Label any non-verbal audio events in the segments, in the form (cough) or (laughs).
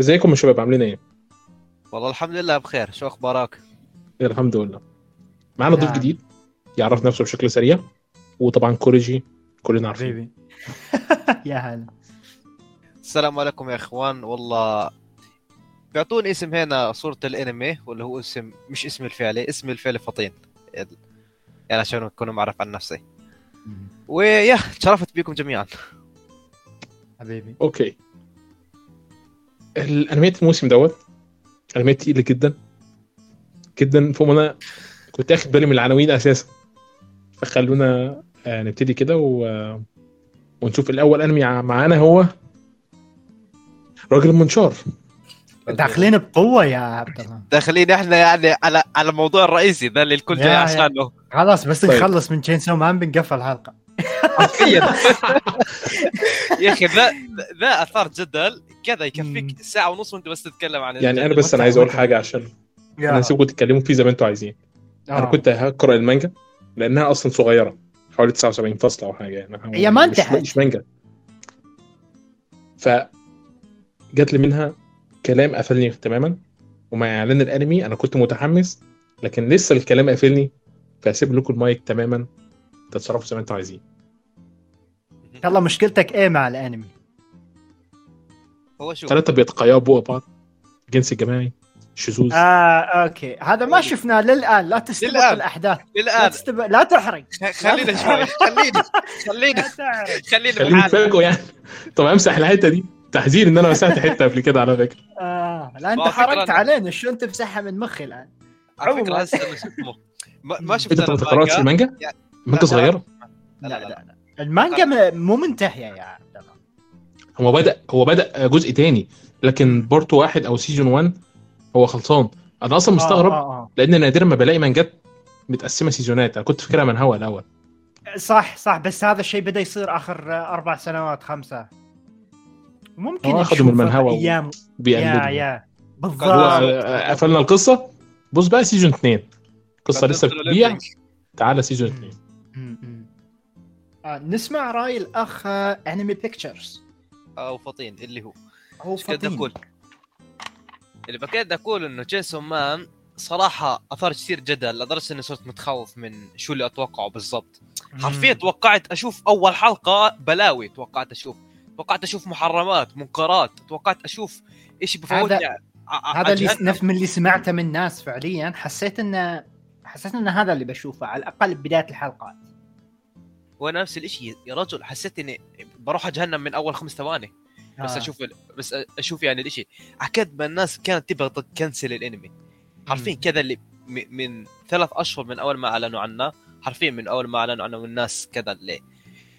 ازيكم يا شباب؟ عاملين إيه؟ والله الحمد لله بخير. شو أخبارك؟ الحمد لله. معانا ضيف نعم. جديد يعرف نفسه بشكل سريع وطبعا كوريجي كلنا عارفين حبيبي. (laughs) يا هلا. السلام عليكم يا إخوان. والله بيعطوني اسم هنا صورة الأنمي واللي هو اسم مش اسم الفعلي اسم الفعلي فطين. يعني عشان أكون معرف عن نفسي. ويا تشرفت بكم جميعا. حبيبي. أوكي. الانميات الموسم دوت انميات تقيلة جدا جدا فوق ما أنا كنت أخد بالي من العناوين أساسا. فخلونا آه، نبتدي كده و... ونشوف الأول أنمي معانا هو راجل المنشار. داخلين بقوة يا عبد الله. داخلين إحنا يعني على على الموضوع الرئيسي ذا اللي الكل جاي. عشانه. خلاص بس طيب. نخلص من تشينسو مان بنقفل الحلقة. حرفيا يا أخي ذا ذا أثار جدل كذا يكفيك ساعة ونص وأنت بس تتكلم عن يعني أنا. بس أنا عايز أقول حاجة عشان أنا هسيبكم تتكلموا فيه زي ما أنتوا عايزين أنا آه. كنت هقرا المانجا لأنها أصلا صغيرة حوالي 79 فصل أو حاجة يعني هي ما مش- انتهت. مش مانجا ف جات لي منها كلام قفلني تماما ومع إعلان الأنمي أنا كنت متحمس لكن لسه الكلام قافلني فهسيب لكم المايك تماما تتصرفوا زي ما أنتوا عايزين. يلا مشكلتك إيه مع الانمي؟ هو شوف ثلاثة بيتقيبوا بعض الجنس الجماعي شذوذ. آه أوكي. هذا ما شفناه للآن. لا تستبق للآن. الأحداث. لا الان تستبق لا تحرق. خلينا شوي. خلينا. خلينا. لا خلينا خليني بحالنا. تفاجئوا يعني. طب امسح الحتة دي. تحذير إن أنا مسحت حتة قبل كده على فكرة. آه لا أنت ما فكرة حرقت علينا. شو أنت مسحها من مخي الآن؟ على فكرة. هسه شو اسمه ما ما شفت انت ما تقراش المانجا. ما انت لا، صغيره لا لا لا المانجا مو منتهية يا عبد الله. هو بدأ هو بدأ جزء تاني لكن part واحد أو season 1 هو خلصان. أنا أصلا مستغرب آه آه. لأن نادرا ما بلاقي مانجات متقسمة season ات أنا كنت فاكرها من المانهوا الأول آه. صح صح بس هذا الشيء بدأ يصير آخر آه، أربع سنوات خمسة. ممكن أخذوا نشوفه من المنهوى أيام. يا يا. بالضبط. آه، قفلنا القصة. بص بقى سيزون 2 القصة بعدين لسه بتبيع. تعالى سيزون 2 م- م. آه نسمع رأي الأخ آه، انمي بيكتشرز أو فطين اللي هو. هو فطين. أقول؟ اللي بكاد أقول إنه جيسون مان صراحة أثار كثير جدل لدرجة إني صرت متخوف من شو اللي أتوقعه بالضبط. حرفيا توقعت أشوف أول حلقة بلاوي توقعت أشوف. توقعت أشوف محرمات منكرات توقعت أشوف إيش بفوتني هذا- هذا اللي. نفس من اللي سمعته من ناس فعليا. حسيت انه حسيت إن هذا اللي بشوفه على الأقل بداية الحلقات. وأنا نفس الشيء يا رجل حسيت إني بروح جهنم من أول خمس ثواني بس آه. أشوف بس أشوف يعني الإشي عكد ما الناس كانت تبغى تكنسل الأنمي حرفيا. كذا اللي من ثلاث أشهر من أول ما أعلنوا عنه حرفيا من أول ما أعلنوا عنه والناس كذا اللي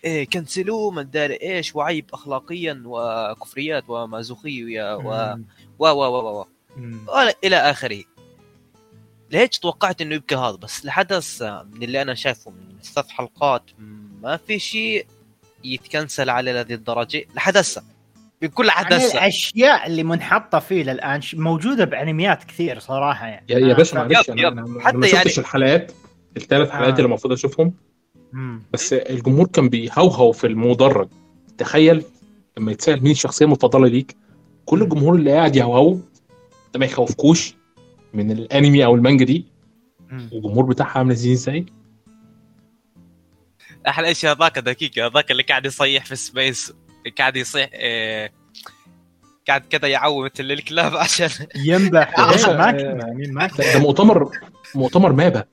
إيه كنسلوه ما أدري إيش وعيب اخلاقيا وكفريات ومازوخية و. و و و و إلى آخره ليش توقعت إنه يبقى هذا؟ بس لحد هسه من اللي أنا شايفه من ثلاث حلقات ما في شيء يتكنسل على هذه الدرجة. لحد هسه. بكل لحد يعني الأشياء اللي منحطة فيه للآن موجودة بأنميات كثير صراحة يعني. يا يا آه، باشا معلش أنا. أنا- حتى ما شفتش يعني- الحلقات. الثلاث حلقات آه. اللي المفروض أشوفهم. مم. بس الجمهور كان بيهوهو في المدرج. تخيل لما يتسأل مين الشخصية المفضلة ليك. كل الجمهور اللي قاعد يهوهو ده ما يخوفكوش. من الانمي أو المانجا دي. والجمهور بتاعها عامل إزاي؟ إزاي أحلى شيء هذاك دقيقة هذاك اللي قاعد يصيح في سبيس قاعد يصيح إيه قاعد كذا يعوم مثل الكلاب عشان ينبح. (laughs) آه، كنا يعني ده, مؤتمر مؤتمر مابا.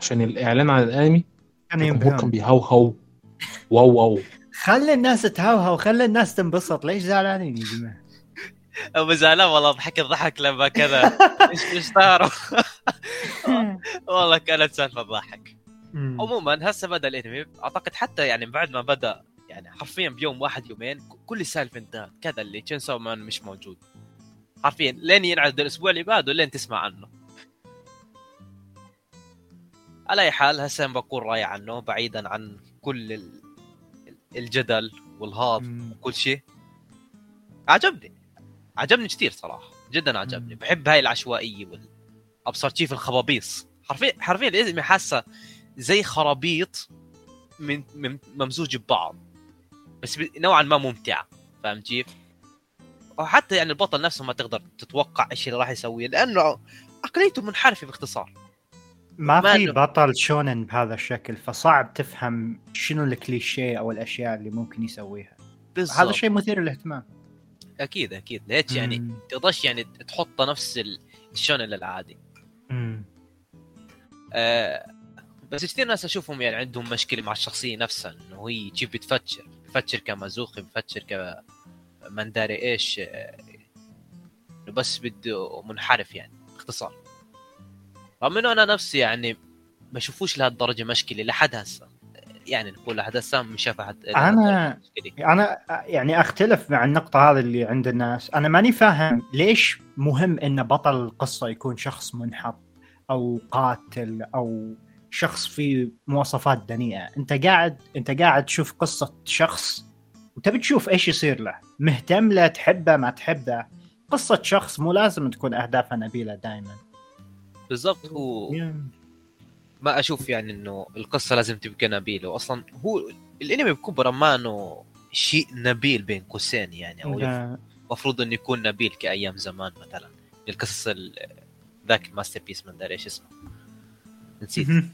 عشان الإعلان عن الأنمي. كان الجمهور كان بيهوهو واو واو. خلي الناس تهوهو وخلي الناس تنبسط. ليش زعلانين يا جماعة؟ أبو زعلان والله ضحك الضحك لما كذا. إيش إيش صار (laughs) والله كانت سالفة تضحك. عموما هسه بدأ الأنمي. أعتقد حتى يعني بعد ما بدأ يعني حرفيا بيوم واحد يومين كل السالفه انتهت. كذا اللي Chainsaw Man مش موجود. حرفيا لين ينعرض الأسبوع اللي بعده لين تسمع عنه. على أي حال هسه بقول راي عنه بعيدا عن كل ال- الجدل وال hype مم. وكل شيء. عجبني. عجبني كثير صراحة جدا عجبني. بحب هاي العشوائية وال أبصر كيف الخبابيص. حرفيا حرفيا الانمي حاسة زي خرابيط من, ممزوج ببعض بس نوعا ما ممتعة. فاهم كيف؟ أو حتى يعني البطل نفسه ما تقدر تتوقع إيش اللي راح يسويه لأنه عقليته منحرفة باختصار. ما في. بطل شونن بهذا الشكل فصعب تفهم شنو الكليشيه أو الأشياء اللي ممكن يسويها. بالضبط. هذا شيء مثير للاهتمام. أكيد أكيد. ليش يعني. تقدرش يعني تحط نفس ال- الشونن العادي. آه بس كثير ناس أشوفهم يعني عندهم مشكلة مع الشخصية نفسها إنه هي تجيب بتفكر بتفكر كمازوخي بتفكر ك من داري إيش. آه، إنه بس بده منحرف يعني باختصار. رغم إنه أنا نفسي يعني ما اشوفوش لهالدرجة مشكلة لحد هسه. يعني نقول لحد هسه مش شايف حد أنا- مشكلة. أنا يعني أختلف مع النقطة هذه اللي عند الناس. أنا ماني فاهم ليش مهم إن بطل القصة يكون شخص منحط أو قاتل أو شخص فيه مواصفات دنيئة. أنت قاعد أنت قاعد تشوف قصة شخص وتبي تشوف إيش يصير له. مهتم له تحبه ما تحبه. قصة شخص مو لازم تكون أهدافها نبيلة دائما بالضبط هو ما أشوف يعني إنه القصة لازم تبقى نبيلة. واصلا هو الأنمي بكبره ما إنه شيء نبيل بين قوسين يعني أو المفروض إنه يكون نبيل كأيام زمان مثلا. القصص ال- ذاك ال masterpiece من داري إيش اسمه. نسيت. (laughs)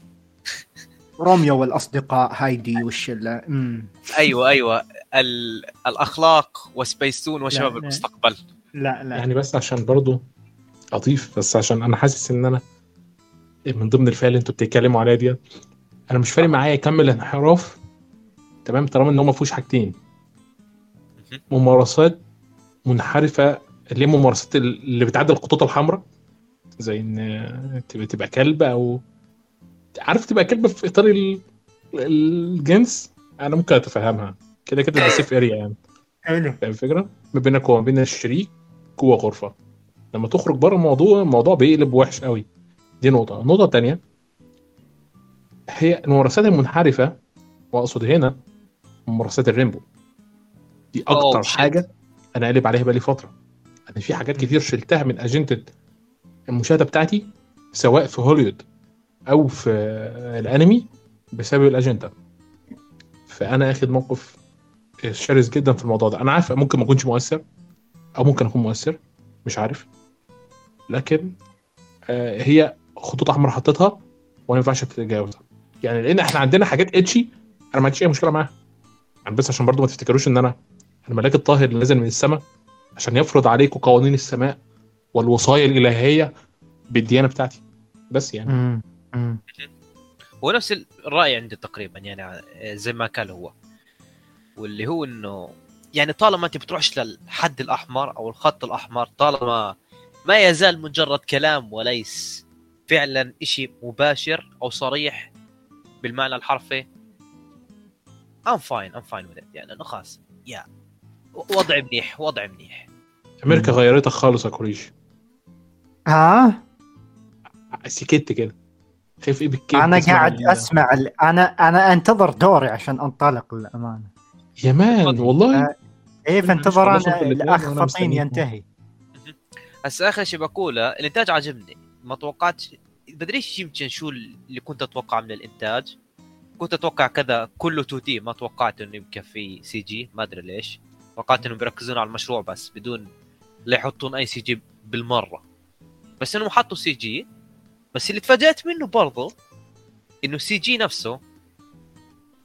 روميو والأصدقاء هايدي والشله امم أيوه أيوه. ال... الأخلاق وسبيستون وشباب لا، لا. المستقبل. لا لا. يعني بس عشان برضو أضيف بس عشان أنا حاسس إن أنا من ضمن الفئه اللي أنتوا بتتكلموا عليها دي أنا مش فارق معايا يكمل انحراف تمام؟ طالما ان هو ما فيهوش حاجتين. ممارسات منحرفة اللي هي ممارسات اللي بتعدي الخطوط الحمراء. زي ان تبقى تبقى كلب أو عارف تبقى كلب في إطار ال- الجنس؟ أنا ممكن اتفهمها. كده كده ده سيف اريا يعني. حلو. فاهم الفكرة؟ ما بينك وما بين الشريك جوه غرفة. لما تخرج بره الموضوع الموضوع بيقلب وحش قوي. دي نقطة. النقطه الثانية هي الممارسات المنحرفة وأقصد هنا ممارسات الريمبو دي أكتر. حاجة أنا قالب عليها بقالي فترة. أنا في حاجات كتير شلتها من أجندة المشاهدة بتاعتي سواء في هوليوود أو في الأنمي بسبب الأجندة. فأنا آخد موقف شرس جدا في الموضوع ده. أنا عارف ممكن ما أكونش مؤثر أو ممكن أكون مؤثر مش عارف. لكن آه، هي خطوط أحمر حطيتها وأنا ما ينفعش أتجاوزها. يعني لأن إحنا عندنا حاجات اتشي أنا ما عنديش أي مشكلة معاها. يعني بس عشان برضو ما تفتكروش إن أنا الملاك الطاهر اللي نازل من السماء عشان يفرض عليكم قوانين السماء والوصايا الإلهية بالديانة بتاعتي. بس يعني. امم امم هو نفس الرأي عندي تقريبا يعني زي ما قال هو. واللي هو إنه يعني طالما أنت بتروحش للحد الأحمر أو الخط الأحمر طالما ما يزال مجرد كلام وليس فعلا شيء مباشر أو صريح بالمعنى الحرفي. I'm fine I'm fine with it. يعني إنه خلاص يا وضع منيح وضع منيح. أمريكا غيرتك خالص يا كوريش. ها؟ سكت كده خايف إيه بالكيف أنا قاعد ال- أسمع ال- أنا أنا أنتظر دوري عشان أنطلق للأمانة. يا مان والله. آه، إيه فانتظر أنا الاخ فطين. ينتهي. هسه آخر شيء بقوله الإنتاج عجبني ما توقعتش بدريش يمكن شو اللي كنت أتوقع من الإنتاج. كنت أتوقع كذا كله 2D ما توقعت إنه يبقى في CG ما أدري ليش. توقعت إنهم بيركزون على المشروع بس بدون لا يحطون أي CG بالمرة. بس إنهم حطوا CG بس اللي تفاجأت منه برضو إنه ال CG نفسه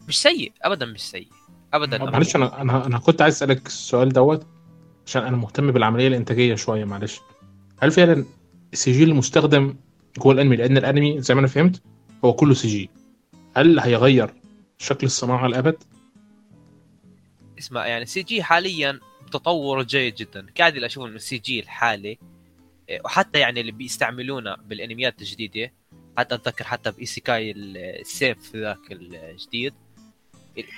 مش سيء ابدا مش سيء. ابدا. معلش أنا أنا أنا كنت عايز أسألك السؤال دوت عشان أنا مهتم بالعملية الإنتاجية شوية معلش. هل فعلا ال CG المستخدم جوه الانمي لأن الأنمي زي ما أنا فهمت هو كله CG هل هيغير شكل الصناعة للأبد؟ اسمع يعني CG حاليا تطور جيد جدا. قاعد أشوف إنه ال CG الحالي. إيه، وحتى يعني اللي بيستعملونه بالأنميات الجديدة حتى أتذكر حتى ب isekai السيف ذاك الجديد.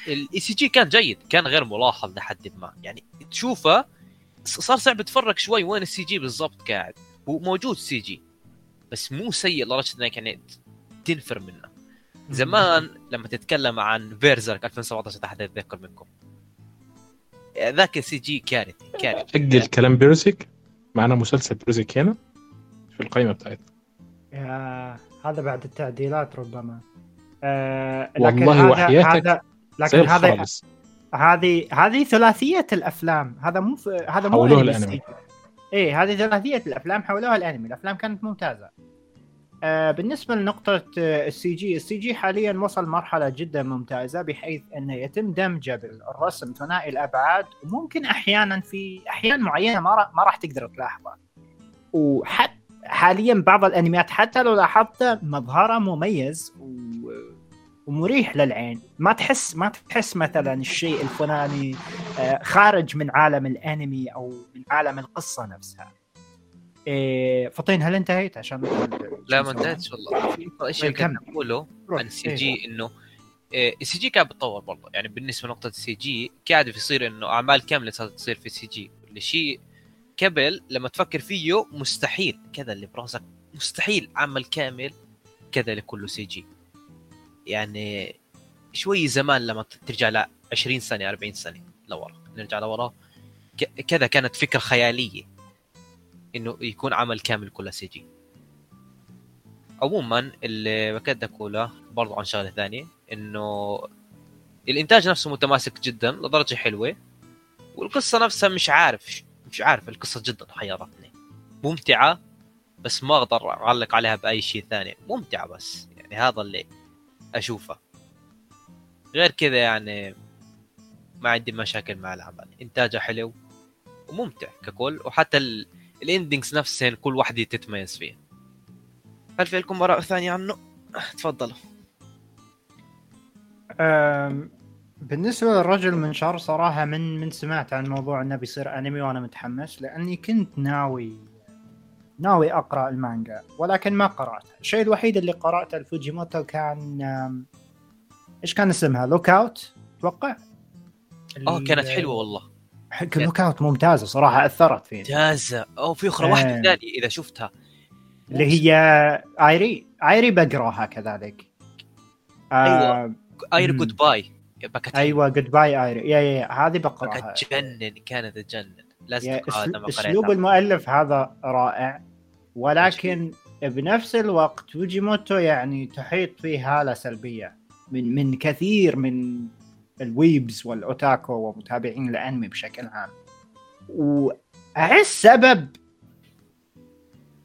ال CG كان جيد كان غير ملاحظ لحد ما. يعني تشوفه صار صعب تفرق شوي وين ال CG بالضبط قاعد. هو موجود CG. بس مو سيء لدرجة إنك يعني تنفر منه. زمان لما تتكلم عن Berserk 2017 تحت أتذكر منكم. ذاك ال CG كارثي كارثي. أجل كلام Berserk معانا مسلسل Berserk هنا؟ في القائمة بتاعتنا. يا هذا بعد التعديلات ربما. آه لكن والله هذا وحياتك هذا لكن هذا هذه هذه ثلاثية الأفلام. هذا مو ف... هذا مو الأنمي. CG. إيه هذه ثلاثيه الأفلام حولوها لأنمي. الأفلام كانت ممتازة. آه بالنسبة لنقطة السي جي السي جي حاليا وصل مرحلة جدا ممتازة بحيث أنه يتم دمجه بالرسم ثنائي الأبعاد وممكن أحيانا في أحيان معينة ما ما راح تقدر تلاحظه. وحتى حاليا بعض الأنميات حتى لو لاحظت مظهره مميز و... ومريح للعين. ما تحس ما تحس مثلا الشيء الفلاني آه، خارج من عالم الأنمي أو من عالم القصة نفسها. إيه فطين هل انتهيت؟ عشان لا ما انتهتش والله في اشياء طيب،. كنت أقوله. عن السي إيه. جي إنه السي جي قاعد بتطور برضه. يعني بالنسبة لنقطة ال CG قاعد بيصير إنه أعمال كاملة صارت تصير في ال CG. الشيء قبل لما تفكر فيه مستحيل. كذا اللي براسك مستحيل. عمل كامل كذا اللي كله CG. يعني شوي زمان لما ترجع ل 20 سنة 40 سنة لورا. نرجع لورا. كذا كانت فكرة خيالية إنه يكون عمل كامل كله CG. عموما اللي بكاد أقوله برضو عن شغلة ثانية إنه الإنتاج نفسه متماسك جدا لدرجة حلوة والقصة نفسها مش عارف مش عارف القصة جدا حيرتني. ممتعة بس ما أقدر أعلق عليها بأي شيء ثاني. ممتعة بس. يعني هذا اللي أشوفه. غير كذا يعني ما عندي مشاكل مع العمل. إنتاجه حلو وممتع ككل وحتى ال- الاندنجز نفسهن كل واحدة تتميز فيها هل في لكم آراء ثانية عنه؟ تفضلوا بالنسبة للرجل منشار صراحة من من سمعت عن موضوع إنه بيصير أنمي وأنا متحمس لأني كنت ناوي ناوي أقرأ المانجا ولكن ما قراته الشيء الوحيد اللي قرأته لفوجيموتو كان إيش كان اسمها؟ Look Back أتوقع آه كانت حلوة والله. حق Look Back ممتازة صراحة أثرت فيني. ممتازة. أو في أخرى إيه. واحدة ثانية إذا شفتها. اللي هي ايري ايري بقرأها كذلك. أيوة. اير مم. Goodbye أيوه Goodbye Eri yeah yeah yeah. هذه بقرأها. تجنن كانت تجنن. لازم لما أسلوب المؤلف هذا رائع. ولكن بنفس الوقت فوجيموتو يعني تحيط فيه هالة سلبية. من من كثير من ال weebs وال otaku ومتابعين الأنمي بشكل عام. وأحس سبب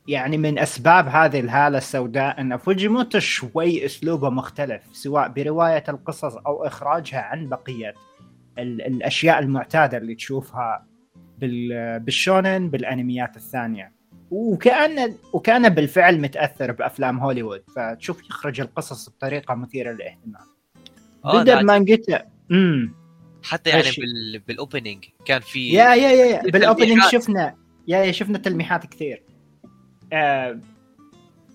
يعني من أسباب هذه الهالة السوداء أن فوجيموتو شوي أسلوبه مختلف سواء برواية القصص أو إخراجها عن بقية ال- الأشياء المعتادة اللي تشوفها بالشونن بالانميات الثانية. وكان وكان بالفعل متأثر بأفلام هوليوود. فتشوف يخرج القصص بطريقة مثيرة للاهتمام. آه، بدا ده بمانجته امم حتى يعني ماشي. بال... بال opening كان في yeah yeah yeah, yeah. بال opening. شفنا yeah yeah شفنا تلميحات كثير. آه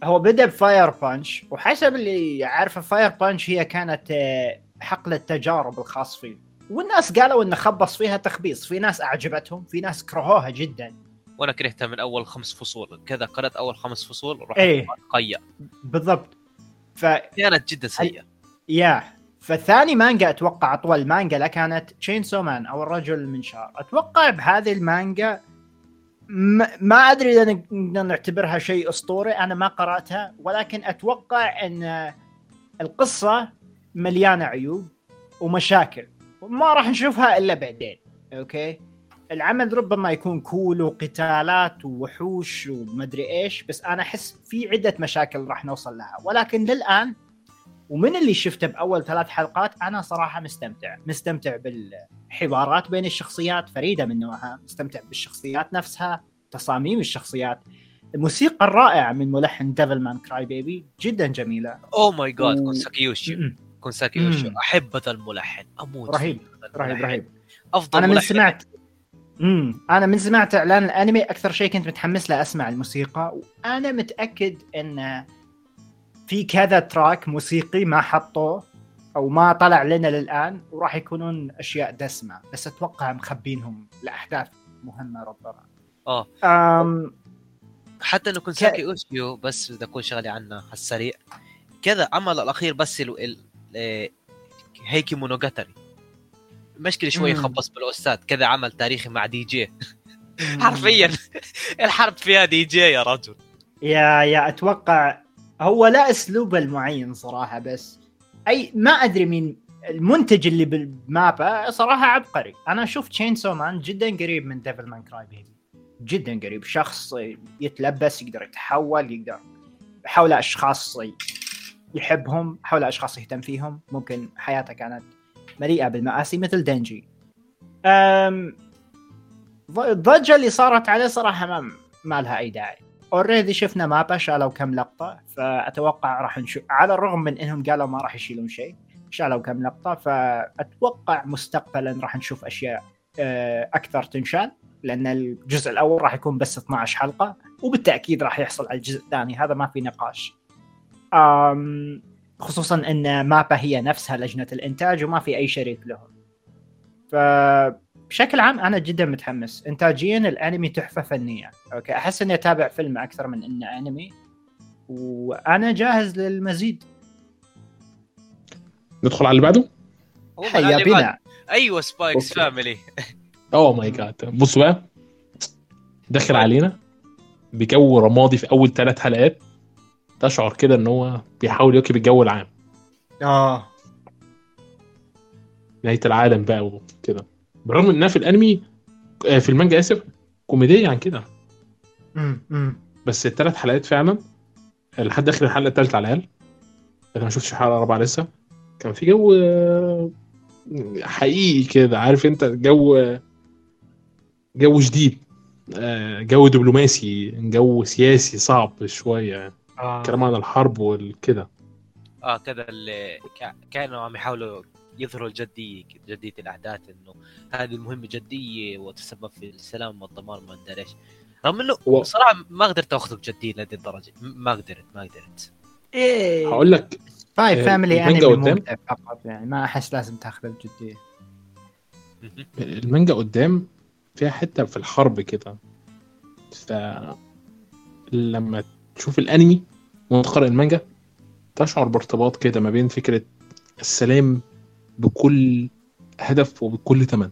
هو بدا ب Fire Punch. وحسب اللي عارفه Fire Punch هي كانت آه حقل التجارب الخاص فيه. والناس قالوا انه خبص فيها تخبيص. في ناس أعجبتهم في ناس كرهوها جدا. وأنا كرهتها من أول خمس فصول. كذا قرأت أول خمس فصول رحت إيه. قيا بالضبط. ف كانت جدا سيئة. yeah. فثاني مانجا أتوقع أطول مانجا له كانت Chainsaw Man أو الرجل المنشار أتوقع بهذه المانجا ما, ما أدري إذا نقدر نعتبرها شيء أسطوري أنا ما قرأتها. ولكن أتوقع إن القصة مليانة عيوب ومشاكل. وما راح نشوفها إلا بعدين okay؟ العمل ربما يكون cool وقتالات ووحوش ومدري إيش بس أنا أحس في عدة مشاكل راح نوصل لها. ولكن للآن ومن اللي شفته بأول ثلاث حلقات أنا صراحة مستمتع. مستمتع بالحوارات بين الشخصيات فريدة من نوعها مستمتع بالشخصيات نفسها تصاميم الشخصيات. الموسيقى الرائعة من ملحن Devilman Crybaby جدا جميلة. oh my God و- كنسكي مم. أحب هذا الملحن. أموت رهيب رهيب. رهيب. أفضل أنا من. سمعت امم أنا من سمعت إعلان الأنمي أكثر شيء كنت متحمس له أسمع الموسيقى وأنا متأكد إن في كذا track موسيقي ما حطوه أو ما طلع لنا للآن وراح يكونون أشياء دسمة. بس أتوقع مخبينهم لأحداث مهمة ربما. آه. أم حتى إنه كنسكي أوشيو بس بدي اكون شغلي عنه على السريع. كذا عمل الأخير بس ال... آه، Heike Monogatari المشكلة شوي. خبص بالأستاذ كذا عمل تاريخي مع دي جي. (laughs) حرفيا. (laughs) الحرب فيها دي جي يا رجل. yeah yeah أتوقع هو لا اسلوبه المعين صراحة بس أي ما أدري مين المنتج اللي بال MAPPA صراحة عبقري. أنا أشوف Chainsaw Man جدا قريب من Devilman Crybaby جدا قريب. شخص يتلبس يقدر يتحول يقدر حول أشخاص يحبهم حول أشخاص يهتم فيهم. ممكن حياته كانت مليئة بالمآسي مثل دنجي أم الضجة اللي صارت عليه صراحة ما ما لها أي داعي. اوريدي شفنا مابا شالوا كم لقطة فأتوقع راح نشوف على الرغم من إنهم قالوا ما راح يشيلون شيء شالوا كم لقطة فأتوقع مستقبلا راح نشوف أشياء آه، أكثر تنشال لأن الجزء الأول راح يكون بس 12 حلقة وبالتأكيد راح يحصل على الجزء الثاني. هذا ما في نقاش. خصوصا إن مابا هي نفسها لجنة الإنتاج وما في أي شريك لهم. فبشكل عام أنا جدا متحمس. انتاجيا الأنمي تحفة فنية. okay أحس إني أتابع فيلم أكثر من انه أنمي. وأنا جاهز للمزيد. ندخل على اللي بعده؟ حيا بنا. أيوه Spy x. Family oh my God بص بقى. داخل علينا. بجو رمادي في أول ثلاث حلقات. تشعر كده إن هو بيحاول يواكب الجو العام. آه. نهاية العالم بقى وكده. بالرغم انها في الأنمي آه، في المانجا آسف كوميدية عن كده. امم بس الثلاث حلقات فعلا لحد آخر الحلقة الثالثه على الأقل. أنا ما شفتش الحلقة الرابعة لسه. كان في جو آه، حقيقي كده. عارف أنت جو جو جديد آه، جو دبلوماسي جو سياسي صعب شوية. كلام عن الحرب والكده آه كذا اللي كا- كانوا عم يحاولوا يظهروا الجديه جدية الأحداث إنه هذه المهمه جدية وتسبب في السلام والدمار ما أدري إيش. رغم إنه هو- صراحة ما قدرت اخذه بجديه لهذه الدرجة. م- ما قدرت ما قدرت. إيه. هقول لك Spy آه، Family قدام؟ ممتع فقط يعني ما أحس لازم تاخذه بجديه مهم. المانجا قدام فيها حتة في الحرب كده. ف لما تشوف الانمي وانت قارئ المانجا تشعر بارتباط كده ما بين فكرة السلام بكل هدف وبكل ثمن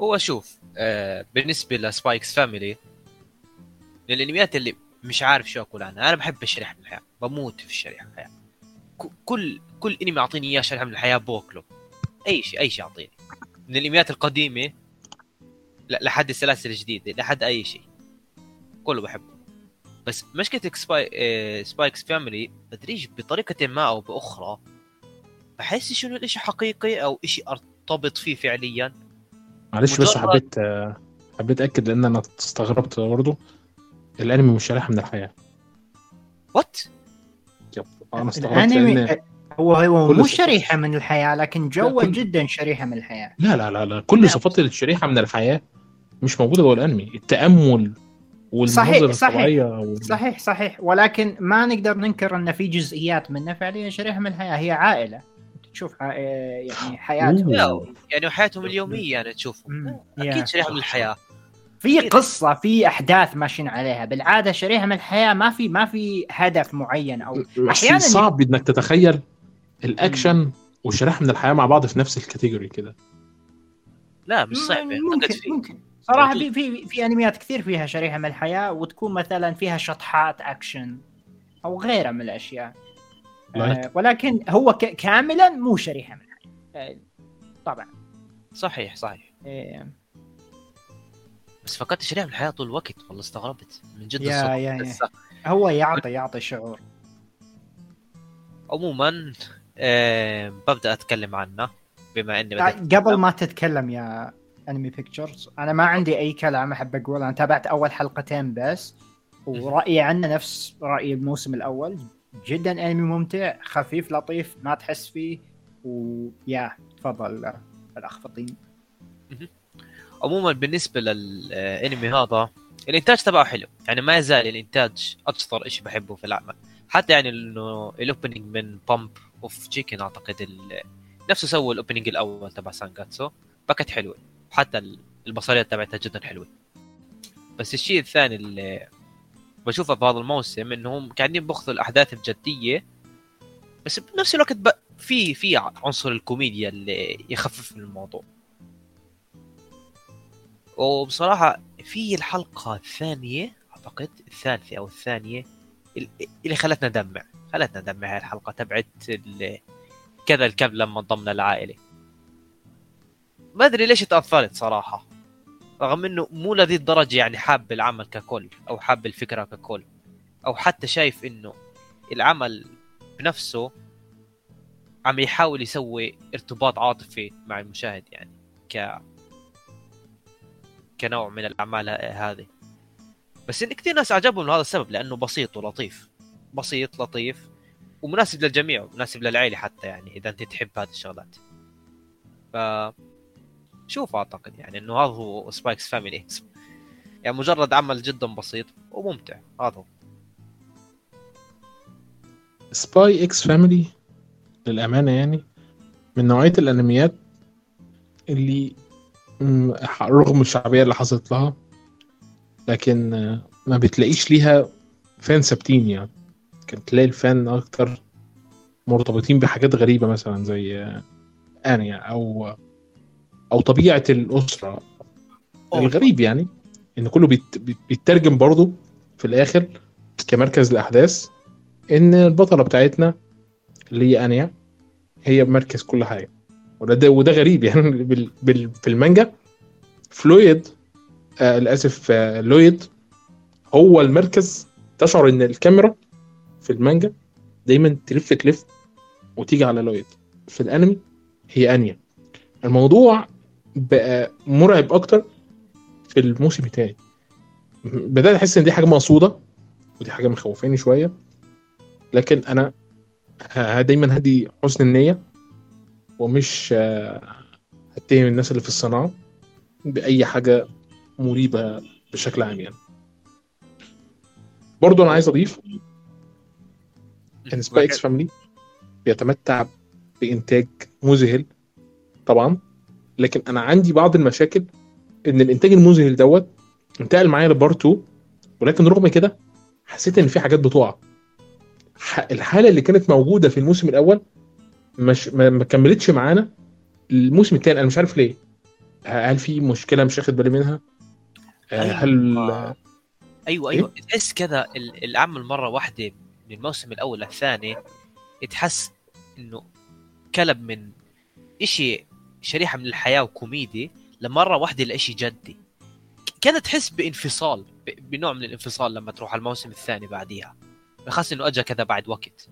هو شوف آه بالنسبة ل Spy x Family من الانميات اللي مش عارف شو أقول عنها. أنا بحب الشريحه من الحياة بموت في الشريحه من الحياة. كل كل انمي يعطيني إياه شريحة من الحياة بوكله. أي شيء أي شيء يعطيني من الانميات القديمة لحد السلاسل الجديدة لحد أي شيء. كله بحبه. بس مشكلة Spy... Spy x Family بدريش بطريقة ما أو بأخرى بحس إنه الإشي حقيقي أو إشي أرتبط فيه فعليا؟ معلش بس حبيت آه، حبيت أكد لأن أنا استغربت برضه الأنمي مش شريحه من الحياة. what؟ yep أنا استغربت الأنمي لأن هو هو مو صفات- شريحة من الحياة لكن جوة كل- جدا شريحة من الحياة. لا لا لا لا. كل صفات الشريحه من الحياة مش موجودة جوه الأنمي. التأمل والمناظر صحيح. الطبيعية وال- صحيح صحيح. ولكن ما نقدر ننكر إن في جزئيات منه. فعليا شريحة من الحياة. هي عائلة. تشوف ع- يعني حياتهم. يعني حياتهم اليومية تشوفوا مم. أكيد يا. شريحة من الحياة. في قصة في أحداث ماشيين عليها. بالعادة شريحة من الحياة ما في ما في هدف معين أو بس أحياناً- صعب إنك تتخيل الأكشن والشريحه من الحياة مع بعض في نفس ال category كده. لا مش صعبة ممكن ممكن. صراحة. في في في أنميات كثير فيها شريحة من الحياة وتكون مثلا فيها شطحات أكشن أو غيرها من الأشياء. آه ولكن هو ك- كاملا مو شريحة من الحياة. آه طبعا. صحيح صحيح. آه، بس فكرت شريحة من الحياة طول الوقت والله استغربت. من جد يا- الصدق. يا- هو يعطي يعطي شعور. عموما آه ببدأ أتكلم عنه بما إني آه، قبل ما تتكلم يا انمي بيكتشرز أنا ما عندي أي كلام أحب أقول أنا تابعت أول حلقتين بس ورأيي عنه نفس رأي الموسم الأول. جدا أنمي ممتع خفيف لطيف ما تحس فيه. ويا تفضل الأخ فطين. عموما بالنسبة للأنمي هذا الإنتاج تبعه حلو. يعني ما يزال الإنتاج أكثر إشي بحبه في العمل حتى يعني إنه ال opening من Bump of Chicken أعتقد ال... نفسه سوى ال opening الأول تبع سانجاتسو. باكت حلوة. حتى ال- البصريات تبعتها جدا حلوة. بس الشيء الثاني اللي بشوفه بهذا الموسم إنهم قاعدين بيأخذوا الأحداث بجديه بس بنفس الوقت ب... في في عنصر الكوميديا اللي يخفف من الموضوع. وبصراحة في الحلقة الثانية أعتقد الثالثة أو الثانية ال- اللي خلتنا ندمع. خلتنا ندمع هاي الحلقة تبعت. كذا الكلب لما انضم للعائله ما أدري ليش تأثرت صراحة. رغم إنه مو لذي الدرجة يعني حاب العمل ككل أو حاب الفكرة ككل. أو حتى شايف إنه العمل بنفسه عم يحاول يسوي ارتباط عاطفي مع المشاهد يعني ك كنوع من الأعمال هذه. بس إن كثير ناس عجبهم هذا السبب لأنه بسيط ولطيف. بسيط لطيف ومناسب للجميع ومناسب للعيلة حتى يعني إذا أنت تحب هذه الشغلات. ف شوف أعتقد يعني إنه هذا هو Spy x Family يعني مجرد عمل جدا بسيط وممتع هذا هو. Spy x Family للأمانة يعني من نوعية الأنميات اللي رغم الشعبية اللي حصلت لها لكن آه، ما بتلاقيش ليها فان ثابتين يعني. كان تلاقي الفان أكتر مرتبطين بحاجات غريبة مثلا زي آه، انيا أو أو طبيعة الأسرة الغريب يعني إن كله بيت- بيت- بيترجم برضه في الآخر كمركز الأحداث إن البطلة بتاعتنا اللي هي آنيا هي مركز كل حاجة. وده ده وده غريب (laughs) يعني بال بال في المانجا ف لويد آه للأسف آه لويد هو المركز تشعر إن الكاميرا في المانجا دايما تلف تلف وتيجي على لويد. في الأنمي هي آنيا. الموضوع بقى مرعب أكتر في الموسم الثاني بدأت أحس إن دي حاجة مقصودة ودي حاجة مخوفاني شوية. لكن أنا دايما هدي حسن النية ومش آه، هاتهم الناس اللي في الصناعة بأي حاجة مريبة بشكل عام يعني. برضو أنا عايز أضيف إن Spy x Family بيتمتع بإنتاج مذهل طبعا. لكن أنا عندي بعض المشاكل إن الإنتاج المذهل دوت انتقل معايا لبارت 2 ولكن رغم كده حسيت إن في حاجات بتقع. الحالة اللي كانت موجودة في الموسم الأول مش ما كملتش معانا الموسم الثاني أنا مش عارف ليه. هل في مشكلة مش واخد بالي منها؟ آه، هل أيوة. أيوه أيوه. تحس كذا ال- العمل مرة واحدة من الموسم الأول للثاني تحس إنه كلب من إشي شريحة من الحياة وكوميدي لمرة واحدة لإشي جدي. ك- كذا تحس بانفصال بنوع من الانفصال لما تروح على الموسم الثاني بعديها. خاصة إنه اجى كذا بعد وقت.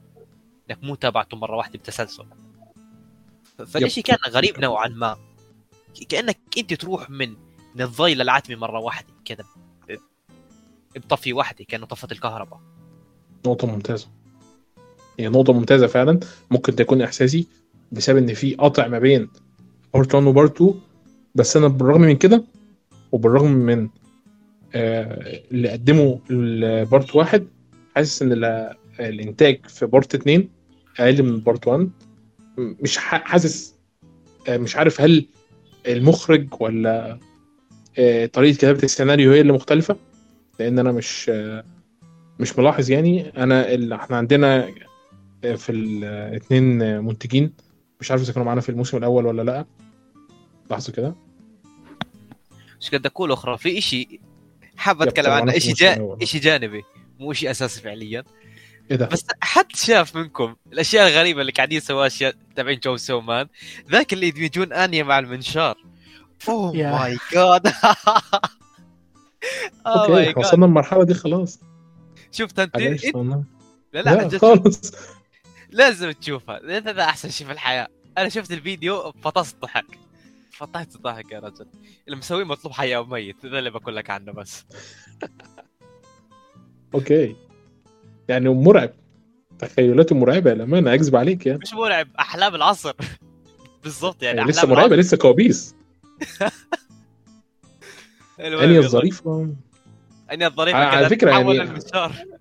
إنك مو تابعته مرة واحدة بتسلسل. ف- فالإشي كان غريب نوعا ما. كأنك أنت تروح من من الضي للعتمه مرة واحدة كذا بطفي واحدة كأنه طفت الكهرباء. نقطة ممتازة. هي نقطة ممتازة فعلا. ممكن تكون إحساسي بسبب إن في قطع ما بين part 1 و part 2 بس أنا بالرغم من كده وبالرغم من آه، اللي قدمه ال part واحد حاسس إن ال- الإنتاج في part 2 أقل من part 1 مش حاسس آه، مش عارف هل المخرج ولا آه، طريقة كتابة السيناريو هي اللي مختلفة لأن أنا مش آه، مش ملاحظ يعني. أنا إحنا عندنا آه، في الاثنين منتجين مش عارف إذا كانوا معانا في الموسم الأول ولا لأ. لحظه كده. مش قد أقول أخرى في إشي حاب أتكلم عنه الموسم جا... إشي جانبي مو شيء أساسي فعليا. إيه ده. بس حد شاف منكم الأشياء الغريبة اللي قاعدين يسووها أشياء تابعين جو سومان؟ ذاك اللي يدمجون آنيا مع المنشار. Oh. My God Okay وصلنا المرحلة دي خلاص. شفت أنت؟ والله. لا لا خالص. لازم تشوفها لأن هذا أحسن شيء في الحياة. أنا شفت الفيديو فطست ضحك. فطحت ضحك يا رجل. اللي مسويه مطلوب حي أو ميت هذا اللي بقول لك عنه بس. (laughs) Okay. يعني مرعب. تخيلاته مرعبة للأمانة أكذب عليك يعني. مش مرعب أحلام العصر. (laughs) بالضبط يعني يعني لسه مرعبة لسه كوابيس. (laughs) يلا. الظريفة. آنيا الظريفة على- تتحول يعني-.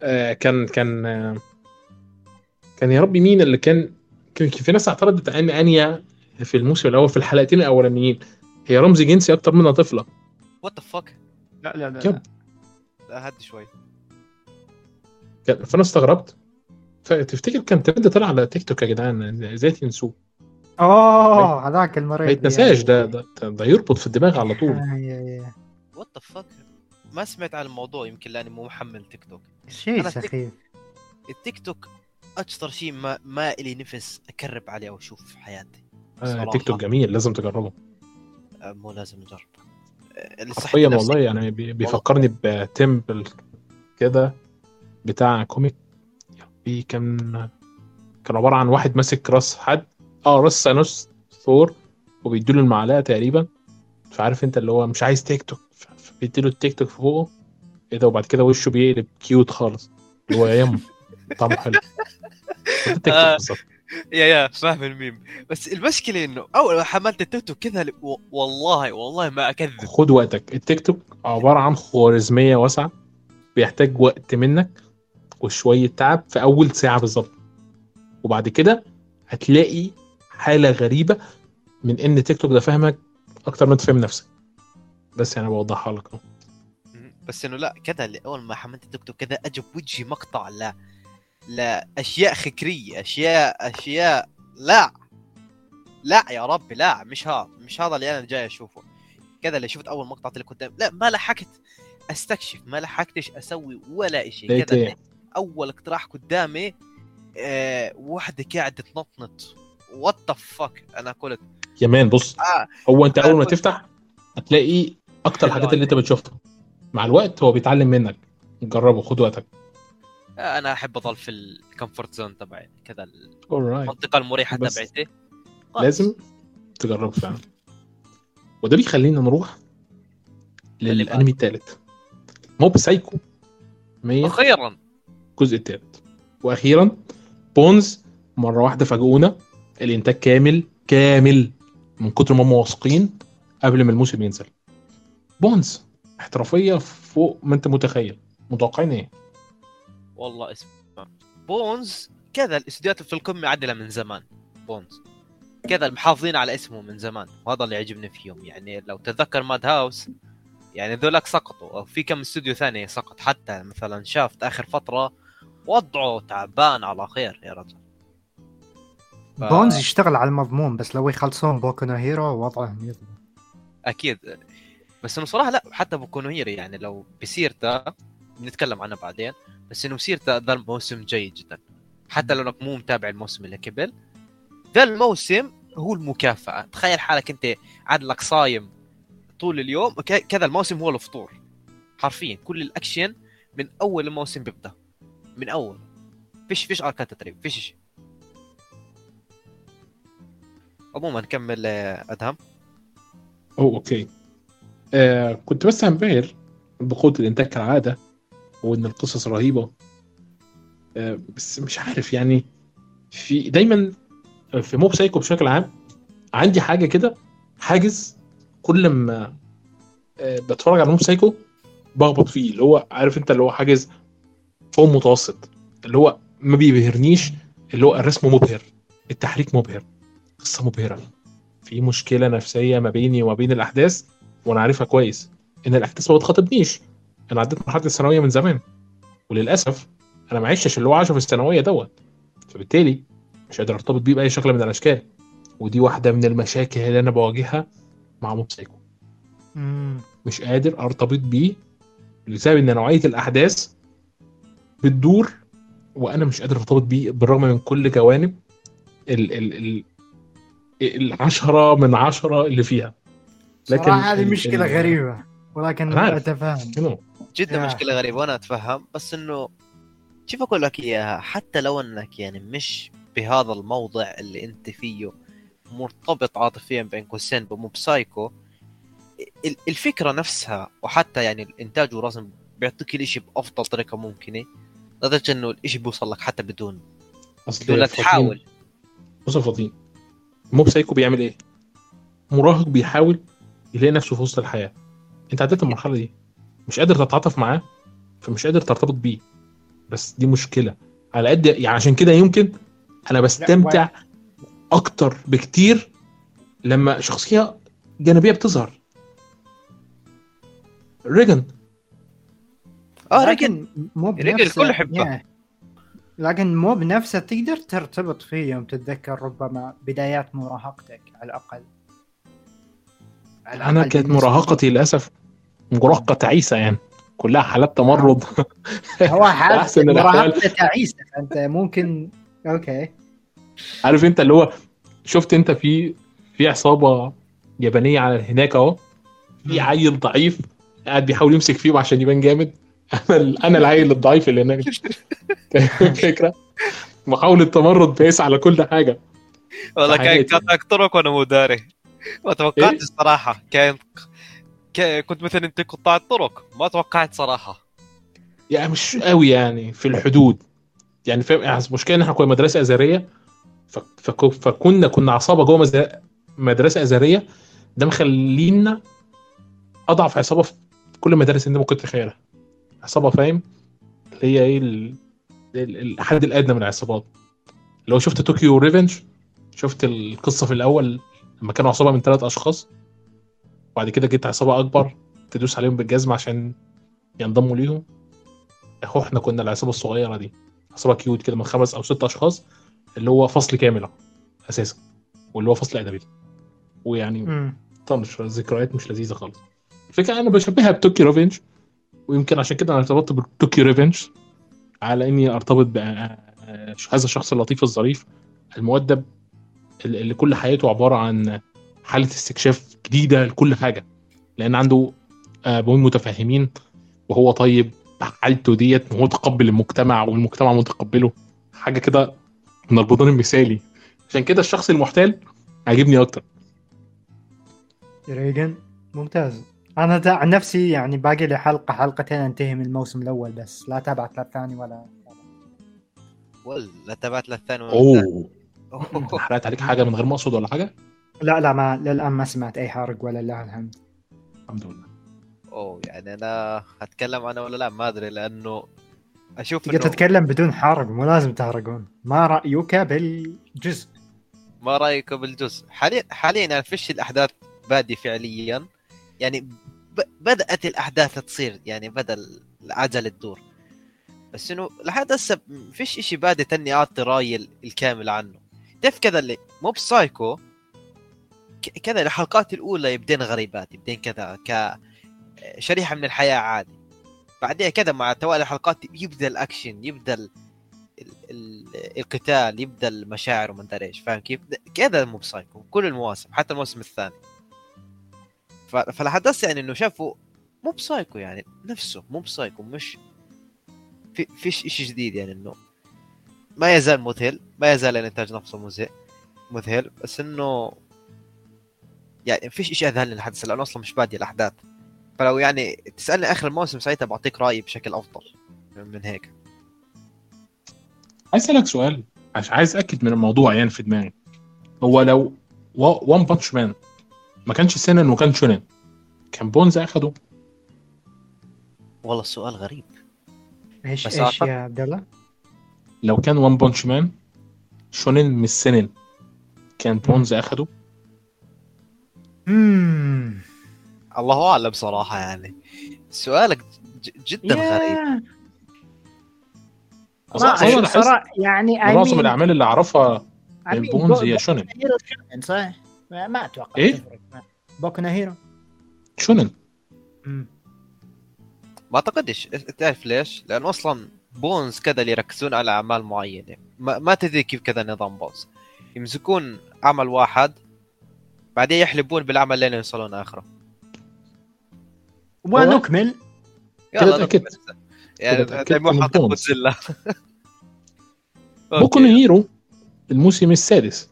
آه كان كان آه كان يا ربي مين اللي كان كان في ناس اعترضت ان آنيا في الموسم الأول في الحلقتين الأولانيين. هي رمز جنسي أكتر منها طفلة. What the fuck لا لا لا. لا. هدي شوي. كان- فأنا استغربت. فتفتكر كان ترند طلع على تيك توك يا جدعان؟ إزاي تنسوه؟ Oh هذاك ما المريض يتنساش ده ده ده يربط في الدماغ على طول. What the fuck ما سمعت عن الموضوع يمكن لأني مو محمل تيك توك. شيء سخيف. التيك توك أكثر شيء ما ما إلي نفس أقرب عليه واشوف في حياتي. آه. تيك توك جميل لازم تجربه. آه، مو لازم نجرب آه، حرفيا والله يعني بي- بيفكرني ب template كده بتاع comic. في كان كان عبارة عن واحد ماسك راس حد. آه راس ثانوس ثور وبيديله المعلقة تقريبا. فعارف أنت اللي هو مش عايز تيك توك. فبيديله التيك توك فوقه. إيه ده؟ وبعد كده وشه بيقلب cute خالص. اللي هو يا yum طعمه حلو. (laughs) آه. yeah yeah فاهم الميم. بس المشكلة إنه أول ما حملت التيك توك كذا والله والله ما أكذب. خد وقتك. التيك توك عبارة عن خوارزمية واسعة بيحتاج وقت منك وشوية تعب في أول ساعة بالظبط. وبعد كده هتلاقي حالة غريبة من إن تيك توك ده فاهمك أكتر ما أنت فاهم نفسك. بس يعني بوضحها لك. بس إنه لا كذا اللي أول ما حملت التيك توك كذا اجى بوجهي مقطع لا. لأشياء خكرية أشياء أشياء لا لا يا ربي لا مش هذا مش هذا اللي أنا جاي أشوفه. كذا اللي شفت أول مقطع اللي قدام. لا ما لحقت أستكشف ما لحقتش أسوي ولا شيء كذا إيه؟ أول اقتراح قدامي آه واحدة قاعدة تنطنط. وات ذا فك أنا قلت يا مان بص آه هو أنت أول ما تفتح هتلاقي أكتر الحاجات اللي أنت بتشوفها. مع الوقت هو بيتعلم منك. جربه خد وقتك. أنا أحب اظل في ال comfort zone تبعي كذا. المنطقة المريحة تبعتي. لازم تجربه فعلا. وده بيخلينا نروح للأنمي الثالث موب سايكو 100 أخيرا. الجزء الثالث وأخيرا بونز مرة واحدة فاجئونا. الإنتاج كامل كامل من كتر ما هم واثقين قبل ما الموسم ينزل. بونز احترافية فوق ما أنت متخيل. متوقعين إيه؟ والله اسم بونز. كذا الاستديوهات في القمه عدله من زمان. بونز. كذا محافظين على اسمه من زمان. وهذا اللي يعجبني فيهم. يعني لو تتذكر ماد هاوس يعني ذولاك سقطوا. في كم استوديو ثاني سقط. حتى مثلا Shaft آخر فترة وضعه تعبان على خير يا رجل. ف- بونز يشتغل على المضمون بس لو يخلصون بوكو نو هيرو وضعهم يضبط أكيد. بس إنه صراحة لا حتى بوكو نو هيرو يعني لو بسيرته بنتكلم عنه بعدين بس إنه بسيرته ذا الموسم جيد جدا. حتى لو إنك مو متابع الموسم اللي قبل ذا الموسم هو المكافأة. تخيل حالك أنت عادي لك صايم طول اليوم ك- كذا الموسم هو الفطور حرفيا كل الأكشن من أول الموسم بيبدأ. من أول. فيش فيش arc ات تدريب فيش شيء. عموما نكمل آه، أدهم. Oh okay. آه كنت بس هنبهر بقوة الإنتاج كالعادة. وإن القصص رهيبة. آه بس مش عارف يعني. في دايما في موب سايكو بشكل عام عندي حاجة كده حاجز كل ما آه بتفرج على موب سايكو بخبط فيه. اللي هو عارف أنت اللي هو حاجز فوق متوسط اللي هو ما بيبهرنيش اللي هو الرسم مبهر التحريك مبهر قصة مبهرة. في مشكلة نفسية ما بيني وما بين الأحداث وأنا عارفها كويس إن الأحداث ما بتخاطبنيش. أنا عديت مرحلة الثانوية من زمان. وللأسف أنا ما عشتش اللي هو عاشه في الثانوية دوت. فبالتالي مش قادر ارتبط بيه بأي شكل من الأشكال. ودي واحدة من المشاكل اللي أنا بواجهها مع موب سايكو مش قادر ارتبط بيه لسبب إن نوعية الأحداث بتدور وأنا مش قادر ارتبط بيه بالرغم من كل جوانب ال ال ال العشرة من عشرة اللي فيها. لكن صراحة هذه مشكلة غريبة ولكن أنا جدا. مشكلة غريبة وأنا أتفهم بس إنه كيف أقول لك إياها حتى لو إنك يعني مش بهذا الموضع اللي أنت فيه مرتبط عاطفيا بين قوسين بموب سايكو ال- الفكرة نفسها وحتى يعني الإنتاج والرسم بيعطيك الإشي بأفضل طريقة ممكنة لدرجة إنه الإشي بيوصل لك حتى بدون أصل بدون لا تحاول بص يا فاطين موب سايكو بيعمل إيه؟ مراهق بيحاول يلاقي نفسه في وسط الحياة أنت عديت المرحلة دي مش قادر تتعاطف معاه فمش قادر ترتبط بيه بس دي مشكلة على قد يعني عشان كده يمكن أنا بستمتع أكتر بكتير لما شخصية جانبية بتظهر ريجن آه رجل لكن مو رجل بنفسه الكل يحبه. يعني. لكن مو بنفسه تقدر ترتبط فيه يوم تتذكر ربما بدايات مراهقتك على الأقل على أنا الأقل كانت. مراهقتي للأسف مراهقة تعيسة يعني. كلها حالات تمرد. (laughs) هو حال (laughs) أحسن الأحوال. مراهقته تعيسة فأنت ممكن أوكي. عارف أنت اللي هو شفت أنت في في عصابة يابانية على هناك أهو. في. عيل ضعيف قاعد بيحاول يمسك فيهم عشان يبان جامد. أنا أنا العيل الضعيف اللي هناك. (laughs) الفكرة محاولة تمرد بيس على كل حاجة. والله كان. قاطعك طرق وأنا مو داري ما توقعت إيه؟ الصراحه كان كنت مثلا أنت قطاع الطرق ما توقعت صراحة. يعني مش قوي يعني في الحدود. يعني فاهم يعني المشكلة إن إحنا كنا ف- فك- فكنا كنا عصابة جوه مدرسة أزهرية. ده مخلينا أضعف عصابة في كل المدارس اللي ممكن تتخيلها. عصابة فاهم؟ اللي هي إيه ال- ال- الحد الأدنى من العصابات. لو شفت طوكيو ريفنج شفت القصة في الأول لما كانوا عصابة من ثلاث أشخاص وبعد كده جت عصابة أكبر تدوس عليهم بالجزمة عشان ينضموا ليهم. أهو إحنا كنا العصابة الصغيرة دي. عصابة cute كده من خمس أو ست أشخاص اللي هو فصل كامل أهو، أساسا واللي هو فصل أدبي. ويعني. طنش ذكريات مش لذيذة خالص. الفكرة أنا بشبهها بطوكيو ريفنج ويمكن عشان كده أنا ارتبطت بطوكيو ريفنج على إني أرتبط بهذا الشخص اللطيف الظريف المؤدب اللي كل حياته عبارة عن حالة استكشاف جديدة لكل حاجة لأن عنده ابوين متفاهمين وهو طيب حالته ديت متقبل المجتمع والمجتمع متقبله. حاجة كده من البطل المثالي. عشان كده الشخص المحتال عاجبني أكتر. ريجن ممتاز. أنا دا عن نفسي يعني باقي لي حلقة حلقتين أنتهي من الموسم الأول بس. لا تابعت لا الثاني ولا ولا تبعت للثاني ولا أوه. حرقت عليك حاجة من غير ما أقصد ولا حاجة؟ لا لا ما للآن ما سمعت أي حرق ولا لله الحمد الحمد لله. أوه يعني أنا اتكلم أنا ولا لا؟ ما أدري لأنه أشوف تقدر تتكلم بدون حرق مو لازم تحرقون. ما رأيك بالجزء؟ ما رأيك بالجزء؟ حاليا حاليا أنا فيش الأحداث بادي فعليا. يعني ب... بدأت الأحداث تصير يعني بدأ العجله تدور بس إنه لحد هسه فيش إشي بادي اني أعطي رأيي الكامل عنه. تعرف كذا اللي مو بسايكو كذا الحلقات الأولى يبدين غريبات يبدين كذا ك شريحة من الحياة عادي. بعدين كذا مع توالي الحلقات يبدأ الأكشن يبدأ ال... ال... ال... القتال يبدأ المشاعر وما أدري إيش فاهم كيف؟ كذا مو بسايكو كل المواسم حتى الموسم الثاني. ف... هسه يعني إنه شافوا مو بسايكو يعني نفسه مو بسايكو مش في فيش شيء جديد يعني إنه ما يزال مذهل ما يزال الإنتاج نفسه مذهل مذهل بس إنه يعني فيش شيء اذهلني لحد هسه لأنه أصلا مش بادي الأحداث. فلو يعني تسألني آخر الموسم ساعتها بعطيك رأيي بشكل أفضل من هيك. عايز أسألك سؤال عشان عايز اتاكد من الموضوع يعني في دماغي. هو لو وان بانش مان ما كانش سينن وكان شونن كان بونز أخده؟ والله السؤال غريب. إيش بس إيش أعتقد- يا عبد الله؟ لو كان وان بانش مان شونن مش سينن كان بونز أخده؟ الله أعلم صراحة يعني سؤالك جدا غريب صراحة يعني I معظم mean- الأعمال اللي أعرفها I mean البونز بو- هي شونن هيرو شونن صح؟ ما أتوقع إيه؟ تفرق. بوكو هيرو شونن. ما أعتقدش تعرف ليش؟ لأنه أصلا بونز كذا اللي يركزون على أعمال معينة ما, ما تدري كيف كذا نظام بونز يمسكون عمل واحد بعدين يحلبون بالعمل لين يوصلون اخره ونكمل يلا. نكمل. يعني بونز. جودزيلا بوكو هيرو الموسم السادس.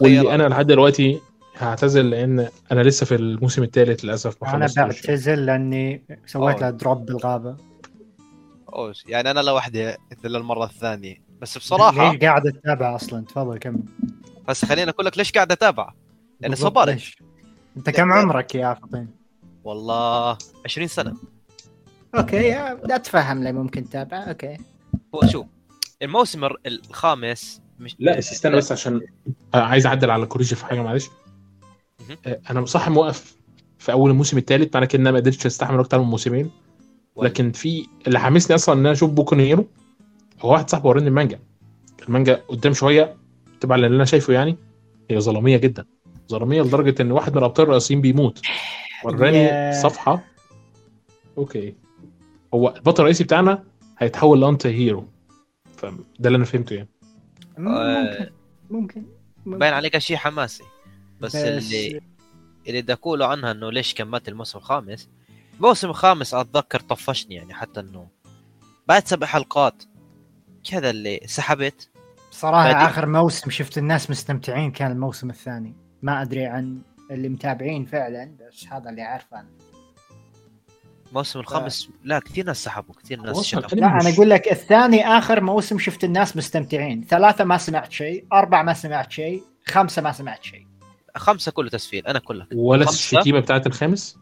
واللي أنا لحد دلوقتي هعتزل لأن أنا لسه في الموسم الثالث للأسف ما أنا بعتزل لأني سويت أوه. له drop بالغابة. أوش. يعني أنا لوحدي للمره الثانية. بس بصراحة ليش قاعد أتابع أصلا؟ تفضل كمل. بس خليني أقول لك ليش قاعد أتابع؟ صبرت. ليش؟ أنت كم عمرك يا فطين؟ والله 20 سنة. okay لا اتفهم ليه ممكن تتابع؟ okay. هو شوف الموسم الر- الخامس مش لا استنى بس عشان عايز أعدل على كوريجي في حاجة معلش. آه، أنا صح موقف في أول الموسم الثالث معنى كده إن أنا ما قدرتش أستحمل أكتر من موسمين. لكن في اللي حمسني أصلا إن أنا أشوف بوكو نو هيرو هو واحد صاحبي وراني المانجا. المانجا قدام شوية تبع اللي أنا شايفه يعني هي ظلامية جدا. ظلاميه لدرجة إن واحد من الابطال الرئيسيين بيموت. وراني. صفحة. okay. هو البطل الرئيسي بتاعنا هيتحول ل anti-hero. فده اللي أنا فهمته يعني. ممكن. ممكن. باين عليك شيء حماسي. بس, بس اللي اللي بدي اقوله عنها إنه ليش كملت الموسم الخامس؟ الموسم الخامس أتذكر طفشني يعني حتى إنه بعد سبع حلقات كذا اللي سحبت. صراحة بعدين. آخر موسم شفت الناس مستمتعين كان الموسم الثاني. ما أدري عن اللي متابعين فعلا بس هذا اللي عارفه الموسم الخامس لا كثير ناس سحبوا كثير ناس شغفوا لا أنا أقول لك الثاني آخر موسم شفت الناس مستمتعين. ثلاثة ما سمعت شيء أربعة ما سمعت شيء خمسة ما سمعت شيء. خمسة كله تسفيل أنا كلها ولا الشتيمة بتاعت الخامس؟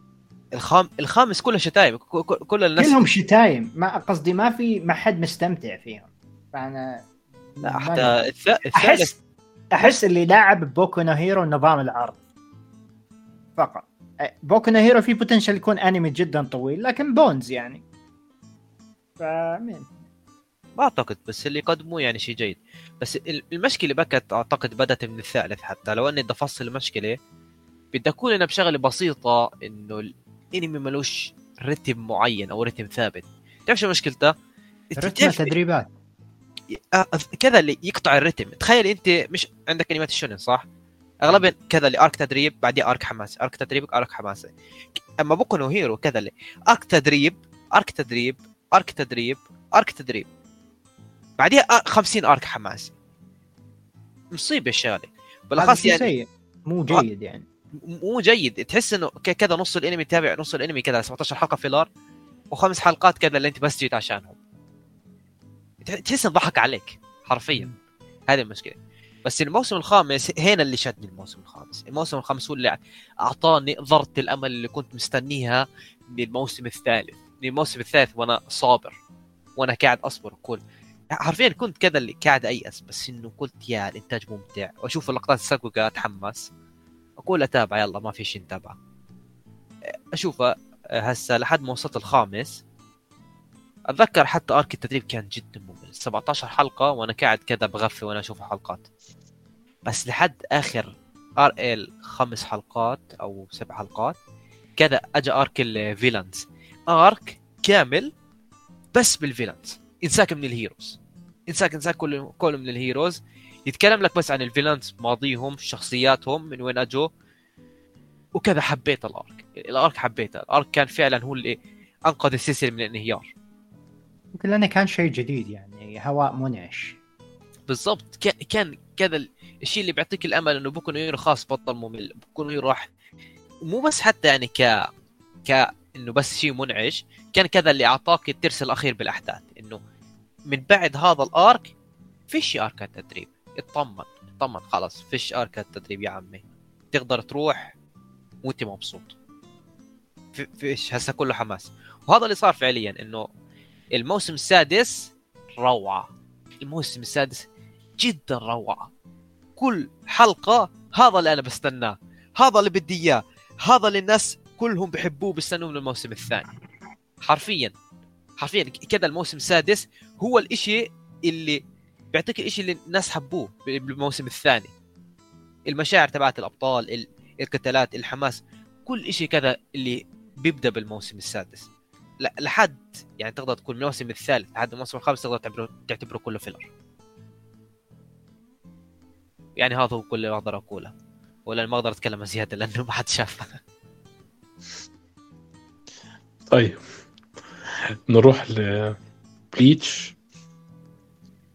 الخام الخامس كله شتايم كل الناس كلهم شتايم. ما قصدي ما في ما حد مستمتع فيهم. فأنا لا حتى الثالث أحس أحس اللي لاعب بوكو نو هيرو نظام العرض. فقط. بوكو نو هيرو في potential يكون انمي جدا طويل لكن بونز يعني. فمين ما أعتقد بس اللي قدموه يعني شيء جيد. بس المشكلة بكت أعتقد بدأت من الثالث حتى. لو أني بدي افصل المشكلة بدي أكون أنا بشغلة بسيطة إنه الانمي ملوش رتم معين أو رتم ثابت. تعرف شو مشكلته؟ رتم تدريبات. كذا اللي يقطع الرتم. تخيل أنت مش عندك انميات الشونن صح؟ اغلبا كذا اللي arc تدريب بعدين arc حماسي arc تدريب arc حماسي أما بوكو نو هيرو كذا اللي arc تدريب arc تدريب arc تدريب arc تدريب. بعدين 50 arc حماسي مصيبة الشغله بالأخص يعني سيء. مو جيد يعني. مو جيد. تحس إنه كذا نص الأنمي تابع نص الأنمي كذا 17 حلقة filler وخمس حلقات كذا اللي انت بس جيت عشانهم. تحس إنه ضحك عليك حرفيا. هذه المشكلة. بس الموسم الخامس هنا اللي شدني الموسم الخامس. الموسم الخامس هو اللي أعطاني ذره الأمل اللي كنت مستنيها من الموسم الثالث. من الموسم الثالث وأنا صابر وأنا قاعد أصبر كل حرفيا كنت كذا اللي قاعد أيأس بس إنه قلت يا الإنتاج ممتع. وأشوف اللقطات السابقة أتحمس. أقول أتابع يلا ما في شيء نتابعه. أشوفه هسه لحد ما وصلت الخامس. أتذكر حتى arc التدريب كان جدا ممل. 17 حلقة وأنا قاعد كذا بغفي وأنا أشوف الحلقات. بس لحد آخر arc ال خمس حلقات أو سبع حلقات كذا اجى arc ال villains arc كامل بس بال villains إنساك من ال heroes. انساك إنساك كل كل من ال heroes. يتكلم لك بس عن ال villains ماضيهم شخصياتهم من وين أجوا. وكذا حبيت الأرك. الأرك حبيته. الأرك كان فعلا هو اللي أنقذ السلسلة من الانهيار. يمكن لأنه كان شيء جديد يعني هواء منعش. بالضبط. كان كذا الشيء اللي بيعطيك الأمل إنه بكون يورو خاص بطل ممل بكون يورو راح. مو بس حتى يعني ك ك إنه بس شيء منعش كان كذا اللي أعطاك الترس الأخير بالأحداث. إنه من بعد هذا الأرك فيش أرك التدريب. اطمن اطمن خلاص فيش أرك التدريب يا عمي. تقدر تروح وأنت مبسوط. فيش هسه كله حماس. وهذا اللي صار فعليا إنه الموسم السادس روعة. الموسم السادس جدا روعة. كل حلقة هذا اللي أنا بستناه هذا اللي بدي إياه هذا اللي الناس كلهم بحبوه بيستنوه من الموسم الثاني. حرفيا حرفيا كذا الموسم السادس هو الإشي اللي بيعطيك الإشي اللي الناس حبوه بالموسم الثاني. المشاعر تبعت الأبطال القتالات الحماس كل إشي كذا اللي بيبدأ بالموسم السادس. لحد يعني تقدر تكون من الموسم الثالث لحد الموسم الخامس تقدر تعتبره تعتبره كله فيلر يعني هذا هو كل اللي أقدر أقوله. ولا ما أقدر أتكلم زيادة لأنه ما حد شافه. طيب. نروح لبليتش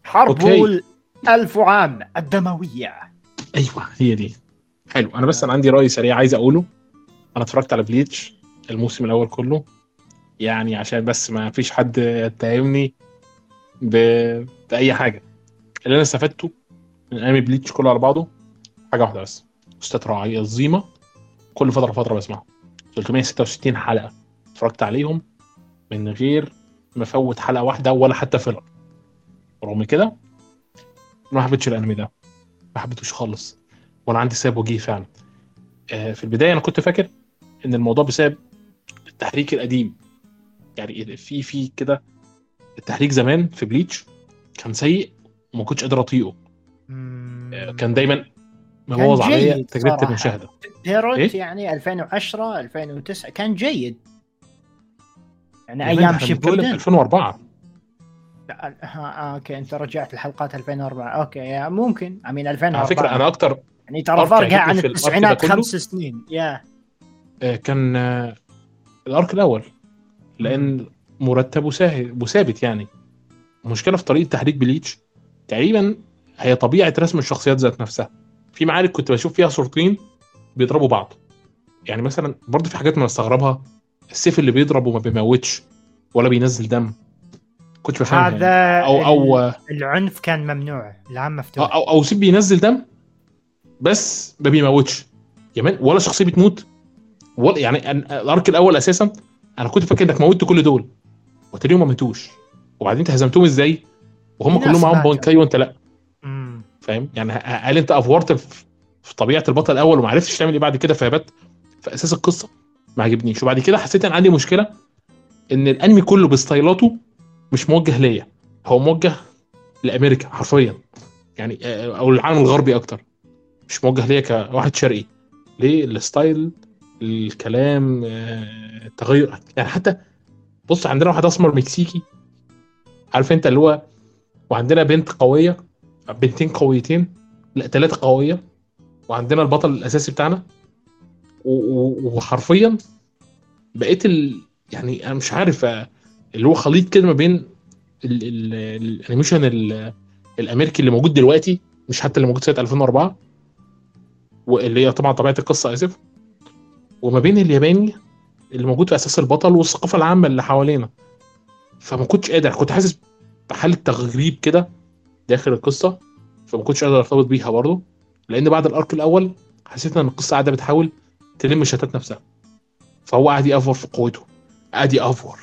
حرب الألف عام الدموية. أيوه هي دي. حلو. أنا بس أنا عندي رأي سريع عايز أقوله. أنا اتفرجت على بليتش الموسم الأول كله. يعني عشان بس ما فيش حد يتهمني ب... بأي حاجة. اللي أنا استفدته من أنمي بليتش كله على بعضه حاجة واحدة بس أستاذ عظيمه كل فترة فترة بسمعها 366 حلقة اتفرجت عليهم من غير ما أفوت حلقة واحدة ولا حتى filler رغم كده ما حبيتش الأنمي ده. ما حبيتوش خالص. وأنا عندي سبب وجيه فعلا. آه، في البداية أنا كنت فاكر إن الموضوع بسبب التحريك القديم. يعني في في كده التحريك زمان في Bleach كان سيء وما كنتش قادر أطيقه. آه، كان دايما مبوظ عليا تجربة المشاهدة. هيروت إيه؟ يعني 2010 2009 كان جيد. يعني أيام شيبودن 2004 لا ها okay أنت رجعت لحلقات 2004 okay يا ممكن. امين 2004 على فكرة أنا أكتر يعني ترى فرقها عجبني عن التسعينات. خمس سنين. يا آه، كان آه، ال arc الأول. لأن مرتب وساهل وثابت يعني. المشكلة في طريقة تحريك بليتش تقريبا هي طبيعة رسم الشخصيات ذات نفسها. في معارك كنت بشوف فيها صورتين بيضربوا بعض. يعني مثلا برضه في حاجات ما بستغربها السيف اللي بيضرب وما بيموتش ولا بينزل دم. كنت بفهمها يعني. هذا أو أو العنف كان ممنوع العام أو مفتوح. أو, أو سيف بينزل دم بس ما بيموتش. كمان ولا شخصية بتموت. ولا يعني الأرك الأول أساسا أنا كنت فاكر إنك موتت كل دول وتلاقيهم ما ماتوش. وبعدين أنت هزمتهم إزاي؟ وهم كلهم معاهم. بانكاي وأنت لأ. فاهم؟ يعني هل أنت أوفرت في في طبيعة البطل الأول وما عرفتش تعمل إيه بعد كده فهبت؟ في أساس القصة ما عجبنيش. وبعد كده حسيت إن عندي مشكلة إن الأنمي كله بستايلاته مش موجه ليا. هو موجه لأمريكا حرفيا. يعني آه، أو العالم الغربي أكتر. مش موجه ليا كواحد شرقي. ليه؟ ال style الكلام آه، التغير يعني حتى بص عندنا واحد اسمر مكسيكي عارف انت اللي هو وعندنا بنت قوية بنتين قويتين لا ثلاثة قوية وعندنا البطل الأساسي بتاعنا. وحرفيا بقيت ال... يعني أنا مش عارف آه، اللي هو خليط كده ما بين ال... ال... ال animation ال... الأمريكي اللي موجود دلوقتي مش حتى اللي موجود سنة 2004 واللي هي طبعا طبيعة القصة آسف وما بين الياباني اللي موجود في أساس البطل والثقافة العامة اللي حوالينا. فما كنتش قادر كنت حاسس بحالة تغريب كده داخل القصة فما كنتش قادر أرتبط بيها برضه لأن بعد الأرك الأول حسيت إن القصة قاعدة بتحاول تلم الشتات نفسها. فهو قاعد يأفور في قوته قاعد يأفور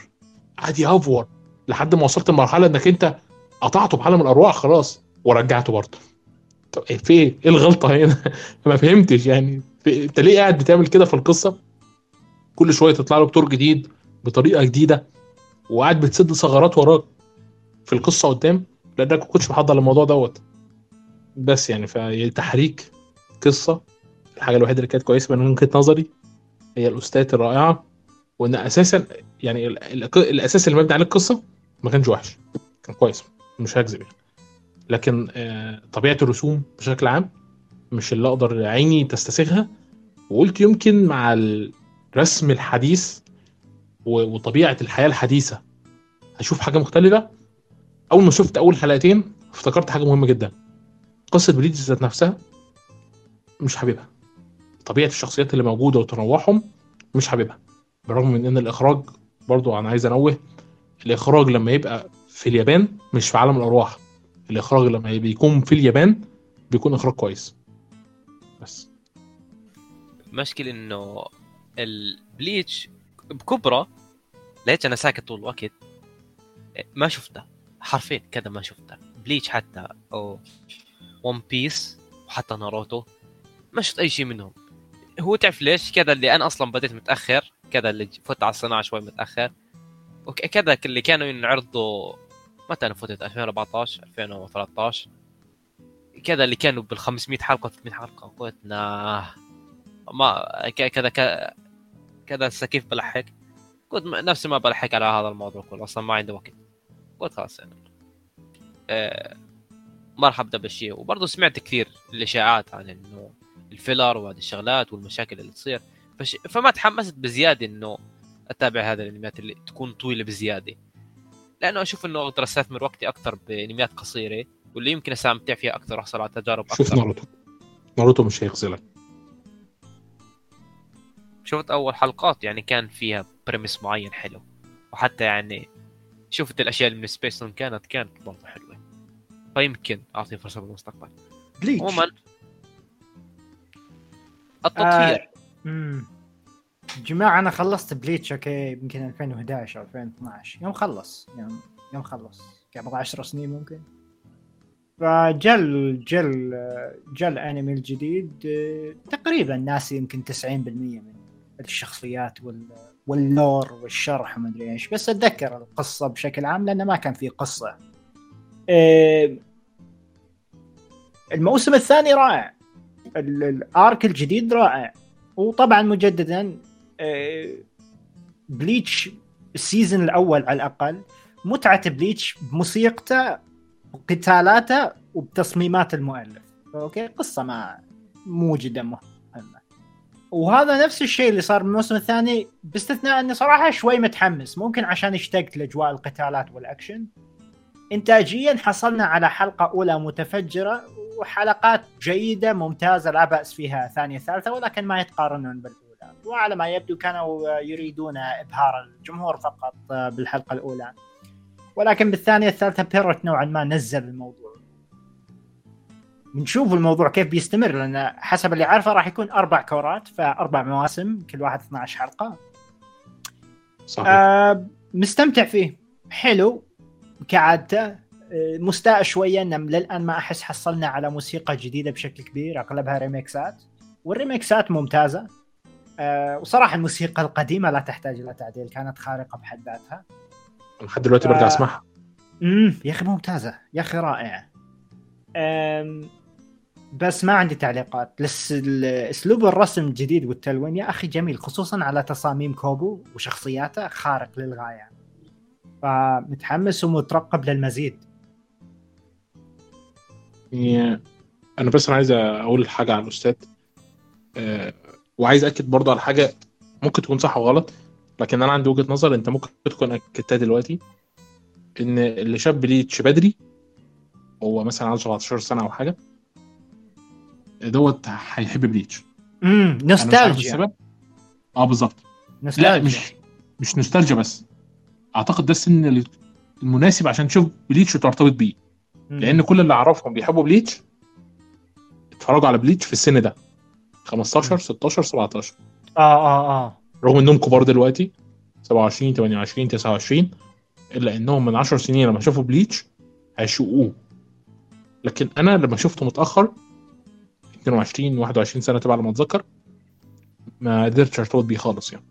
قاعد يأفور لحد ما وصلت لمرحلة إنك أنت قطعته بعالم الأرواح خلاص ورجعته برضه. في إيه؟ الغلطة هنا؟ (laughs) ما فهمتش يعني. أنت ليه قاعد بتعمل كده في القصة؟ كل شوية تطلع له دكتور جديد بطريقة جديدة وقاعد بتسد ثغرات وراك في القصة قدام لانك ما كنتش محضر للموضوع دوت بس يعني فتحريك قصة الحاجة الوحيدة اللي كانت كويسة من وجهة نظري هي الاستاذ الرائعة وإن أساسا يعني ال- ال- الأساس اللي مبني عليه القصة ما كانش وحش كان كويس مش هكذب يعني لكن آه، طبيعة الرسوم بشكل عام مش اللي أقدر عيني تستسيغها. وقلت يمكن مع الرسم الحديث وطبيعة الحياة الحديثة هشوف حاجة مختلفة. أول ما شفت أول حلقتين افتكرت حاجة مهمة جدا. قصة بليدز ذات نفسها مش حاببها طبيعة الشخصيات اللي موجودة وتنوعهم مش حاببها بالرغم من إن الإخراج برضو أنا عايز أنوه الإخراج لما يبقى في اليابان مش في عالم الأرواح. الإخراج لما بيكون في اليابان بيكون إخراج كويس. بس. المشكلة إنه البليتش بكبرى لقيت أنا ساكت طول الوقت؟ ما شفتها حرفيا كذا ما شفتها Bleach حتى أو One Piece وحتى ناروتو. ما شفت أي شيء منهم. هو تعرف ليش؟ كذا اللي أنا أصلا بديت متأخر كذا اللي فت على الصناعة شوي متأخر. وكذا اللي كانوا ينعرضوا متى أنا فتت 2014 2013 كذا اللي كانوا بال 500 حلقة 300 حلقة قلت ما كذا كذا هسه كيف بلحق؟ قلت نفسي ما بلحق على هذا الموضوع كله أصلا ما عندي وقت. قلت خلاص يعني. ما راح ابدا بالشيء وبرضه سمعت كثير الإشاعات عن إنه ال filler وهذه الشغلات والمشاكل اللي تصير. فش... فما تحمست بزيادة إنه أتابع هذه الأنميات اللي تكون طويلة بزيادة. لأنه أشوف إنه أقدر استثمر وقتي أكثر بانميات قصيرة واللي يمكن أستمتع فيها أكثر واحصل على تجارب شوف أكثر. ناروتو. ناروتو مش هيخذلك. شفت أول حلقات يعني كان فيها premise معين حلو. وحتى يعني شفت الأشياء اللي من One Piece كانت كانت برضه حلوة. فيمكن أعطي فرصة بالمستقبل. Bleach عموما التطوير. امم جماعة أنا خلصت Bleach okay يمكن 2011 أو 2012 يوم خلص يوم يوم خلص. قبل 10 سنين ممكن. فجل جل جل الانمي الجديد تقريبا ناسي يمكن 90% من الشخصيات وال وال lore والشرح وما أدري إيش. بس أتذكر القصة بشكل عام لأنه ما كان في قصة. آه، الموسم الثاني رائع. ال- ال arc الجديد رائع. وطبعا مجددا Bleach ال season الأول على الأقل متعة Bleach بموسيقته وقتالاته وبتصميمات المؤلف. okay؟ قصة ما مو جدا مهمة. وهذا نفس الشيء اللي صار بالموسم الثاني باستثناء إني صراحة شوي متحمس. ممكن عشان اشتقت لأجواء القتالات والأكشن. انتاجيا حصلنا على حلقة أولى متفجرة وحلقات جيدة ممتازة لا بأس فيها ثانية ثالثة ولكن ما يتقارنون بالاولى وعلى ما يبدو كانوا يريدون إبهار الجمهور فقط بالحلقة الأولى. ولكن بالثانية الثالثة بيروت نوعا ما نزل الموضوع. بنشوف الموضوع كيف بيستمر لأن حسب اللي عارفه راح يكون أربع كورات فأربع مواسم كل واحد 12 حلقة. صحيح. آه مستمتع فيه. حلو. كعادته آه، مستاء شوية ان للآن ما أحس حصلنا على موسيقى جديدة بشكل كبير أغلبها ريميكسات. والريميكسات ممتازة. آه وصراحة الموسيقى القديمة لا تحتاج إلى تعديل كانت خارقة بحد ذاتها. لحد دلوقتي برجع آه. أسمعها. امم يا أخي ممتازة يا أخي رائعة. أم بس ما عندي تعليقات. لس اسلوب الرسم الجديد والتلوين يا أخي جميل خصوصا على تصاميم كوبو وشخصياته خارق للغاية. فمتحمس ومترقب للمزيد. يعني أنا بس أنا عايز أقول حاجة على الأستاذ. آه، وعايز أكد برضه على حاجة ممكن تكون صح وغلط لكن أنا عندي وجهة نظر أنت ممكن تكون أكدتها دلوقتي إن اللي شاف Bleach بدري هو مثلا عنده 17 سنة أو حاجة دوت هيحب Bleach امم نوستالجيا. آه بالظبط. لا مش مش نوستالجيا بس. أعتقد ده السن المناسب عشان تشوف Bleach وترتبط بيه. لأن كل اللي أعرفهم بيحبوا Bleach اتفرجوا على بليتش في السن ده. 15 16 17 آه آه آه. رغم إنهم كبار دلوقتي 27 28 29 إلا إنهم من 10 سنين لما شافوا بليتش هيشوقوه. لكن أنا لما شفته متأخر 22 21 سنة تبع لما أتذكر ما قدرتش أرتبط بيه خالص يعني.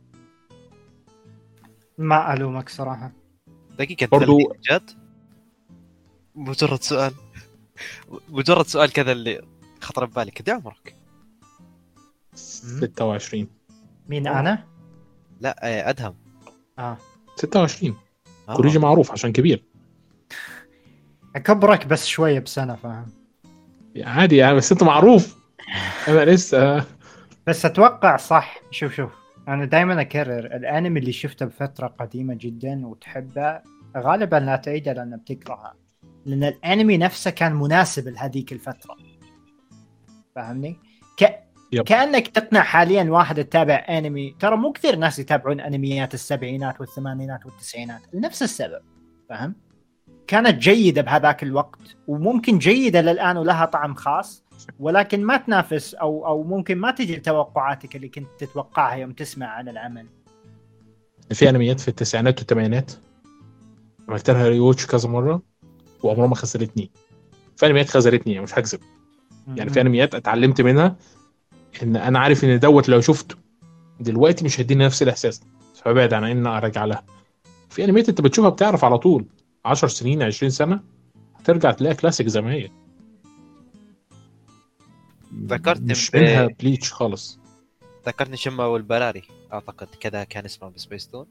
ما ألومك صراحة. دقيقة برضو- برضو جد مجرد سؤال. مجرد سؤال كذا اللي خطر ببالي قد إيه عمرك؟ 26 مين أنا؟ لا آه، أدهم. آه. 26 آه. كوريجي معروف عشان كبير. أكبرك بس شوية بسنة فاهم؟ عادي يعني بس أنت معروف. أنا لسه. بس أتوقع صح. شوف شوف. أنا دائما أكرر الأنمي اللي شفته بفترة قديمة جدا وتحبه غالبا لا تعيده لأن بتكرهه. لأن الأنمي نفسه كان مناسب لهذيك الفترة. فاهمني؟ ك... يب. كأنك تقنع حاليا واحد تتابع أنمي. ترى مو كثير ناس يتابعون أنميات السبعينات والثمانينات والتسعينات. لنفس السبب فاهم؟ كانت جيدة بهذاك الوقت وممكن جيدة للآن ولها طعم خاص ولكن ما تنافس أو أو ممكن ما تجي لتوقعاتك اللي كنت تتوقعها يوم تسمع عن العمل. في أنميات في التسعينات والثمانينات؟ عملت لها rewatch كذا مرة وعمرها ما خسرتني. في أنميات خسرتني يعني مش هكذب. يعني في أنميات اتعلمت منها إن أنا عارف إن دوت لو شفته دلوقتي مش هيديني نفس الإحساس فبعد عن إن ارجع لها. في انميات أنت بتشوفها بتعرف على طول. 10 سنين 20 سنة هترجع تلاقيها كلاسيك زي ما هي. ذكرتني مش ب- منها Bleach خالص. ذكرتني شما والبراري أعتقد كذا كان اسمه بسبيس تون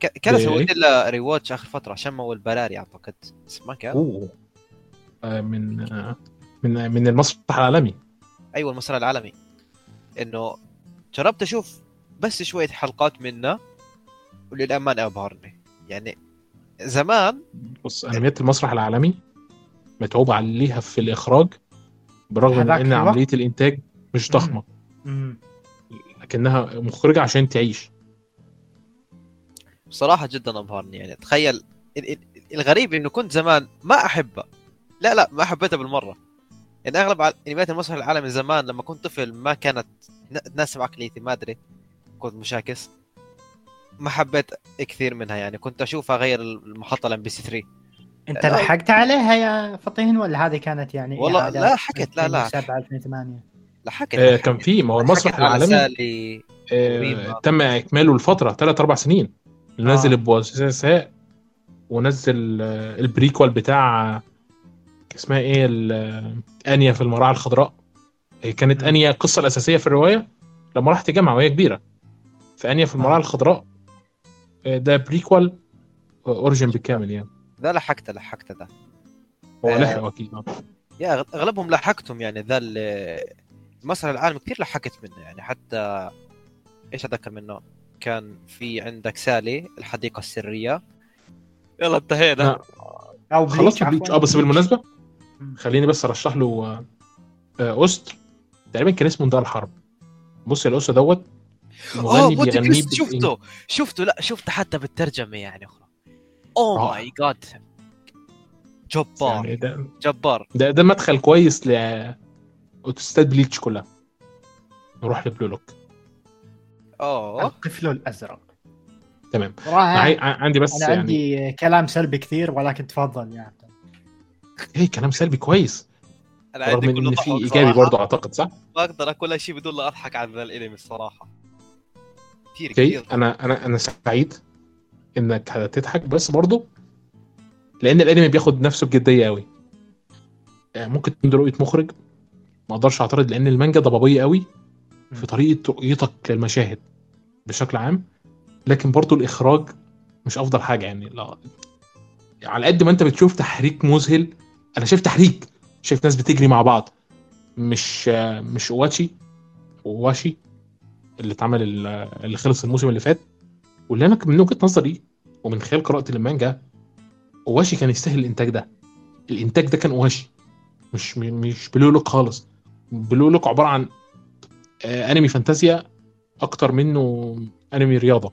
ك- كان إيه؟ سويت له ريواتش آخر فترة شما والبراري أعتقد. اسمه كان أوه. آه، من آه، من من المسرح العالمي. أيوه المسرح العالمي. إنه جربت أشوف بس شوية حلقات منه وللامانه أبهرني. يعني زمان بص انميات المسرح العالمي متعوب عليها في الإخراج برغم من إن؟ عملية الإنتاج مش ضخمة. لكنها مخرجة عشان تعيش. بصراحة جدا أبهرني. يعني تخيل ال- ال- الغريب إنه كنت زمان ما أحبه. لا لا ما حبيته بالمرة. يعني أغلب انميات المسرح العالمي زمان لما كنت طفل ما كانت تناسب عقليتي ما أدري كنت مشاكس ما حبيت كثير منها يعني كنت أشوفها غير المحطة ال MBC 3 أنت. لحقت عليها يا فطين ولا هذه كانت يعني والله لا حكت، لا، لا. 2007 2008 لحقت آه كان في ما هو المسرح العالمي آه. تم إكماله لفترة ثلاث أربع سنين نزل آه. البواساء ونزل البريكوال بتاع آه، اسمها إيه آه، انيا في المراعي الخضراء هي كانت. انيا القصة الأساسية في الرواية لما راحت جامعه وهي كبيرة فانيا في المراعي آه. الخضراء آه، ده prequel origin بالكامل يعني ذا لحقته لحقته ذا هو آه. لحق أكيد آه. يا أغلبهم لحقتهم يعني ذا مسرح العالم كثير لحقت منه يعني حتى إيش أتذكر منه كان في عندك سالي الحديقة السرية يلا انتهينا لا. أو خلصت Bleach Bleach آه. بس بالمناسبة. خليني بس ارشح له آه، آه، OST. تقريبا كان اسمه نداء الحرب. بص يا ال OST دوت مغني كريست بال- شفته شفته لا شفته حتى بالترجمة يعني. أخرى أوه آه. my God. جبار يعني ده جبار. ده, ده مدخل كويس ل OST ات Bleach كلها. نروح ل Blue Lock أوه. الطفل الأزرق. تمام. عندي بس أنا يعني عندي كلام سلبي كثير ولكن تفضل يعني. إيه كلام سلبي كويس. أنا رغم إن في إيجابي. برضه أعتقد صح؟ أقول أي شيء بدون لا أضحك ذا الأنمي الصراحة. كثير okay كثير أنا أنا أنا سعيد إنك هتضحك بس برضه لأن الأنمي بياخد نفسه بجدية قوي يعني ممكن تكون رؤية مخرج ما أقدرش أعترض لأن المانجا ضبابية قوي في طريقة رؤيتك للمشاهد بشكل عام لكن برضه الإخراج مش أفضل حاجة يعني لا. على قد ما أنت بتشوف تحريك مذهل أنا شايف تحريك. شايف ناس بتجري مع بعض. مش مش Ao Ashi Ao Ashi اللي اتعمل ال- اللي خلص الموسم اللي فات. واللي أنا من وجهة نظري ومن خلال قراءتي للمانجا Ao Ashi كان يستاهل الإنتاج ده. الإنتاج ده كان Ao Ashi مش مش Blue Lock خالص. Blue Lock عبارة عن آه، أنمي فانتازيا أكتر منه أنمي رياضة.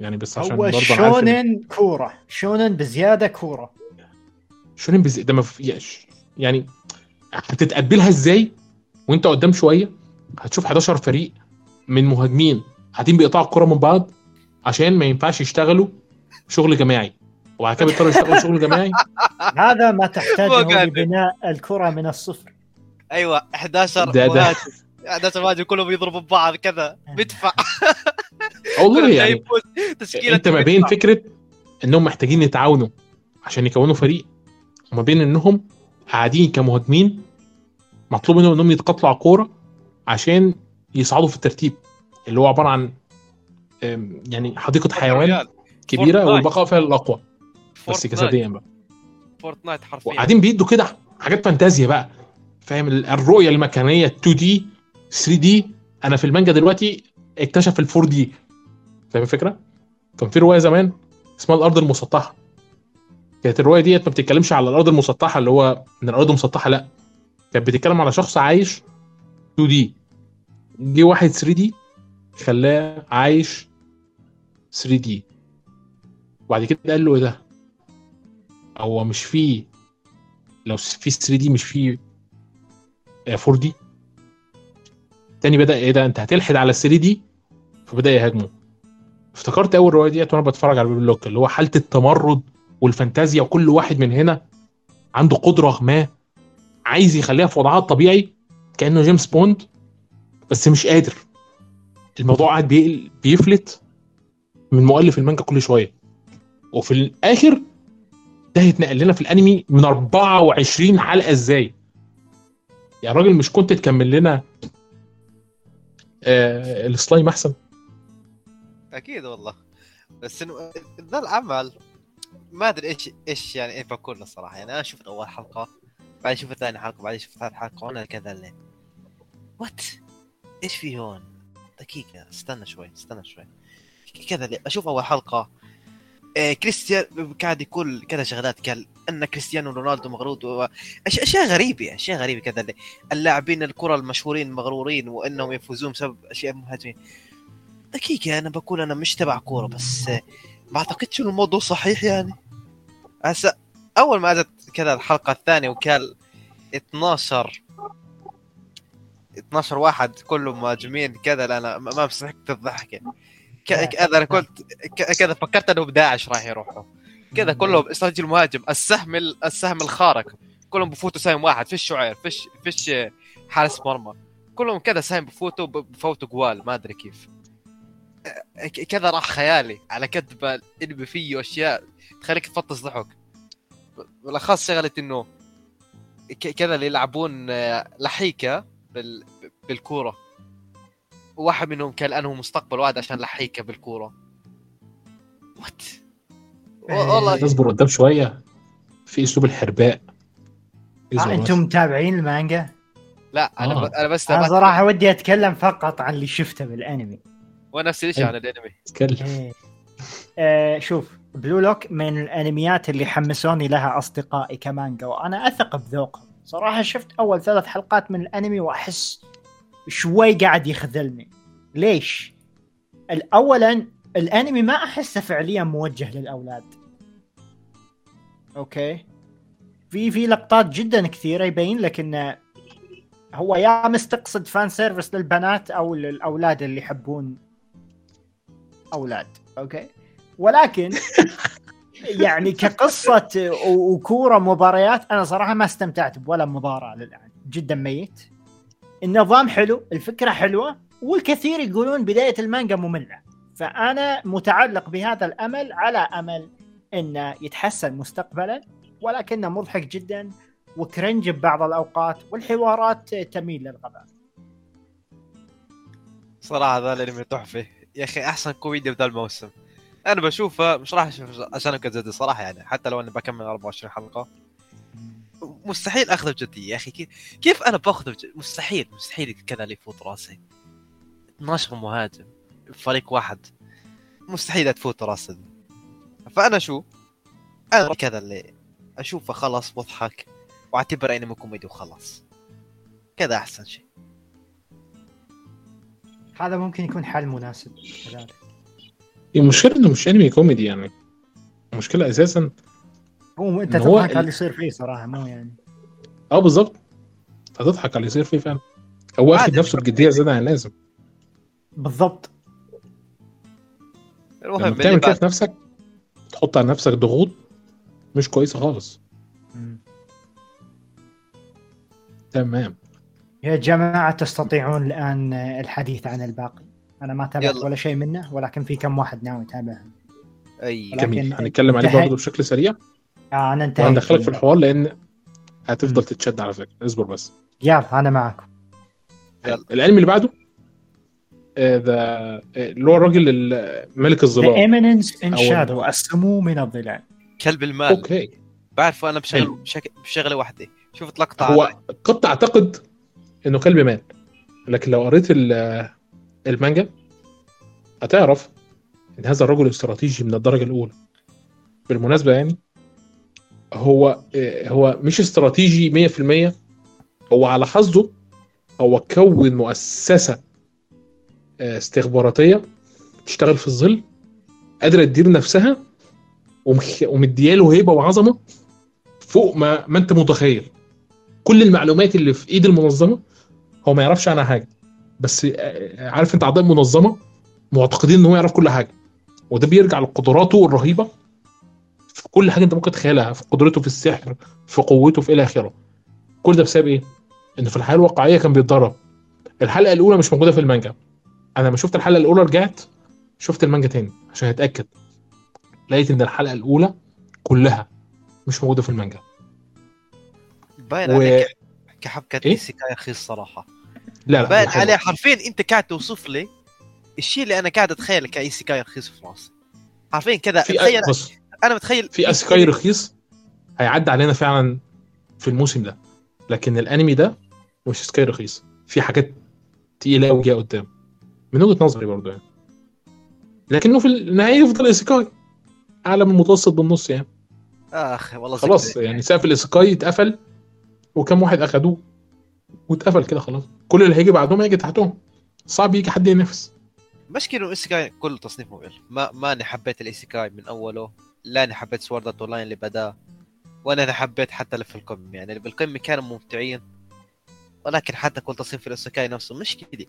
يعني بس عشان هو شونن كورة. شونن بزيادة كورة. شونين بز... ده ما في يعني هتتقبلها إزاي؟ وانت قدام شوية هتشوف 11 فريق من مهاجمين قاعدين بيقطعوا الكرة من بعض عشان ما ينفعش يشتغلوا شغل جماعي. وبعد كده بيضطروا يشتغلوا شغل جماعي. هذا ما تحتاجه. (laughs) لبناء الكرة من الصفر. أيوه 11 ده- ده- مهاجم 11 مهاجم كلهم يضربوا ببعض كذا. بدفع آه والله (laughs) يعني. تشكيلة انت ما بين. فكرة انهم محتاجين يتعاونوا عشان يكونوا فريق. وما بين إنهم قاعدين كمهاجمين مطلوب منهم إنهم يتقاتلوا على الكوره عشان يصعدوا في الترتيب اللي هو عبارة عن يعني حديقة حيوان. كبيرة. والبقاء فيها الاقوى بس. جسديا بقى فورتنايت حرفيا وقاعدين بيدوا كده حاجات فانتازيا بقى فاهم ال- الرؤية المكانية 2 دي 3 دي أنا في المانجا دلوقتي اكتشف ال 4 دي فاهم الفكرة؟ كان في رواية زمان اسمها الأرض المسطحة كانت الرواية ديت ما بتتكلمش على الأرض المسطحة اللي هو إن الأرض مسطحة لأ. كانت بتتكلم على شخص عايش 2 دي. جه واحد 3 دي خلاه عايش 3 دي. وبعد كده قال له إيه ده؟ هو مش فيه لو في 3 دي مش في 4 دي؟ تاني بدأ إيه ده؟ أنت هتلحد على 3 دي؟ فبدأ يهاجمه. افتكرت أول رواية ديت وأنا بتفرج على بيبي لوك اللي هو حالة التمرد والفانتازيا وكل واحد من هنا عنده قدرة ما عايز يخليها في وضعها الطبيعي كأنه جيمس بوند بس مش قادر. الموضوع قاعد بيفلت من مؤلف المانجا كل شوية. وفي الآخر ده هيتنقل لنا في الأنمي من 24 حلقة إزاي؟ يا راجل مش كنت تكمل لنا آه السلايم أحسن؟ أكيد والله. بس انه ذا العمل ما أدري إيش إيش يعني إيه بكون الصراحة. يعني أنا شفت اول حلقة بعدين شفت ثاني حلقة بعدين شفت ثالث حلقة وأنا كذا وات إيش في هون؟ دقيقة استنى شوي استنى شوي. كذا أشوف أول حلقة. إيه كريستيان قاعد يقول كذا شغلات قال إن كريستيانو رونالدو مغرور. أش... أشياء غريبة أشياء غريبة كذا اللاعبين الكرة المشهورين مغرورين وإنهم يفوزون بسبب أشياء مهاجمين. دقيقة أنا بقول أنا مش تبع كورة بس ما أعتقدش إنه الموضوع صحيح يعني. هسا أول ما أجت كذا الحلقة الثانية وكان 12 12 واحد كلهم مهاجمين كذا لا أنا ما مسحت الضحك ك- كذا أنا قلت ك- كذا فكرت إنهم داعش راح يروحوا. كذا كلهم استراتيجي المهاجم. السهم ال- السهم الخارق. كلهم بفوتوا سهم واحد. فيش شعير فيش فيش آه، حارس مرمى. كلهم كذا سهم بفوتوا بفوتوا جوال ما أدري كيف. كذا راح خيالي على كتب الانمي فيه أشياء تخليك تفطس ضحك. بالأخص شغلة إنه ك- كذا اللي يلعبون آه، لحيكة بال... بالكورة. واحد منهم كان انه مستقبل واحد عشان لحيكة بالكورة. وات والله نصبر قدام شوية. في أسلوب الحرباء. آه. أنتم متابعين المانجا؟ لا أنا آه. ب... أنا بس أنا صراحة ودي أتكلم فقط عن اللي شفته بالأنمي. ونفس الشيء عن الأنمي. اتكلم إيه. آه شوف Blue Lock من الأنميات اللي حمسوني لها أصدقائي كمانجا وأنا أثق بذوقهم. صراحة شفت أول ثلاث حلقات من الأنمي وأحس شوي قاعد يخذلني. ليش؟ اولا الأنمي ما أحسه فعليا موجه للأولاد. okay. في في لقطات جدا كثيرة يبين لك انه هو يا مستقصد fan service للبنات أو للأولاد اللي يحبون أولاد okay؟ ولكن (laughs) يعني كقصة وكورة مباريات أنا صراحة ما استمتعت بولا مباراة للآن جدا ميت. النظام حلو الفكرة حلوة والكثير يقولون بداية المانجا مملة. فأنا متعلق بهذا الأمل على أمل إنه يتحسن مستقبلا ولكنه مضحك جدا وكرنج ببعض الأوقات والحوارات تميل للغباء. صراحة هذا الانمي تحفه يا أخي أحسن كوميديا بذا الموسم. أنا بشوفه مش راح أشوف عشان كذا صراحة يعني حتى لو إني بكمل 24 حلقة. مستحيل أخذه بجدية يا أخي. كيف أنا باخذه بجد؟ مستحيل مستحيل كذا اللي يفوت راسي. 12 مهاجم فريق واحد. مستحيل تفوت راسي. فأنا شو؟ أنا كذا اللي أشوفه خلاص وأضحك واعتبر انمي كوميدي وخلاص. كذا أحسن شيء. هذا ممكن يكون حل مناسب كذلك. المشكلة إنه مش انمي كوميدي يعني. المشكلة أساسا هو أنت إن تضحك على اللي يصير فيه صراحة مو يعني. آه بالظبط هتضحك على اللي يصير فيه فعلا. هو اخد عادي. نفسه بجدية زيادة عن اللازم. بالضبط. المهم لما بتعمل كده في نفسك تحط على نفسك ضغوط مش كويسة خالص. تمام. يا جماعة تستطيعون الآن الحديث عن الباقي؟ أنا ما تابعت يلا. ولا شيء منه ولكن في كم واحد ناوي يتابعها أي. ولكن جميل. هنتكلم عليه برضه بشكل سريع؟ آه أنا انتهيت. وهندخلك في. الحوار لأن هتفضل. تتشد على فكرة. اصبر بس. يلا أنا معكم يلا. الانمي اللي بعده؟ آه، ذا آه، اللي هو الراجل ال- ملك The الظلام. Eminence in أول- Shadow السمو من الظلال كلب المال. أوكي. بعرف أنا بشغل. بشغلة واحدة. شفت لقطه هو قد تعتقد إنه كلب مات لكن لو قريت ال- المانجا هتعرف إن هذا الرجل استراتيجي من الدرجة الأولى. بالمناسبة يعني هو هو مش استراتيجي 100% هو على حظه هو كون مؤسسة آه، استخباراتية تشتغل في الظل قادرة تدير نفسها ومدياله هيبة وعظمة فوق ما ما أنت متخيل. كل المعلومات اللي في إيد المنظمة هو ما يعرفش عنها حاجة. بس آه، عارف انت اعضاء المنظمة معتقدين ان هو يعرف كل حاجة. وده بيرجع لقدراته الرهيبة في كل حاجة انت ممكن تتخيلها في قدرته في السحر في قوته في إلى آخره. كل ده بسبب إيه؟ إن في الحياة الواقعية كان بيتدرب. الحلقة الأولى مش موجودة في المانجا. أنا لما شفت الحلقة الأولى رجعت شفت المانجا تاني عشان أتأكد. لقيت إن الحلقة الأولى كلها مش موجودة في المانجا. باين و- عليك كحبكة إيه؟ isekai رخيص صراحة. لا لا باين. عليه حرفيا انت قاعد توصف لي الشيء اللي أنا قاعد اتخيله ك isekai رخيص في راسي حرفيا كذا تخيل بص أنا متخيل في isekai رخيص هيعدي علينا فعلا في الموسم ده. لكن الأنمي ده مش isekai رخيص. في حاجات تقيلة قوي جاية قدام. من وجهة نظري برضه يعني. لكنه في النهايه يفضل isekai أعلى من المتوسط بالنص يعني. اخ والله خلاص. يعني سقف ال isekai اتقفل وكم واحد أخدوه؟ واتقفل كده خلاص. كل اللي هيجي بعدهم هيجي تحتهم. صعب يجي حد ينافس. مشكلة إنه isekai كله تصنيف ممل. ما ماني حبيت ال isekai من أوله. لا اني حبيت Sword Art Online اللي بدا ولا أنا حبيت حتى اللي في القمه يعني اللي بالقمه كانوا ممتعين. ولكن حتى كل تصنيف ال isekai نفسه مشكلة.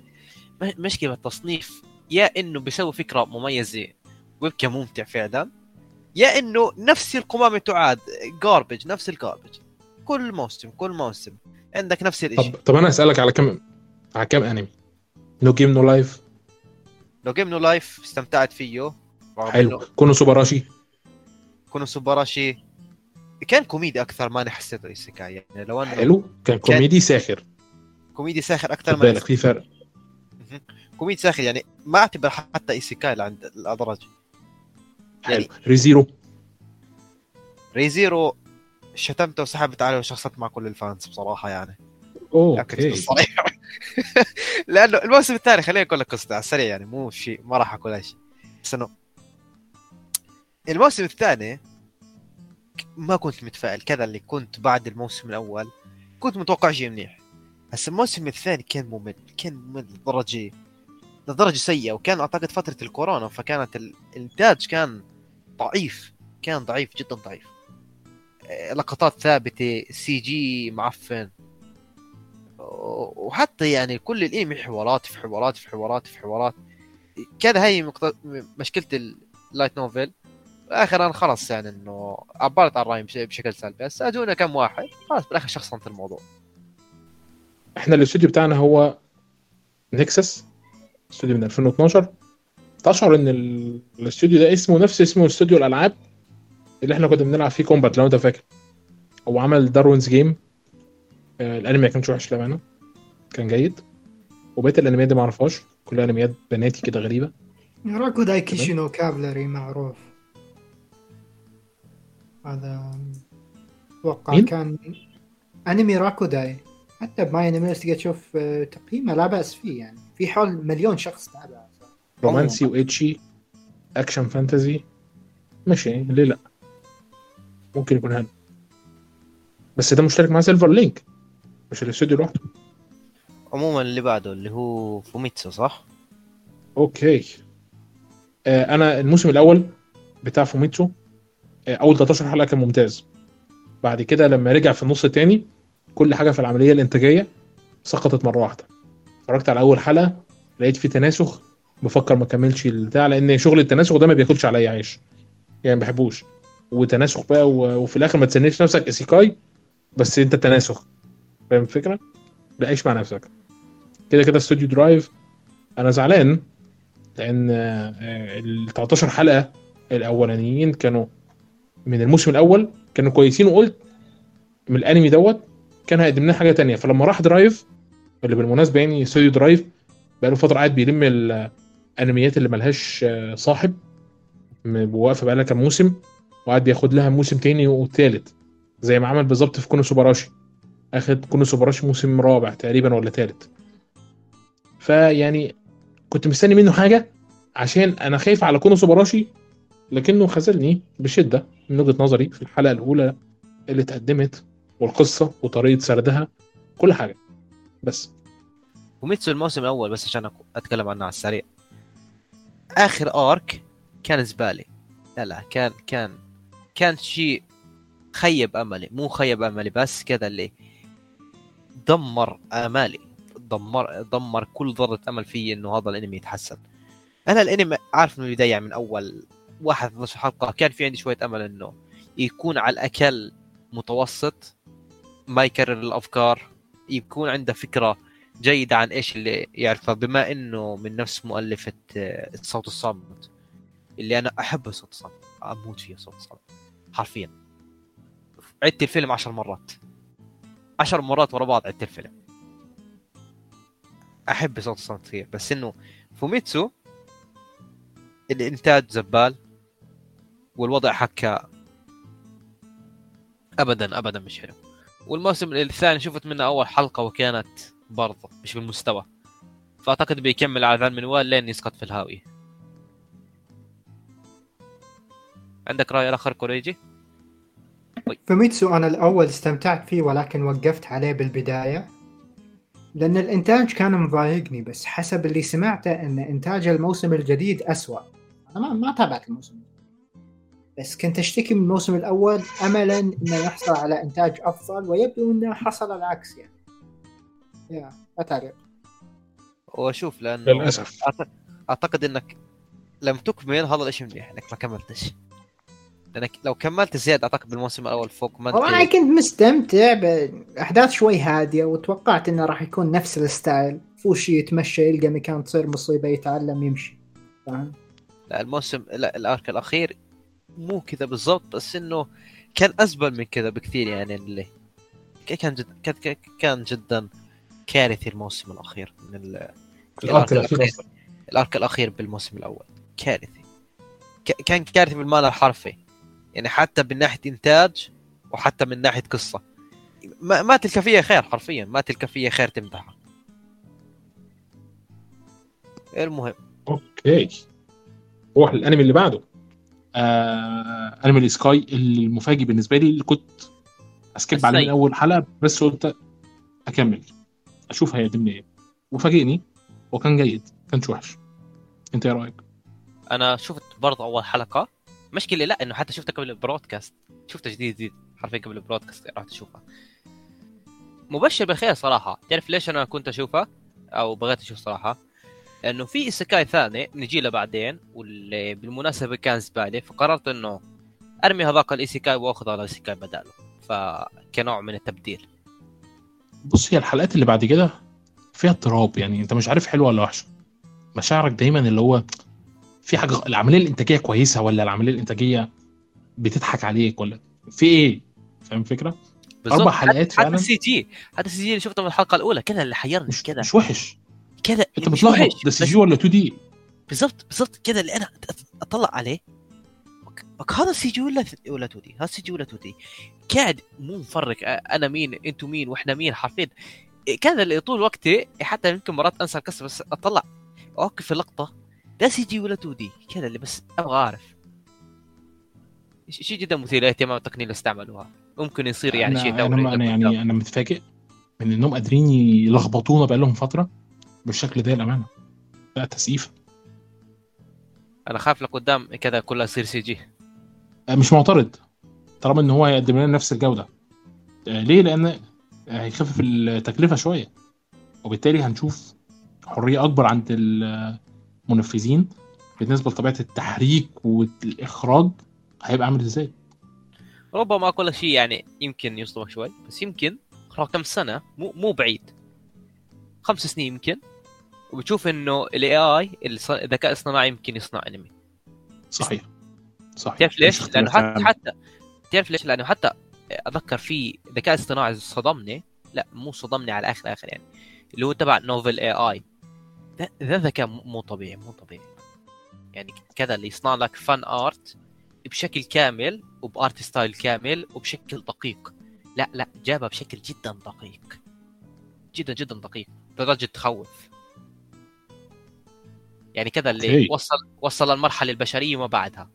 م- مشكلة التصنيف. يا إنه بيسوي فكرة مميزة ويبقى ممتع فعلا. يا إنه نفس القمامة تعاد. garbage نفس ال garbage كل موسم كل موسم. عندك نفس الشيء طب طب أنا أسألك على كم على كم أنمي؟ No Game No Life لو جيم نو لايف استمتعت فيه. حلو. كونو سوباراشي. كونو سوباراشي كان كوميدي أكثر ما أنا حسيته ايسيكاي يعني لو أنه حلو. كان كوميدي ساخر. كوميدي ساخر أكثر ما بالك في فرق. كوميدي ساخر يعني ما أعتبر حتى ايسيكاي لعند الأدرج. حلو. يعني ريزيرو. ريزيرو شتمته وسحبت عليه وشخصت مع كل الفانز بصراحة يعني. أوكي. (laughs) لأنه الموسم الثاني خليني أقول لك قصته على السريع يعني مو شيء ما راح أقول أي شيء. بس إنه الموسم الثاني ما كنت متفائل كذا اللي كنت بعد الموسم الأول كنت متوقع شيء منيح. بس الموسم الثاني كان ممل كان ممل لدرجة لدرجة سيئة وكان أعتقد فترة الكورونا فكانت الإنتاج كان ضعيف كان ضعيف جدا ضعيف. لقطات ثابتة CG معفن. وحتى يعني كل الانمي حوارات في حوارات في حوارات في حوارات. كان هي مشكلة ال light novel اخر خلص يعني إنه عبرت عن رأيي بشكل سلبي. بس أجونا كم واحد. خلاص بالآخر شخصنت الموضوع. إحنا الاستوديو بتاعنا هو Nexus استوديو من 2012 تشعر إن الاستوديو ده اسمه نفس اسمه استوديو الألعاب؟ اللي إحنا كنا بنلعب فيه كومبات لو انت فاكر. هو عمل Darwin's Game آه الانمي ما كانش وحش للامانه كان جيد. وبقية الانميات دي ما اعرفهاش. كلها انميات بناتي كده غريبة. راكو داي كيشينو كابلري معروف. هذا أتوقع كان أنمي راكوداي حتى ب MyAnime تقدر تشوف آه، تقييمه لا بأس فيه يعني. في حول مليون شخص تابعه رومانسي وإتشي action fantasy ماشي ليه لا؟ ممكن يكون حلو بس ده مشترك مع Silver Link. مش الاستوديو لوحده. عموما اللي بعده اللي هو فوميتسو صح؟ أوكي. آه أنا الموسم الأول بتاع فوميتسو آه أول 13 حلقة كان ممتاز. بعد كده لما رجع في النص الثاني كل حاجة في العملية الإنتاجية سقطت مرة واحدة. اتفرجت على أول حلقة لقيت في تناسخ. بفكر ما أكملش البتاع لأن شغل التناسخ ده ما بياكلش عليا عيش. يعني ما بحبوش. وتناسخ بقى وفي الآخر ما تسميش نفسك اسيكاي بس أنت تناسخ. فاهم الفكرة؟ لا عيش مع نفسك. كده كده استوديو درايف. أنا زعلان لأن آه، ال 13 حلقة الأولانيين كانوا من الموسم الأول كانوا كويسين وقلت من الأنمي دوت كان هيقدم لنا حاجة تانية. فلما راح درايف اللي بالمناسبة يعني استوديو درايف بقاله فترة قاعد بيلم الانميات اللي ملهاش آه، صاحب واقفه بقالها كام موسم. وقاعد بياخد لها موسم تاني وتالت زي ما عمل بالظبط في كونو سوبراشي. أخد كونو سوبراشي موسم رابع تقريبا ولا تالت. فيعني كنت مستني منه حاجة عشان أنا خايف على كونو سوبراشي لكنه خذلني بشدة من وجهة نظري في الحلقة الأولى اللي اتقدمت والقصة وطريقة سردها كل حاجة. بس. فوميتسو الموسم الأول بس عشان أتكلم عنه على السريع. آخر arc كان زبالي لا لا كان كان كان شيء خيب أملي مو خيب أملي بس كذا اللي دمر أمالي دمر دمر كل ذرة أمل في إنه هذا الأنمي يتحسن. أنا الأنمي عارف من البداية من أول واحد 12 حلقة كان في عندي شوية أمل إنه يكون على الأقل متوسط ما يكرر الأفكار يكون عنده فكرة جيدة عن إيش اللي يعرفه بما إنه من نفس مؤلفة الصوت آه، الصامت. اللي أنا احب الصوت الصامت أموت فيه الصوت الصامت. حرفيا. عدت الفيلم عشر مرات. عشر مرات ورا بعض عدت الفيلم. أحب صوت الصامت كثير بس إنه فوميتسو الإنتاج زبال والوضع حكا ابدا ابدا مش حلو. والموسم الثاني شفت منه أول حلقة وكانت برضه مش بالمستوى. فأعتقد بيكمل على ذا المنوال لين يسقط في الهاوية. عندك رأي آخر كوريجي؟ طيب. فميتسو أنا الأول استمتعت فيه ولكن وقفت عليه بالبداية لأن الإنتاج كان مضايقني بس حسب اللي سمعته إن إنتاج الموسم الجديد أسوأ. أنا ما ما تابعت الموسم. بس كنت أشتكي من الموسم الأول املا إنه يحصل على إنتاج أفضل ويبدو إنه حصل العكس يعني. يا ما تعرف وأشوف لأنه للأسف. أعتقد إنك لم تكمل هذا الشيء منيح إنك ما كملتش. لأنك لو كملت زيادة أعتقد بالموسم الأول فوق ما أنا كنت مستمتع بأحداث شوي هادية وتوقعت إنه راح يكون نفس الستايل. فوشي يتمشى يلقى مكان تصير مصيبة يتعلم يمشي. فاهم؟ لا الموسم لا الأرك الأخير مو كذا بالضبط بس إنه كان أزبل من كذا بكثير يعني اللي كان جد كان كان جدا كارثي الموسم الأخير من ال arc الأخير. ال arc الأخير. بالموسم الأول. كارثي. كان كارثي بالمعنى الحرفي. يعني حتى من ناحية إنتاج وحتى من ناحية قصة. ما, ما تلك فيها خير حرفيا ما تلك فيها خير تمدحها. المهم. أوكي. روح الانمي اللي بعده. آه... أنمي الايسيكاي المفاجئ بالنسبة لي اللي كنت أ skip عليه من. أول حلقة بس قلت أكمل. أشوف هيقدمني إيه. وفاجئني وكان جيد كانش وحش. أنت إيه رأيك؟ أنا شفت برضه أول حلقة. مشكلة لا إنه حتى شفتها قبل البرودكاست. شفتها جديد جديد حرفيا قبل البرودكاست رحت اشوفها مبشر بالخير صراحة. تعرف ليش أنا كنت اشوفها أو بغيت أشوف صراحة؟ لأنه في ايسيكاي ثاني نجي له بعدين واللي بالمناسبة كان زبالة فقررت إنه أرمي هذاك الايسيكاي وأخذ هذا الايسيكاي بداله. فكنوع من التبديل. بص هي الحلقات اللي بعد كده فيها اضطراب يعني أنت مش عارف حلوة ولا وحشة. مشاعرك دايما اللي هو في حاجة العملية الإنتاجية كويسة ولا العملية الإنتاجية بتضحك عليك ولا في إيه؟ فاهم الفكرة. أربع حلقات حتى فعلاً. ال C جي حتى السي جي اللي شفته من الحلقة الأولى كذا اللي حيرني كذا مش وحش. كذا أنت وحش، ده CG ولا 2D؟ بالضبط بالضبط كذا اللي أنا أطلع عليه. هذا CG ولا ولا 2D؟ هذا CG ولا 2D؟ قاعد مو مفرق أنا مين أنتم مين وإحنا مين حرفيا. كذا اللي طول وقتي حتى يمكن مرات أنسى القصة بس أطلع. اوقف في اللقطه ده CG ولا 2D كذا اللي بس أبغى أعرف. شيء جدا مثير للاهتمام التقنيه اللي استعملوها. ممكن يصير يعني أنا شيء أنا, ثوري أنا قدام. يعني أنا متفاجئ من إنهم قادرين يلخبطونا بقالهم فترة بالشكل ده الامانه لا تسقيف أنا خاف لقدام كذا كلها يصير سي جي. مش معترض. طالما إن هو هيقدم لنا نفس الجودة. آه، ليه؟ لأن هيخفف التكلفة شوية. وبالتالي هنشوف حرية أكبر عند المنفذين بالنسبة لطبيعة التحريك والإخراج هيبقى عامل إزاي؟ ربما كل شيء يعني يمكن يصدمك شوي بس يمكن خلال كم سنة مو مو بعيد. خمس سنين يمكن. وبتشوف إنه ال AI الذكاء الصناعي يمكن يصنع أنمي. صحيح. صحيح. تعرف ليش؟ لأنه حتى. حتى تعرف ليش؟ لأنه حتى أتذكر في ذكاء اصطناعي صدمني. لا مو صدمني على آخر آخر يعني. اللي هو تبع NovelAI ذا ذكاء مو طبيعي مو طبيعي. يعني كذا اللي يصنع لك فن art بشكل كامل وب art style كامل وبشكل دقيق. لا لا جابها بشكل جدا دقيق. جدا جدا دقيق. لدرجة تخوف. يعني كذا اللي okay. وصل وصل المرحله البشرية وما بعدها.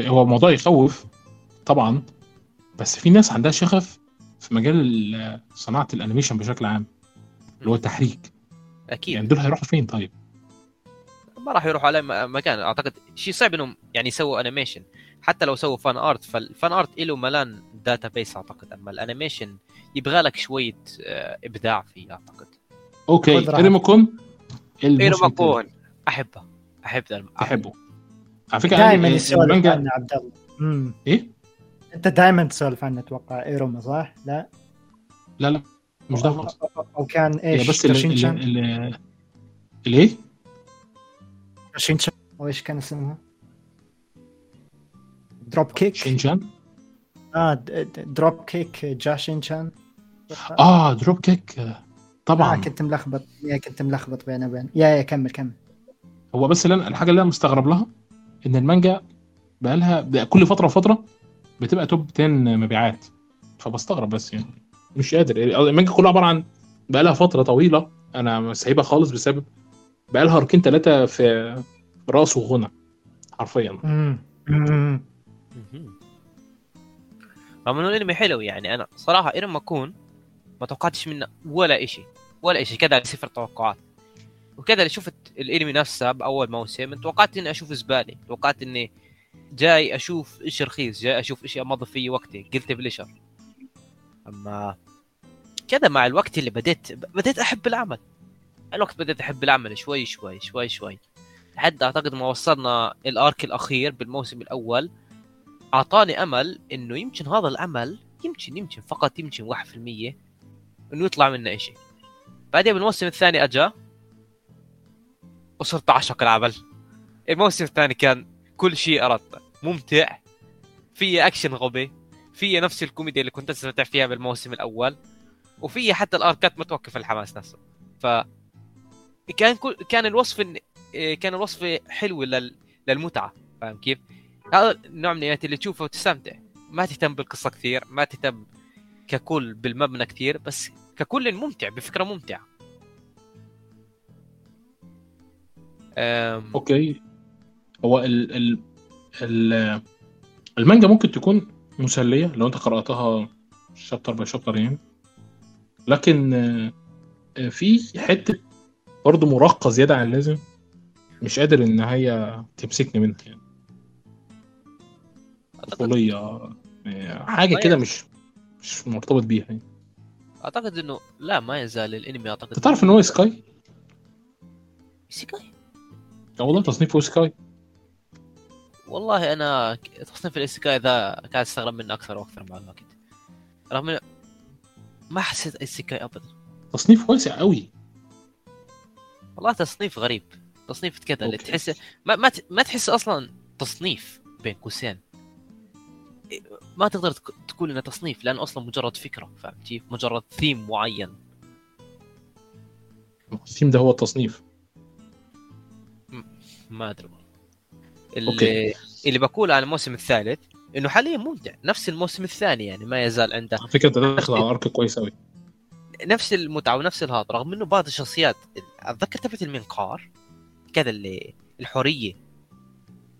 هو الموضوع يخوف طبعا بس في ناس عندها شغف في مجال ال- صناعة ال animation بشكل عام اللي هو التحريك. أكيد. يعني دول هيروحوا فين طيب؟ ما راح يروحوا على مكان. أعتقد شيء صعب إنهم يعني يسووا animation حتى لو سووا fan art ف ال fan art له ملان database أعتقد. أما ال animation يبغى لك شوية آه، إبداع فيه أعتقد. okay. ايرو الموسم ماكون أحبه. احب تحبه على فكرة دائما يعني يسولف عنه عبد الله. امم إيه؟ أنت دائما تسولف عنه أتوقع. ايروما صح؟ لا. لا لا. مش ده أو كان إيش؟ بس اللي الايه ترشينشان أو إيش كان اسمها؟ دروب كيك شينجان آه دروب كيك جاشينشان آه دروب كيك طبعا. آه كنت ملخبط. يا كنت ملخبط بين وبين. يا يا كمل كمل. هو بس اللي الحاجة اللي أنا مستغرب لها إن المانجا بقى لها كل فترة وفترة بتبقى توب 10 مبيعات. فبستغرب بس يعني. مش قادر. المانجا كلها عبارة عن بقى لها فترة طويلة. أنا سايبها خالص بسبب بقى لها أركين ثلاثة في رأس وغنى حرفيا. امم. رغم إنه الانمي حلو يعني أنا صراحة ايروما كون ما توقعتش منه ولا شيء ولا شيء كذا صفر توقعات. وكذا اللي شفت الانمي نفسه بأول موسم توقعت إني أشوف زباله توقعت إني جاي أشوف إيش رخيص جاي أشوف إيش أمضي فيه وقتي. guilty pleasure أما كذا مع الوقت اللي بديت بديت أحب العمل. الوقت بديت أحب العمل شوي شوي شوي شوي. لحد أعتقد ما وصلنا الأرك الأخير بالموسم الأول. أعطاني أمل إنه يمكن هذا العمل يمكن يمكن فقط يمكن 1% إنه يطلع منه شيء بعدين بالموسم الثاني أجا وصرت أعشق العمل. الموسم الثاني كان كل شيء أردته. ممتع. فيه أكشن غبي. فيه نفس الكوميديا اللي كنت استمتع فيها بالموسم الأول وفيه حتى الاركات ما توقف الحماس نفسه ف كان كل كان الوصف. إيه، كان الوصف حلو لل... للمتعة فاهم كيف؟ هذا النوع من الانميات اللي تشوفه وتستمتع ما تهتم بالقصة كثير ما تهتم ككل بالمبنى كثير بس ككل ممتع بفكرة ممتعة أم... okay هو ال ال ال المانجا ممكن تكون مسلية لو أنت قرأتها chapter by chapter يعني. لكن آه، في حتة برضه مراهقة زيادة عن اللازم مش قادر إن هي تمسكني منها يعني. طفولية آه، حاجة كده مش مش مرتبط بيها يعني. أعتقد إنه لا ما يزال الأنمي أعتقد أنت تعرف إن هو isekai؟ isekai والله تصنيفه isekai والله أنا تصنيف ال isekai ذا قاعد أستغرب منه أكثر وأكثر مع الوقت. رغم ما حسيت ال isekai ابدا. تصنيف واسع قوي والله تصنيف غريب. تصنيف كذا اللي. تحس ما ما, ما تحس أصلا تصنيف بين قوسين. ما تقدر تقول إنه تصنيف لأنه أصلا مجرد فكرة فهمت كيف؟ مجرد ثيم معين. الثيم ده هو التصنيف. ما أدري أوكي. اللي اللي بقوله عن الموسم الثالث إنه حاليا ممتع. نفس الموسم الثاني يعني ما يزال عنده. على فكرة انت داخل على أرك كويس قوي نفس المتعة ونفس الهذا رغم إنه بعض الشخصيات أتذكر تبعت المنقار كذا اللي الحورية.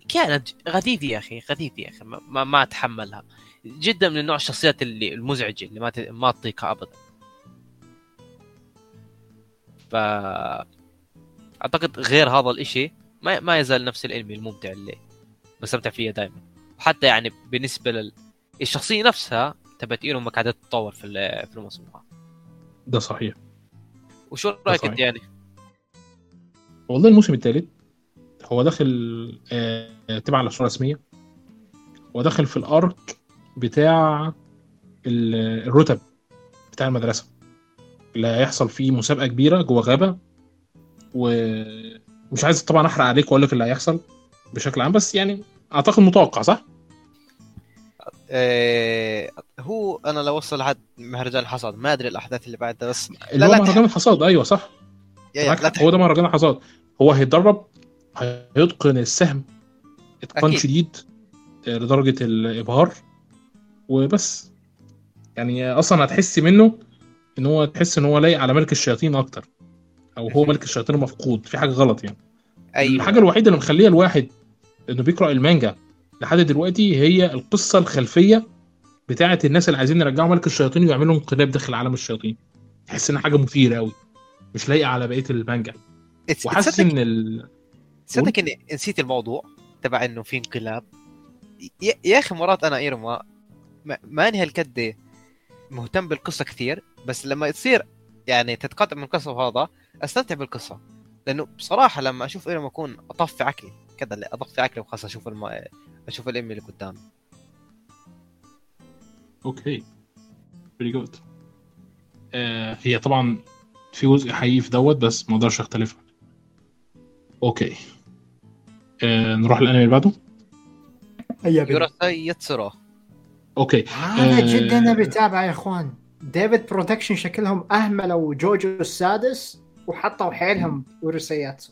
كانت غثيثة يا أخي غثيثة يا أخي ما, ما, أتحملها. جدا من نوع الشخصيات اللي المزعجة اللي ما. ما تطيقها ابدا. ف أعتقد غير هذا الإشي ما ما يزال نفس الانمي الممتع اللي بستمتع فيه دائما وحتى يعني بالنسبة لل الشخصية نفسها تبعت ايرو ما قاعدة تتطور في في الموسم ده صحيح. وشو رأيك. أنت يعني؟ والله الموسم الثالث هو داخل آه، تبع الصورة الرسمية. هو داخل في الأرك بتاع ال- الرتب بتاع المدرسة. اللي هيحصل فيه مسابقة كبيرة جوه غابة ومش عايز طبعا أحرق عليك وأقول لك اللي هيحصل بشكل عام بس يعني أعتقد متوقع صح؟ إيه هو أنا لو وصل لحد مهرجان الحصاد ما أدري الأحداث اللي بعدها بس اللي هو لا مهرجان الحصاد أيوه صح يا لا هو ده مهرجان الحصاد هو هيتدرب هيتقن السهم اتقان. شديد لدرجة الإبهار وبس يعني أصلا هتحس منه إن هو تحس إن هو لايق على ملك الشياطين أكتر أو هو ملك الشياطين المفقود. في حاجة غلط يعني. أيوه. الحاجة الوحيدة اللي مخلية الواحد إنه بيقرأ المانجا لحد دلوقتي هي القصة الخلفية بتاعه الناس اللي عايزين يرجعوا ملك الشياطين ويعملوا انقلاب داخل عالم الشياطين. تحس ان حاجة مثيرة قوي مش لايقة على بقية المانجا. وحاسس إن ال... تصدق إني نسيت الموضوع تبع إنه في انقلاب. يا, يا أخي مرات أنا ايرما ما- ماني هالقد مهتم بالقصة كثير بس لما تصير يعني تتقطع من القصة وهذا أستمتع بالقصة لأنه بصراحة لما أشوف ايرما أكون أطفي عقلي كذا اللي أطفي عقلي وخلاص أشوف الم... أشوف الانمي اللي قدامي okay. very good هي طبعا في جزء حقيقي في دوت بس ما أقدرش أختلف. أوكي. آه نروح للأنمي اللي بعده؟ هيا بنا. يوراساي يتسرو أوكي. هذا آه. جدا نبي نتابعه يا إخوان. ديفيد بروتكشن شكلهم اهملوا جوجو السادس وحطوا حيلهم ورسيات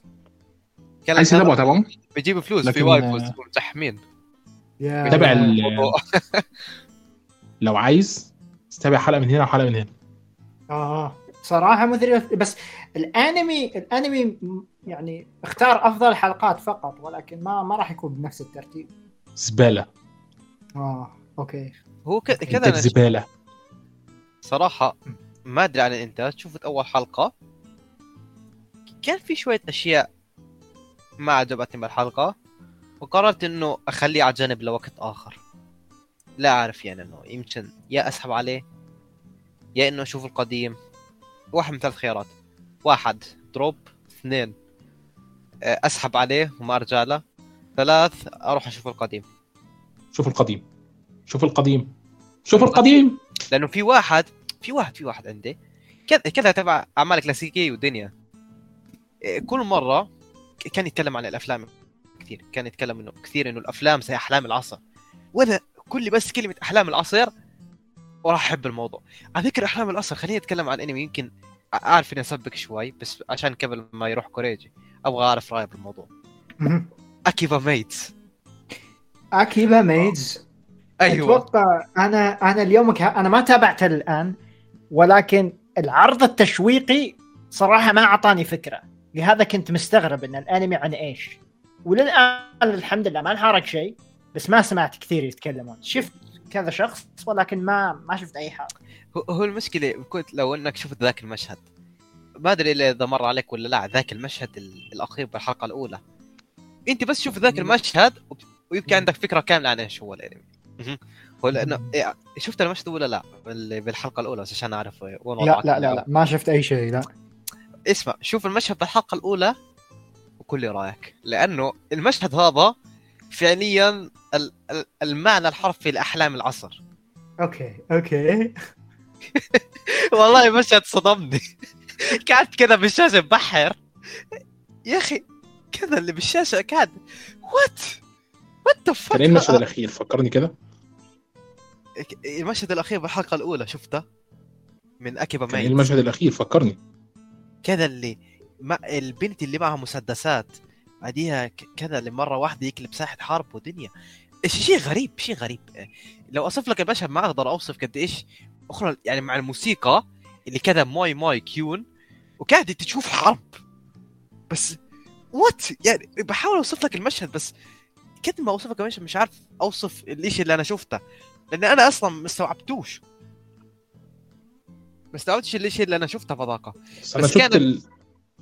كان عايز تتابعه طبعا بيجيبوا فلوس في لكن- وايفوز مزحمين تابع يا. ال- الموضوع. (laughs) لو عايز تتابع حلقة من هنا وحلقة من هنا. آه صراحة مدري بس الانمي الأنمي يعني اختار أفضل حلقات فقط ولكن ما ما راح يكون بنفس الترتيب. زبالة. آه أوكي. هو ك- كذا زبالة. صراحة ما أدري عن الإنتاج. شفت أول حلقة. كان في شوية أشياء ما عجبتني بالحلقة وقررت إنه أخليه على جنب لوقت آخر. لا أعرف يعني إنه يمكن يا أسحب عليه يا إنه أشوف القديم. واحد من ثلاث خيارات. واحد دروب. اثنين آه، أسحب عليه وما أرجع له. ثلاث أروح أشوف القديم. شوف القديم. شوف القديم. شوف القديم! لأنه في واحد في واحد في واحد عندي. كذا كذا تبع اعمال كلاسيكيه ودنيا كل مرة كان يتكلم عن الأفلام كثير كان يتكلم إنه كثير إنه الأفلام زي أحلام العصر. وأنا كل بس كلمة أحلام العصر وراح أحب الموضوع. على فكرة أحلام العصر خليني أتكلم عن أنمي يمكن أعرف إني أسبك شوي بس عشان قبل ما يروح كوريجي أبغى أعرف رايه بالموضوع مهم. Akiba Maids. Akiba Maids أيوه. أتوقع أنا أنا اليوم ك... أنا ما تابعته الآن ولكن العرض التشويقي صراحة ما أعطاني فكرة. لهذا كنت مستغرب إن الأنمي عن إيش. وللآن الحمد لله ما انحرق شيء بس ما سمعت كثير يتكلمون. شفت كذا شخص ولكن ما ما شفت أي حاجة هو- هو المشكلة كنت لو إنك شفت ذاك المشهد ما أدري إذا مر عليك ولا لا ذاك المشهد ال- الأخير بالحلقة الأولى. أنت بس شوف ذاك المشهد ويمكن عندك فكرة كاملة عن إيش هو الأنمي. هو لأنه إيه، شفت المشهد ولا لا؟ بال- بالحلقة الأولى بس عشان أعرف وين لا وضعك لا لا لا ما شفت أي شيء لا. اسمع شوف المشهد بالحلقة الأولى وقول لي رأيك. لأنه المشهد هذا فعليا ال- ال- المعنى الحرفي لأحلام العصر. (laughs) okay okay. والله مشهد صدمني. قعدت كذا بالشاشه بحر. يا أخي كذا اللي بالشاشة كان what what the كان إيه المشهد الأخير؟ فكرني كده المشهد الأخير بالحلقة الأولى شفته؟ من Akiba Maid المشهد الأخير؟ فكرني. كذا اللي ما البنت اللي معها مسدسات. بعديها كذا اللي مره واحدة يقلب ساحه حرب ودنيا. شيء غريب شيء غريب. لو أوصف لك المشهد ما أقدر أوصف قد إيش. أخرى يعني مع الموسيقى اللي كذا moe moe kyun انت تشوف حرب. بس وات يعني بحاول أوصف لك المشهد بس قد ما اوصف لك المشهد مش عارف أوصف الإشي اللي أنا شفته. لأن أنا أصلا ما استوعبتوش. ما استوعبتش الاشي اللي أنا شفته فذاك بس أنا بس شفت كان- ال...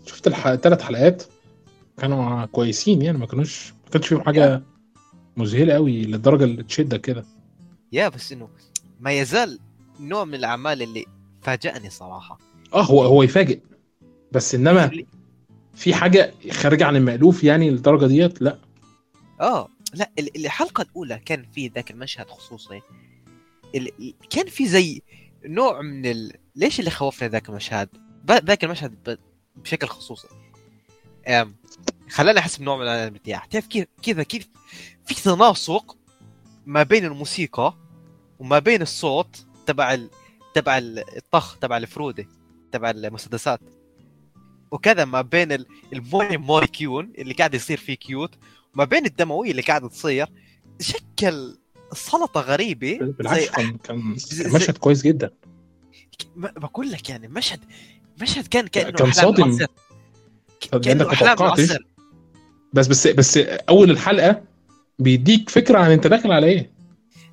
شفت الح... الثلاث حلقات كانوا كويسين يعني ما كانوش ما كانش فيهم حاجة مذهلة قوي للدرجة اللي تشدك كده. يا بس إنه ما يزال نوع من الأعمال اللي فاجأني صراحة. آه هو هو يفاجئ. بس إنما في حاجة خارجة عن المألوف يعني للدرجة ديت؟ لا. آه لا ال- الحلقة الأولى كان في ذاك المشهد خصوصي كان في زي نوع من ال... ليش اللي خوفنا ذاك المشهد؟ ذاك المشهد. بشكل خصوصي. خلاني أحس بنوع من الارتياح. تعرف كيف كذا كيف في تناسق ما بين الموسيقى وما بين الصوت تبع ال... تبع ال- الطخ تبع الفرودة تبع المسدسات. وكذا ما بين ال- ال moe moe kyun اللي قاعد يصير فيه cute وما بين الدموية اللي قاعدة تصير. شكل سلطة غريبة. بالعكس زي كان كان زي- مشهد كويس جدا. ما- بقول لك يعني مشهد مشهد كان كأنه كان صادم. كأنه أحلام. العصر بس بس بس أول الحلقة بيديك فكرة عن أنت داخل على إيه.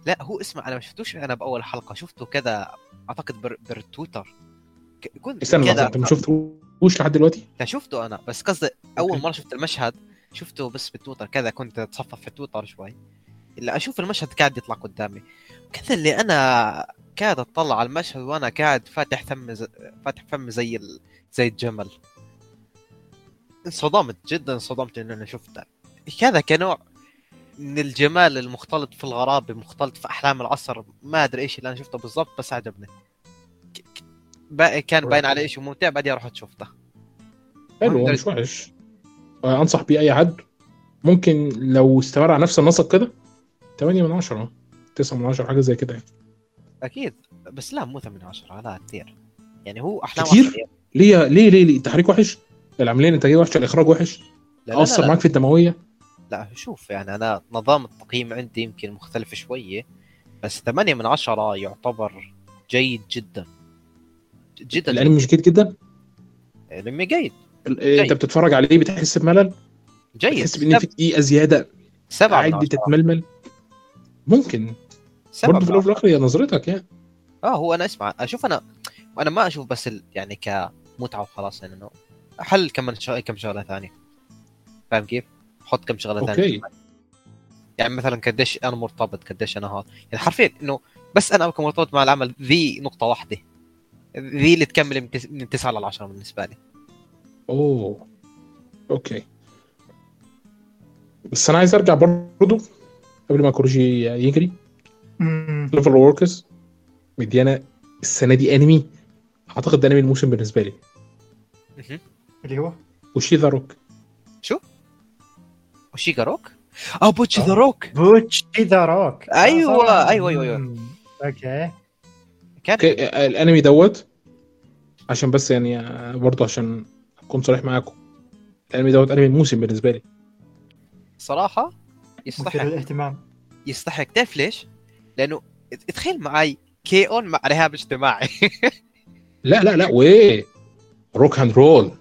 لا هو اسمع أنا ما شفتوش أنا بأول حلقة شفته كذا أعتقد بر... بالتويتر. كنت استنى أنت ما شفتوش لحد دلوقتي؟ لا شفته أنا بس قصدي أول. مرة شفت المشهد شفته بس بالتويتر كذا كنت أتصفح في تويتر شوي. الا أشوف المشهد قاعد يطلع قدامي. كذا اللي أنا قاعد أطلع على المشهد وأنا قاعد فاتح فمي ز... فاتح فمي زي ال... زي الجمل. انصدمت جدا انصدمت ان أنا شفته. كذا كنوع من الجمال المختلط في الغرابه مختلط في أحلام العصر. ما أدري إيش اللي أنا شفته بالضبط بس عجبني. ك- ك- با- كان باين عليه شيء ممتع بعدين رحت شفته حلو. مش وحش. آه، أنصح بيه أي حد. ممكن لو استمر على نفس النسق كده 8 من 10 9 من 10 حاجة زي كده يعني. أكيد بس لا مو 8 10 لا كثير. يعني هو أحلام؟ عصرية. ليه ليه ليه, ليه؟ التحريك وحش؟ العملية الانتاجيه وحشه الاخراج وحش؟ لا أثر معاك في الدموية؟ لا شوف يعني أنا نظام التقييم عندي يمكن مختلف شوية بس 8 من 10 يعتبر جيد جدا. جدا الأنمي مش جيد جدا؟ الأنمي جيد. أنت بتتفرج عليه بتحس بملل؟ جيد. بتحس بإن في دقيقة زيادة سبعة قاعد عشرة. تتململ ممكن. برضه في الأول وفي الآخر هي نظرتك يعني. آه هو أنا أسمع أشوف أنا أنا ما أشوف بس ال... يعني كمتعه وخلاص يعني إنه حل كم شغله كم شغلة ثانية. فاهم كيف؟ حط كم شغلة ثانية أوكي. يعني مثلا قديش أنا مرتبط قديش أنا هذا. يعني حرفيا إنه بس أنا أكون مرتبط مع العمل ذي نقطة واحدة. ذي اللي تكمل من تس- من 9 ل 10 بالنسبة لي. أوه. Okay. بس أنا عايز أرجع برضه قبل ما كورجي يجري. مم. CloverWorks مديانا السنة دي انمي أعتقد ده انمي الموسم بالنسبة لي. اللي هو؟ Bocchi the Rock Bocchi the Rock آه Bocchi the Rock Bocchi the Rock أيوة، أيوة. مم. Okay. كان. الانمي دوت عشان بس يعني آه، برضه عشان أكون صريح معاكم. الانمي دوت انمي الموسم بالنسبة لي. صراحة يستحق. مثير للاهتمام. يستحق. تعرف ليش؟ لأنه تخيل معي K-On مع رهاب اجتماعي (laughs) لا لا لا وايه rock and roll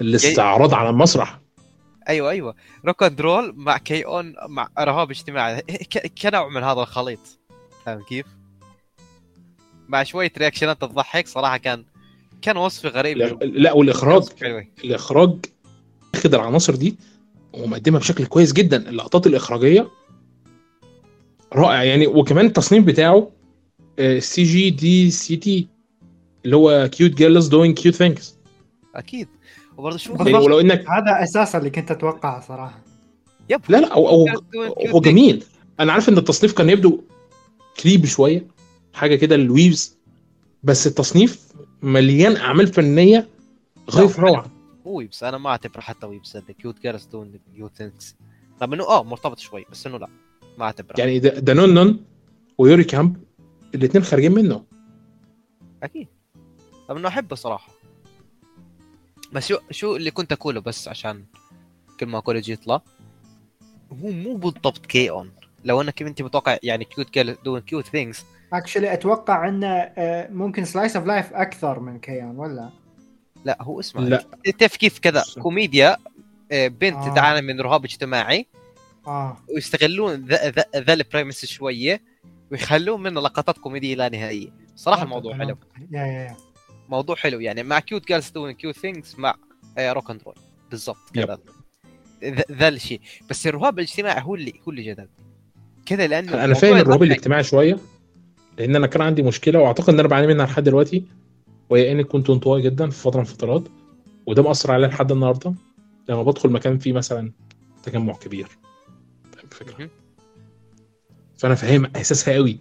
الاستعراض على المسرح. أيوه أيوه. rock and roll مع K-On مع رهاب اجتماعي كنوع من هذا الخليط. فاهم كيف؟ مع شوية reaction ات تضحك صراحة كان كان وصف غريب. لا, لا والاخراج. الإخراج اخد العناصر دي ومقدمها بشكل كويس جدا. اللقطات الإخراجية رائع. يعني وكمان التصنيف بتاعه سي جي دي سي تي اللي هو cute girls doing cute things أكيد. وبرضه شوف. يعني ولو انك هذا أساسا اللي كنت أتوقعه صراحة. Yep. لا لا أو, أو هو جميل. أنا عارف إن التصنيف كان يبدو creepy شوية حاجة كده لل weebs بس التصنيف مليان أعمال فنية غير روعه Weebs. أنا ما أعتبره حتى weebs ذا cute girls doing cute things رغم إنه آه مرتبط شوي بس إنه لا. ما أعتبره. يعني دا- Non Non و Yuru Camp الاثنين خارجين منه. أكيد. طب إنه أحبه صراحة. بس شو شو اللي كنت أقوله بس عشان كل ما أقول يجي يطلع هو مو بالضبط K-On لو أنك انت متوقع يعني cute girl doing cute things Actually أتوقع إنه آه، ممكن slice of life أكثر من K-On ولا؟ لا هو اسمع لا. تعرف كيف كذا. كوميديا آه، بنت آه. تعاني من رهاب اجتماعي آه. ويستغلون ذا, ذا, ذا ال premise شوية ويخلون منه لقطات كوميدية لا نهائية. صراحة الموضوع حلو. Yeah yeah yeah. موضوع حلو يعني. مع cute girls doing cute things مع rock and roll بالضبط كذا. ذا- ذا الشيء. بس الرهاب الاجتماعي هو اللي هو اللي جذب كذا لأنه أنا فاهم الرهاب. الاجتماعي شوية؟ لأن أنا كان عندي مشكلة وأعتقد إن أنا بعاني منها لحد دلوقتي وهي إني كنت انطوائي جدا في فترة من الفترات وده مأثر عليا لحد النهارده لما بدخل مكان فيه مثلا تجمع كبير. الفكرة. فأنا فاهم احساسها قوي.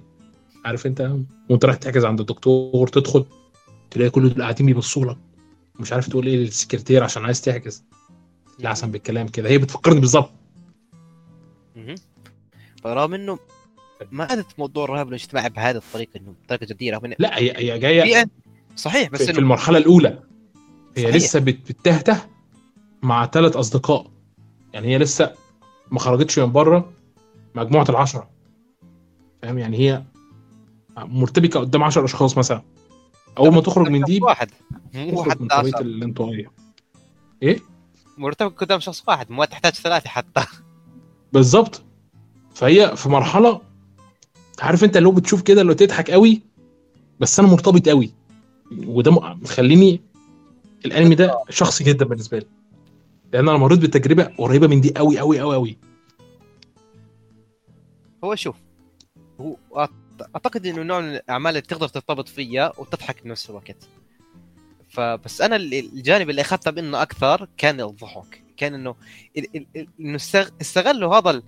عارف أنت؟ وأنت رايح تحجز عند الدكتور تدخل تلاقي كل دول قاعدين بيبصوا لك. مش عارف تقول إيه للسكرتير عشان عايز تحجز. لا احسن بالكلام كده. هي بتفكرني بالظبط. فرغم إنه ما عادت موضوع الرهاب الاجتماعي بهذه الطريقة إنه بطريقة جديه رغم لا هي هي جاية صحيح بس في, في المرحلة الأولى. هي صحيح. لسه بت- بتتهته مع ثلاث أصدقاء. يعني هي لسه ما خرجتش من بره مجموعة العشرة. فاهم؟ يعني هي مرتبكة قدام 10 أشخاص مثلا. أول ما تخرج من دي واحد. مو تخرج من حتى طريقة. الانطوائيه إيه؟ مرتبط قدام شخص واحد ما تحتاج ثلاثة حتى. بالظبط. فهي في مرحلة عارف أنت اللي هو بتشوف كده اللي تضحك قوي بس أنا مرتبط قوي. وده مخليني الأنمي ده شخصي جدا بالنسبة لي. لأن أنا مريت بتجربة قريبة من دي قوي قوي قوي قوي هو شوف هو أعتقد إنه نوع من الأعمال اللي تقدر ترتبط فيها وتضحك بنفس الوقت. فبس أنا ال- الجانب اللي أخذته منه أكثر كان الضحك. كان إنه إنه استغ- استغلوا هذا ال-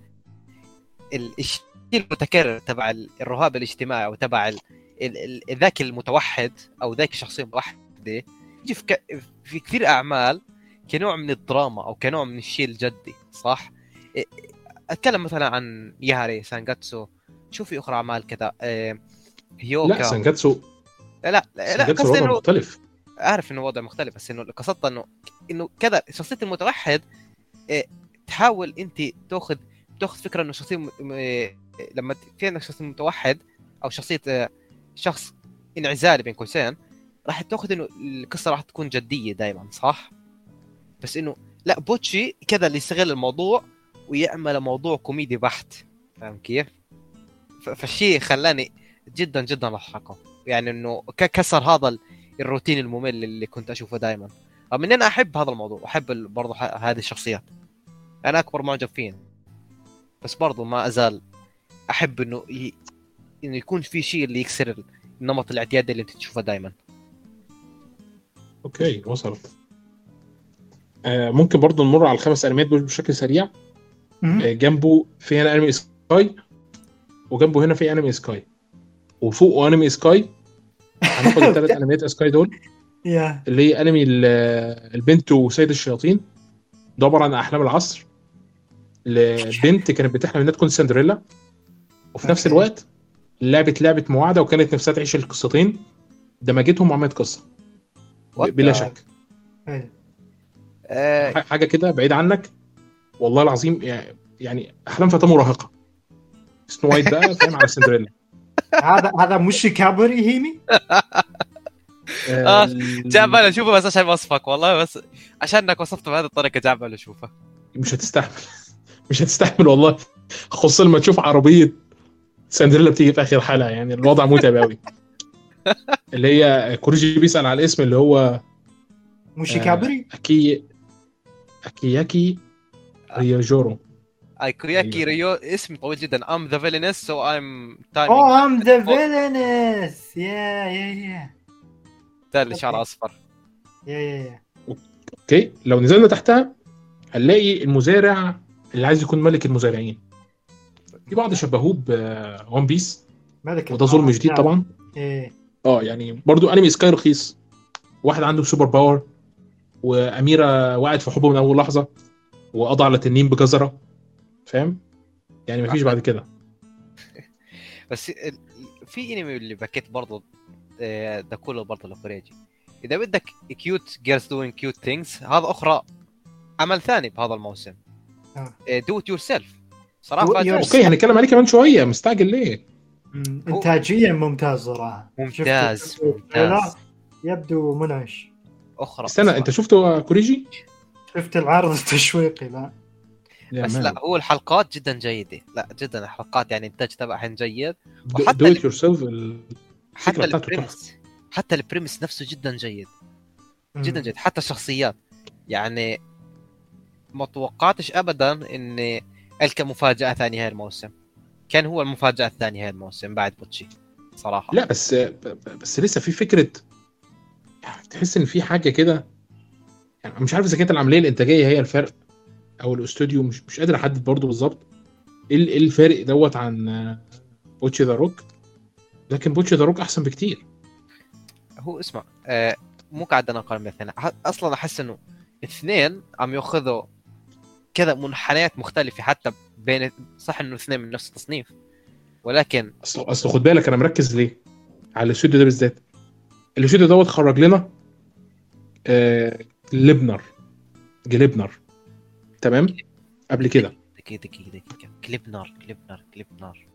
ال- الشيء المتكرر تبع ال- الرهاب الاجتماعي أو تبع ذاك المتوحد أو ذاك الشخصية المتوحدة. يجي في. في كثير أعمال كنوع من الدراما أو كنوع من الشيء الجدي صح؟ أتكلم مثلا عن يهاري سانجاتسو شوف في أخرى أعمال كذا؟ هيوكا. لا سانجاتسو لا لا, لا قصدي إنه مختلف. أعرف إنه وضع مختلف بس إنه قصدت إنه إنه كذا شخصية المتوحد تحاول أنت تأخذ تأخذ فكرة إنه شخصية لما في عندك شخصية متوحد أو شخصية شخص انعزالي بين قوسين راح تأخذ إنه القصة راح تكون جدية دائما صح؟ بس إنه لا بوتشي كذا اللي يستغل الموضوع ويعمل موضوع كوميدي بحت فاهم كيف؟ فالشيء خلاني جدا جدا أضحكه. يعني إنه كسر هذا ال- الروتين الممل اللي كنت أشوفه دائما رغم إني أنا أحب هذا الموضوع واحب ال- برضو ه- هذه الشخصيات. أنا أكبر معجب فيهم بس برضو ما أزال أحب إنه ي... إنه يكون في شيء اللي يكسر النمط الاعتيادي اللي أنت تشوفه دائما okay وصلت. ممكن برضو نمر على الخمس انميات دول بشكل سريع. آه جنبه في هنا أنمي isekai وجنبه هنا في أنمي isekai. وفوقه أنمي isekai هناخد (laughs) الثلاث أنميات isekai دول. اللي هي أنمي ال- البنت وسيد الشياطين ده عبارة عن أحلام العصر. لبنت كانت بتحلم إنها تكون سندريلا. وفي نفس. الوقت لعبت لعبة مواعدة وكانت نفسها تعيش القصتين. دمجتهم وعملت قصة. بلا شك. حلو. آه. حاجة كده بعيد عنك؟ والله العظيم يعني- أحلام فتاه مراهقة. سنو وايت بقى (laughs) فاهم؟ على سندريلا. هذا هذا مش كابوري هيمي؟ آه، بالي أشوفه بس عشان وصفك والله بس عشانك وصفته بهذه الطريقة جاء بالي أشوفه. مش هتستحمل. (laughs) مش هتستحمل والله. خصوصا لما تشوف عربية سندريلا بتيجي في آخر حلقة يعني الوضع متعب قوي (laughs) اللي هي كوريجي بيسأل على الاسم اللي هو مش آه، كابوري اكي أكياكي رياجورو. اي كرياكي أيوه. ريو اسم طويل جدا. ام ذا فيلينس سو ايم تايمينج اوه ام ذا فيلنس يا يا يا ده اللي شعر أصفر. يا يا أوكي. لو نزلنا تحتها هنلاقي المزارع اللي عايز يكون ملك المزارعين. في بعض شبهوه بون بيس ملك وده ظلم جديد طبعا. إيه آه يعني برضو أنمي سكاي رخيص. واحد عنده سوبر باور وأميرة وقعت في حبه من أول لحظة وقضى على تنين بجزرة فاهم؟ يعني مفيش بعد كده. بس في انمي اللي بكيت برضه آه، ده كله برضه الكوريجي إذا بدك cute girls doing cute things هذا أخرى عمل ثاني بهذا الموسم. Do It Yourself صراحة. Okay هنتكلم عليه كمان شوية مستعجل ليه؟ انتاجيا ممتاز صراحة. ممتاز، ممتاز. يبدو منعش. أخرى استنى أنت شفته كوريجي؟ شفت العرض التشويقي لا. بس. لا هو الحلقات جدا جيدة. لا جدا الحلقات يعني انتاج تبعهن جيد. وحتى Do It Yourself حتى ال premise حتى ال premise نفسه جدا جيد. جدا جيد. حتى الشخصيات. يعني ما توقعتش ابدا إن الكا مفاجأة ثانية هاي الموسم. كان هو المفاجأة الثانية هاي الموسم بعد Bocchi صراحة. لا بس بس لسه في فكرة تحس إن في حاجة كده؟ يعني مش عارف إذا كانت العملية الإنتاجية هي الفرق أو الأستوديو مش مش قادر أحدد برضه بالظبط. إيه إيه الفارق دوت عن Bocchi the Rock لكن Bocchi the Rock أحسن بكتير. هو اسمع آه مو قاعد أنا أقارن بين أصلا أحس إنه الاثنين عم يأخذوا كذا منحنيات مختلفة حتى بين صح إنه الاثنين من نفس التصنيف. ولكن أصل أصل خد بالك أنا مركز ليه؟ على الاستوديو ده بالذات. الاستوديو دوت خرج لنا آه Gleipnir Gleipnir تمام؟ قبل كده. دقيقة دقيقة دقيقة. Gleipnir Gleipnir Gleipnir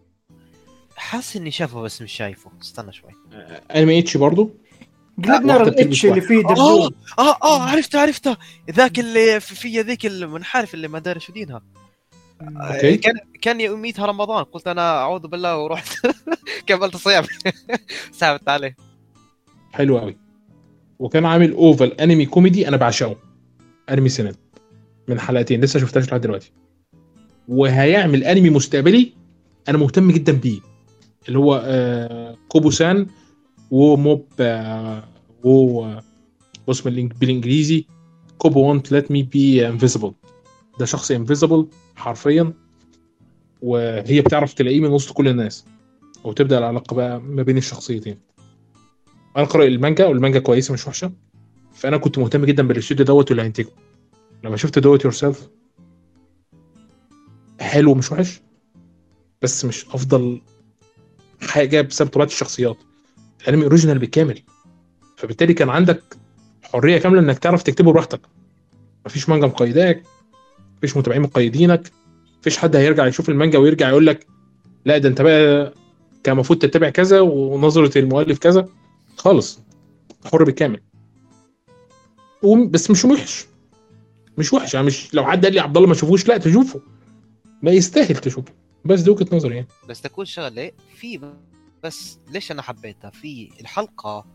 حاسس إني شافه بس مش شايفه. استنى شوي. آه أنمي ecchi برضه Gleipnir واحدة ال ecchi اللي فيه آه دبدوب آه آه عرفته عرفته. ذاك اللي في في ذيك المنحرف اللي ما داري شو دينها. أوكي. كان كان يوميتها رمضان. قلت أنا أعوذ بالله ورحت (laughs) كملت صيام (laughs) سحبت عليه. حلو قوي. وكان عامل أوفال أنمي كوميدي أنا بعشقه. أنمي سنن من حلقتين. لسه شفتهاش لحد دلوقتي. وهيعمل أنمي مستقبلي أنا مهتم جدا بيه. اللي هو آه كوبو سان وموب آه و بص بالإنج- بالإنجليزي Kubo Won't Let Me Be Invisible ده شخص invisible حرفيا. وهي بتعرف تلاقيه من وسط كل الناس. وتبدا العلاقة بقى ما بين الشخصيتين. أنا قارئ المانجا والمانجا كويسة مش وحشة فأنا كنت مهتم جدا بالاستوديو دوت واللي هينتجه. لما شفت Do It Yourself حلو مش وحش بس مش أفضل حاجة بسبب طبيعة الشخصيات. الأنمي original بالكامل. فبالتالي كان عندك حرية كاملة إنك تعرف تكتبه براحتك. مفيش مانجا مقيداك مفيش متابعين مقيدينك مفيش حد هيرجع يشوف المانجا ويرجع يقول لك لا ده أنت بقى كان المفروض تتبع كذا ونظرة المؤلف كذا. خالص. حر بالكامل. بس مش وحش. مش وحش يعني مش لو حد قال لي عبد الله ما تشوفوش لا تشوفه. ما يستاهل تشوفه. بس دي وجهة نظري يعني. بس تكون شغلة في بس ليش أنا حبيتها؟ في الحلقة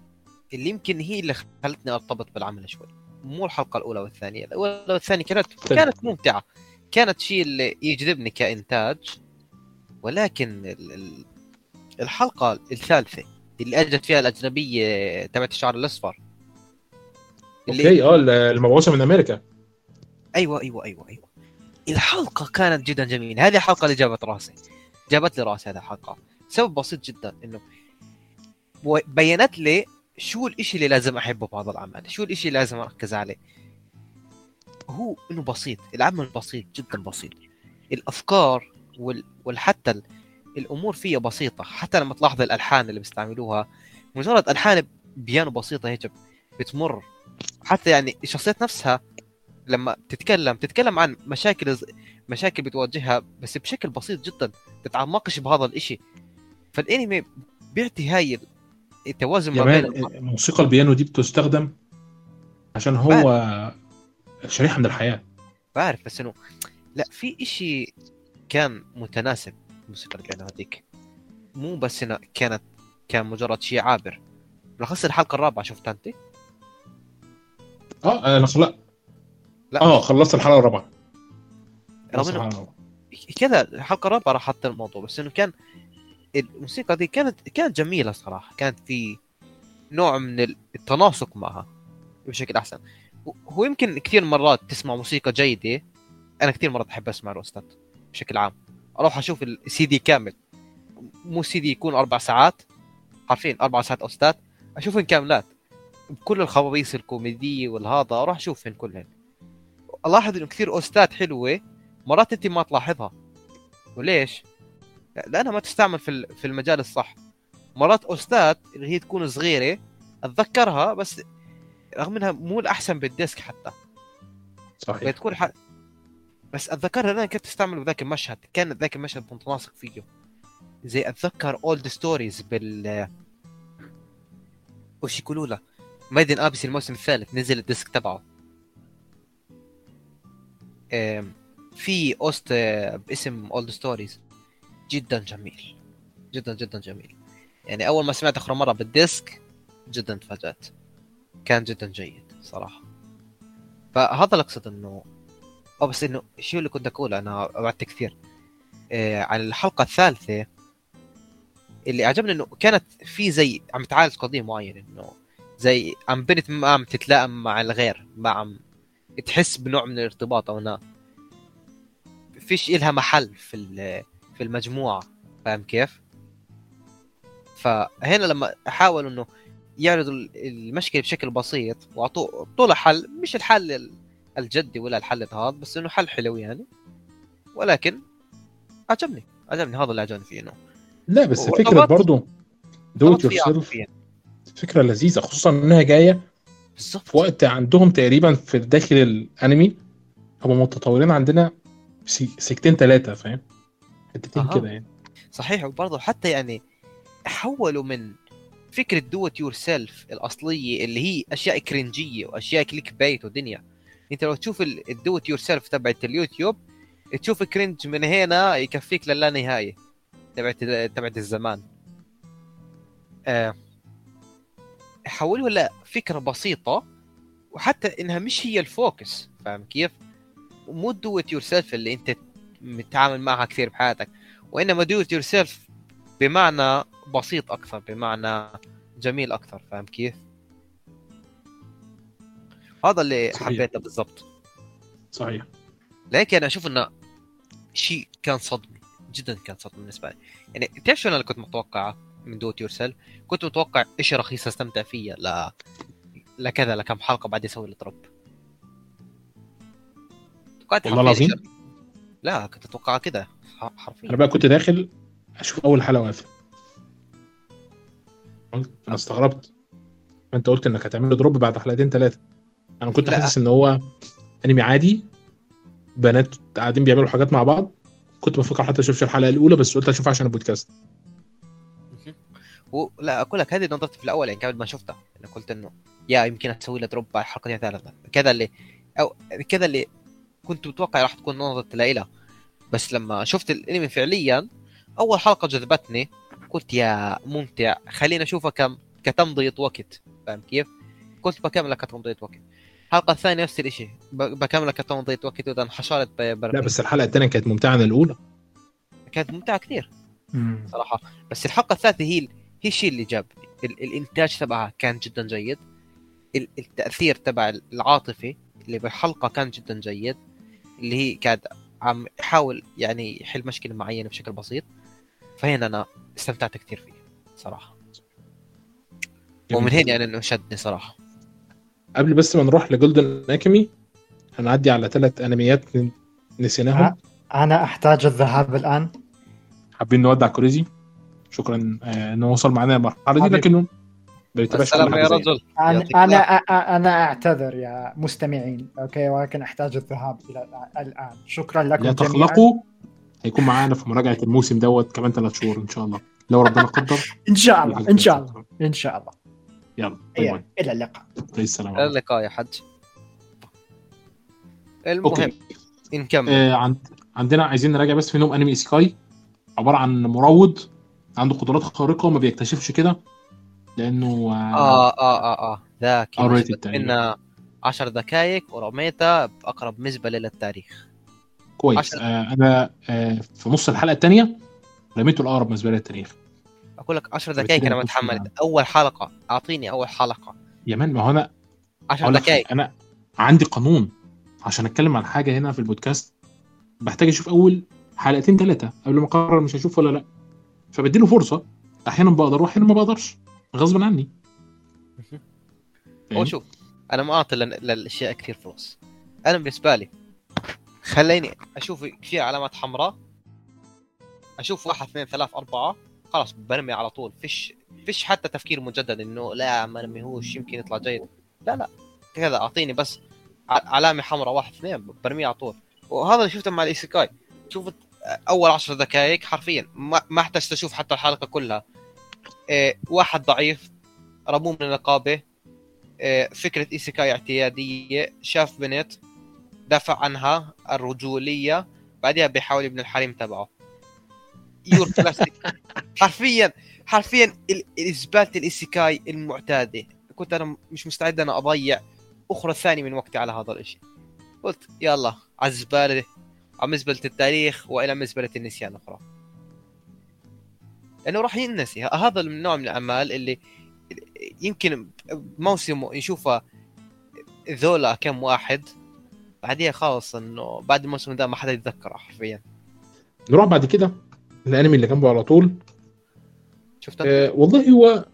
اللي يمكن هي اللي خلتني أرتبط بالعمل شوي. مو الحلقة الأولى والثانية. الأولى والثانية كانت. كانت ممتعة. كانت شيء اللي يجذبني كإنتاج. ولكن ال- ال- الحلقة الثالثة اللي أجت فيها الأجنبية تبعت الشعر الأصفر. أوكي آه المبعوثة من أمريكا. أيوه أيوه أيوه أيوه. الحلقة كانت جدا جميلة. هذه الحلقة اللي جابت راسي. جابت لي راسي هذه الحلقة. سبب بسيط جدا إنه بينت لي شو الإشي اللي لازم أحبه بهذا العمل شو الإشي اللي لازم أركز عليه. هو إنه بسيط. العمل بسيط جدا بسيط. الأفكار وال... والحتى ال... الأمور فيها بسيطة حتى لما تلاحظ الألحان اللي بيستعملوها مجرد ألحان بيانو بسيطة هيك بتمر. حتى يعني الشخصيات نفسها لما تتكلم تتكلم عن مشاكل مشاكل بتواجهها بس بشكل بسيط جدا تتعمقش بهذا الإشي. فالأنمي بيعطي هاي التوازن ما بين موسيقى البيانو دي بتستخدم عشان هو شريحة من الحياة. بعرف بس إنه لا في إشي كان متناسب. موسيقى البيانو هذيك. مو بس إنه كانت كان مجرد شيء عابر. بالأخص الحلقة الرابعة شفتها أنت؟ آه أنا خلق لا. آه خلصت الحلقة الرابعة. خلصت. كذا الحلقة الرابعة راح حط الموضوع بس إنه كان الموسيقى دي كانت كانت جميلة صراحة. كانت في نوع من التناسق معها بشكل أحسن. هو يمكن كثير مرات تسمع موسيقى جيدة. أنا كثير مرات أحب أسمع ال OST ات بشكل عام. أروح أشوف السي دي كامل. مو سي دي يكون أربع ساعات. حرفيا أربع ساعات OST ات اشوفهم كاملات بكل الخبابيص الكوميديه والهذا أروح اشوفهم كلهن. ألاحظ إنه كثير OST ات حلوة مرات أنت ما تلاحظها. وليش؟ لأنها ما تستعمل في في المجال الصح. مرات OST ات اللي هي تكون صغيرة أتذكرها بس رغم إنها مو الأحسن بال disc حتى. صحيح. بتكون ح... بس اتذكرها أنا كنت استعمل بذاك المشهد كان ذاك المشهد متناسق فيه. زي أتذكر Old Stories بال وش يقولوا له؟ Made in Abyss الموسم الثالث نزل ال disc تبعه. في OST باسم Old Stories جدا جميل. جدا جدا جميل. يعني أول ما سمعت آخر مرة بالديسك جدا تفاجأت. كان جدا جيد صراحة. فهذا اللي أقصد إنه أو بس إنه شو اللي كنت أقوله أنا وعدت كثير آه على الحلقة الثالثة اللي عجبني إنه كانت في زي عم تعالج قضية معينة إنه زي عم بنت ما عم تتلائم مع الغير ما عم تحس بنوع من الارتباط أو لا فيش إلها محل في في المجموعة فاهم كيف؟ فهنا لما حاولوا إنه يعرضوا المشكلة بشكل بسيط وأعطوه طول حل مش الحل ال- الجدي ولا الحل هذا بس إنه حل حلو يعني. ولكن عجبني عجبني هذا اللي عجبني فيه إنه. لا بس هو فكرة ارتباط- برضو Do It Yourself. فكرة لذيذة خصوصا إنها جاية بالضبط في وقت عندهم تقريبا في داخل الأنمي. هم متطورين عندنا سكتين ثلاثة فاهم؟ حتتين. كده يعني. صحيح وبرضه حتى يعني حولوا من فكرة do it yourself الأصلية اللي هي أشياء cringe ية وأشياء clickbait ودنيا انت لو تشوف ال do it yourself تبعت اليوتيوب تشوف cringe من هنا يكفيك للانهاية تبعت تبعت الزمان آه حولوا لا فكرة بسيطة وحتى إنها مش هي ال focus فاهم كيف؟ مو do it yourself اللي أنت متعامل معها كثير بحياتك وإنما do it yourself بمعنى بسيط أكثر بمعنى جميل أكثر فاهم كيف؟ هذا اللي صحيح. حبيته بالضبط. صحيح. لكن أنا أشوف انه شيء كان صدمه جدا كان صدمه بالنسبة لي. يعني تعرف شو أنا اللي كنت متوقعه من Do It Your كنت متوقع شيء رخيص أستمتع فيه ل لكذا لكم حلقة بعد يسوي لي drop والله العظيم؟ لا كنت أتوقع كده حرفيا. أنا بقى كنت داخل أشوف أول حلقه واقفه قلت أنا استغربت. أنت قلت إنك هتعمل drop بعد حلقتين ثلاثة. أنا كنت. حاسس إن هو أنمي عادي. بنات قاعدين بيعملوا حاجات مع بعض. كنت بفكر حتى اشوفش الحلقة الأولى بس قلت أشوفها عشان البودكاست. و... لا أقول لك هذه نظرتي في الأول يعني قبل ما شفتها. أنا قلت إنه يا يمكن أسوي له دروب بعد حلقتين ثلاثة كذا اللي أو كذا اللي كنت متوقع راح تكون نظرتي لها بس لما شفت الأنمي فعليا أول حلقة جذبتني. قلت يا ممتع. خلينا أشوفها كم كتمضية وقت. فاهم كيف؟ كنت بكملها كتمضية وقت. الحلقة الثانية نفس الشيء ب... بكملها كتمضيه وقت وإذا انحشرت. لا. بس الحلقة الثانية كانت ممتعة عن الأولى. كانت ممتعة كثير. صراحة. بس الحلقة الثالثة هي هي الشيء اللي جاب. ال- الإنتاج تبعها كان جدا جيد. ال- التأثير تبع العاطفي اللي بالحلقة كان جدا جيد. اللي هي كانت عم يحاول يعني يحل مشكلة معينة بشكل بسيط. فهنا أنا استمتعت كثير فيه صراحة. ومن هنا يعني إنه شدني صراحة. قبل بس ما نروح لجولدن اكيمي هنعدي على ثلاث أنميات نسيناهم. أنا أحتاج الذهاب الآن. حابين نودع كوريزي؟ شكرا آه، إنه وصل معانا المرحلة دي. لكنه السلام يا رجل. أنا أنا أنا أعتذر يا مستمعين أوكي؟ ولكن أحتاج الذهاب إلى الآن. شكرا لكم لا جميعا. تقلقوا هيكون معانا في مراجعة الموسم دوت كمان ثلاث شهور إن شاء الله. لو ربنا قدر. (laughs) إن شاء الله إن شاء الله إن شاء الله. يلا باي إيه، باي إلى اللقاء. عليه السلام إلى اللقاء يا حج المهم نكمل. آه عند عندنا عايزين نراجع بس في نوم أنمي سكاي. عبارة عن مروض عنده قدرات خارقة ما بيكتشفش كده لأنه آه آه آه آه آه. ذاك يثبت تقريبا. منا 10 دقائق ورميته باقرب مزبله للتاريخ. كويس. آه أنا آه في نص الحلقة الثانية رميته الأقرب بالنسبة لي للتاريخ. أقول لك 10 فبالتالي دقائق أنا ما ما كنتش تحملت أول حلقة أعطيني أول حلقة. يا مان ما هو أنا 10 أقول لك دقائق. أنا عندي قانون. عشان أتكلم عن حاجة هنا في البودكاست بحتاج أشوف أول حلقتين ثلاثة قبل ما أقرر مش هشوف ولا لأ. فبديله فرصة أحيانا بقدر واحيانا ما بقدرش. غصب عني. هو؟ شوف أنا ما أعطي لل- للأشياء كثير فرص. أنا بالنسبة لي خليني أشوف في علامات حمراء. أشوف واحد اثنين ثلاث أربعة. خلاص برمي على طول. فيش فيش حتى تفكير مجدد إنه لا ما نميهوش يمكن يطلع جيد. لا لا. كذا أعطيني بس علامة حمراء واحد اثنين برميه على طول. وهذا اللي شفته مع الايسيكاي شوف أول عشر دقائق حرفيا ما, ما احتجت أشوف حتى الحلقة كلها. إيه واحد ضعيف رموه من النقابة. إيه فكرة isekai اعتيادية. شاف بنت دافع عنها الرجولية بعدها بيحاول يبني الحريم تبعه. your classic حرفيا حرفيا ال- الزباله ال isekai المعتادة. كنت أنا مش مستعد أنا أضيع أخرى ثاني من وقتي على هذا الإشي. قلت يلا على الزبالة على مزبلة التاريخ وإلى مزبلة النسيان أخرى لأنه راح ينسي. هذا النوع من الأعمال اللي يمكن موسم يشوفها ذولا كم واحد بعديها خلاص إنه بعد الموسم ده ما حدا يتذكره حرفيا. نروح بعد كده؟ الانمي اللي جنبه على طول. شفت آه والله هو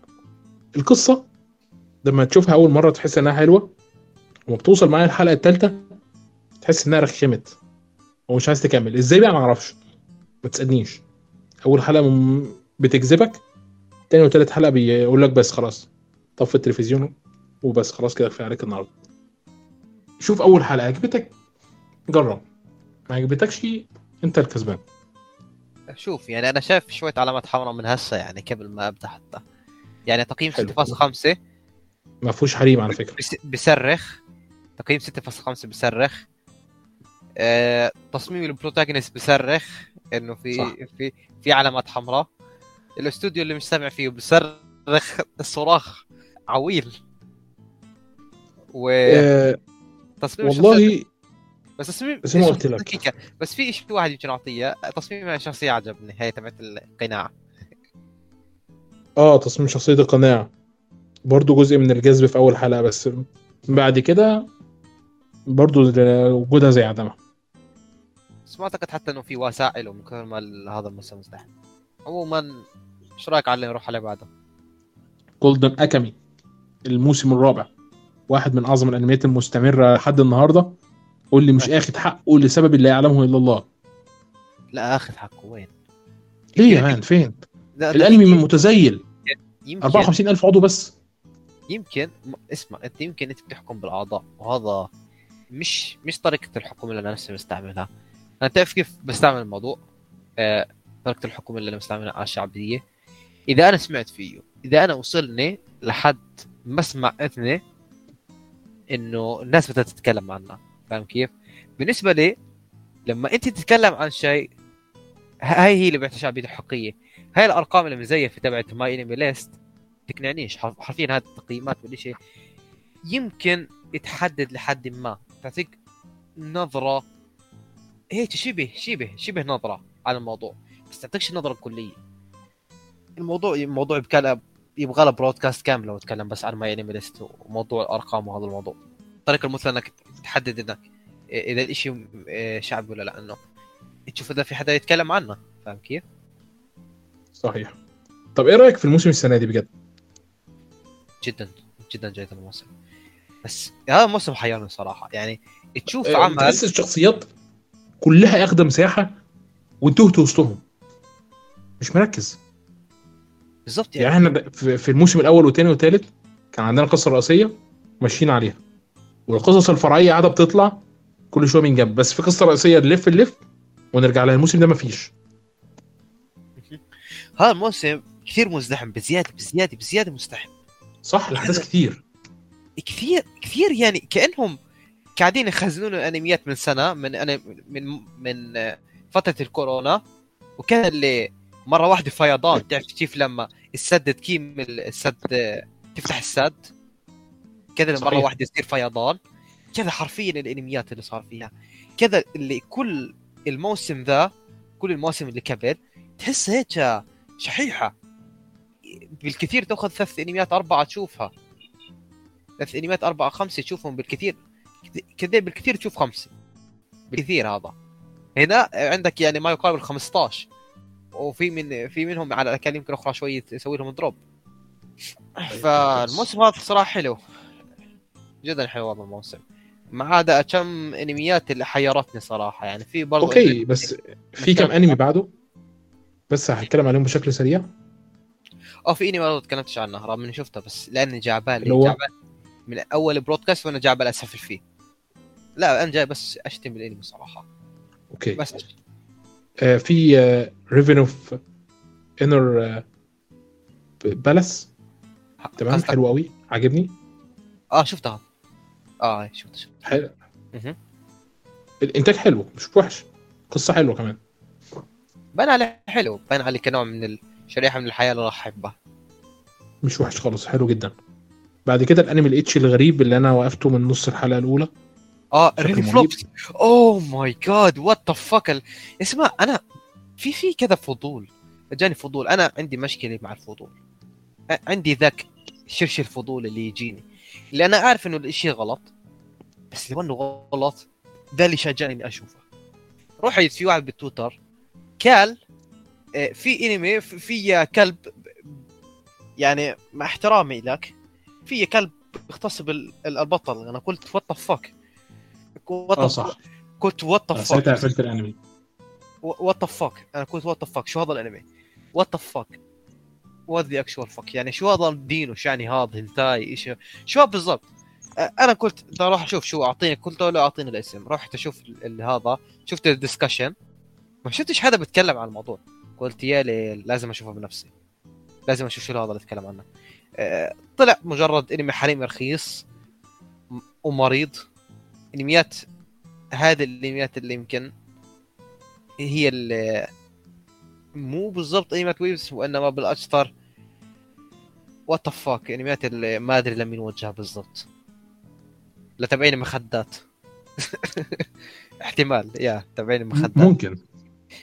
القصة لما تشوفها أول مرة تحس إنها حلوة وما بتوصل معايا الحلقة الثالثه تحس إنها رخمت. ومش عايز تكمل. إزاي بقى؟ ما أعرفش. ما تسألنيش. أول حلقة بتجذبك تاني وتالت حلقة بيقول لك بس خلاص. طفي التلفزيون وبس خلاص كده كفاية عليك النهارده. شوف أول حلقة. عجبتك؟ جرب. ما عجبتكش أنت الكسبان. شوف يعني أنا شايف شوية علامات حمراء من هسه يعني قبل ما أبدأ حتى. يعني تقييم حلو. 6.5 ما فيهوش حريم على فكرة. بس- بيصرخ. تقييم 6.5 بيصرخ. آه، تصميم البروتاغونست بيصرخ إنه في صح. في في علامات حمراء. الاستوديو اللي مش سامع فيه بيصرخ. صراخ عويل. وتصميم آه والله بس تصميم زي ما قلت لك. بس في شيء واحد يمكن أعطيه. تصميم الشخصية عجبني هي تبعت القناع. آه تصميم شخصية القناع. برضو جزء من الجذب في أول حلقة بس بعد كده برضو وجودها زي عدمها. بس ما أعتقد حتى إنه في وسائل ومن كثر ما هذا الموسم مزدحم عموما إيش رأيك على نروح على بعده؟ جولدن أكامي الموسم الرابع. واحد من أعظم الأنميات المستمرة لحد النهاردة. قول لي مش آخد حقه لسبب لا يعلمه إلا الله. لا اخذ حقه وين؟ ليه يا مان؟ فين؟ ده- ده الأنمي في- من متزيل. يمكن 54 ألف عضو بس. يمكن اسمع أنت يمكن أنت بتحكم بالأعضاء وهذا مش مش طريقة الحكم اللي أنا نفسي بستعملها. أنا تعرف كيف بستعمل الموضوع؟ آه، طريقة الحكم اللي أنا بستعملها على الشعبيه إذا أنا سمعت فيه إذا أنا وصلني لحد مسمع إذني إنه الناس بدات تتكلم عنه فاهم كيف؟ بالنسبة لي لما أنت تتكلم عن شيء هاي هي اللي بيعطي شعبيته حقيقيه هاي الأرقام اللي مزيفة تبعت MyAnimeList تقنعنيش. حرف- حرفيا هذه التقييمات واللي شيء. يمكن تحدد لحد ما. تعطيك نظرة هيك شبه شبه شبه نظرة على الموضوع. بس تعطيكش النظره الكليه الموضوع بكلام يبغى له broadcast كامل لو اتكلم بس عن MyAnimeList وموضوع الأرقام وهذا الموضوع. الطريقة المثلى إنك تحدد إنك إذا الإشي آه، شعبي ولا لأ إنه تشوف إذا في حدا يتكلم عنه. فاهم كيف؟ صحيح. طب إيه رأيك في الموسم السنة دي بجد؟ جدا جدا جيد الموسم. بس هذا الموسم حيرني صراحة. يعني تشوف آه، عمل تحس الشخصيات كلها اخده مساحه وانتهت وسطهم مش مركز. بالضبط يعني. يعني, إحنا في الموسم الأول والثاني والثالث كان عندنا قصه رئيسيه ماشيين عليها. والقصص الفرعية قاعدة بتطلع كل شوية من جنب. بس في قصة رئيسية نلف نلف ونرجع لها. الموسم ده مفيش. هذا الموسم كثير مزدحم بزيادة بزيادة بزيادة مزدحم. صح الاحداث كتير كثير. كثير يعني كأنهم قاعدين يخزنون الأنميات من سنة من أنا من من فترة الكورونا. وكان اللي مرة واحدة فيضان تعرف كيف لما السد تكيم السد تفتح السد؟ كذا مرة. واحدة يصير فيضان كذا حرفيا الأنميات اللي صار فيها. كذا اللي كل الموسم ذا كل المواسم اللي قبل تحس هيك شحيحة. بالكثير تأخذ ثلاث أنميات أربعة تشوفها. ثلاث أنميات أربعة خمسة تشوفهم بالكثير. كذا بالكثير تشوف خمسة. بالكثير هذا. هنا عندك يعني ما يقارب ال 15 وفي من في منهم على الأقل يمكن أخرى شوية يسوي لهم drop فالموسم هذا صراحة حلو. جدا حلو هذا الموسم. ما عدا كم انميات اللي حيرتني صراحة. يعني في برضه okay بس في كم انمي بعده؟ بس هتكلم عليهم بشكل سريع. آه في انمي برضه تكلمتش عنه رغم إني شفته بس لأني جاء بالي اللي هو؟ من أول broadcast وأنا جاء بالي اسفل فيه. لا أنا جاي بس أشتم بالانمي صراحة. okay. بس آه في Raven of Inner Palace تمام حلو قوي عجبني آه شفتها آه شفت شفت. حلو. الإنتاج حلو مش وحش. قصة حلوة كمان. بان عليه حلو بان عليه كنوع من الشريحه من الحياة اللي راح أحبها. مش وحش خالص حلو جدا. بعد كده الأنمي ال ecchi الغريب اللي أنا وقفته من نص الحلقة الأولى. آه really. Love Flops oh my god what the fuck اسمع أنا في في كذا فضول. جاني فضول. أنا عندي مشكلة مع الفضول. عندي ذاك شرش الفضول اللي يجيني. اللي أنا عارف إنه الإشي غلط بس لو انه غلط ده اللي شجعني إني أشوفه. روح في واحد بالتويتر قال آه، في أنمي في- كلب يعني مع احترامي لك في كلب يختص بالبطل أنا قلت what the fuck آه صح. كنت what the ساعتها fuck قفلت الانمي what the fuck أنا كنت what the fuck شو هذا الأنمي؟ what the fuck what the actual fuck يعني شو هذا الدين وش يعني هذا؟ هنتاي؟ إيش؟ شو بالضبط؟ أنا قلت أروح أشوف شو أعطيني قلت له أعطيني الاسم. رحت أشوف هذا شفت ال discussion ما شفتش حدا بيتكلم عن الموضوع. قلت يا ليل لازم أشوفه بنفسي. لازم أشوف شو هذا اللي يتكلم عنه. طلع مجرد إنمي حريمي رخيص ومريض. إنميات هذه الإنميات اللي يمكن هي اللي مو بالضبط إنميات weebs وإنما بالاكثر what fuck انميات اللي ما أدري لمين وجهها بالضبط. لتابعين مخدات. (laughs) احتمال يا تابعين مخدات. ممكن.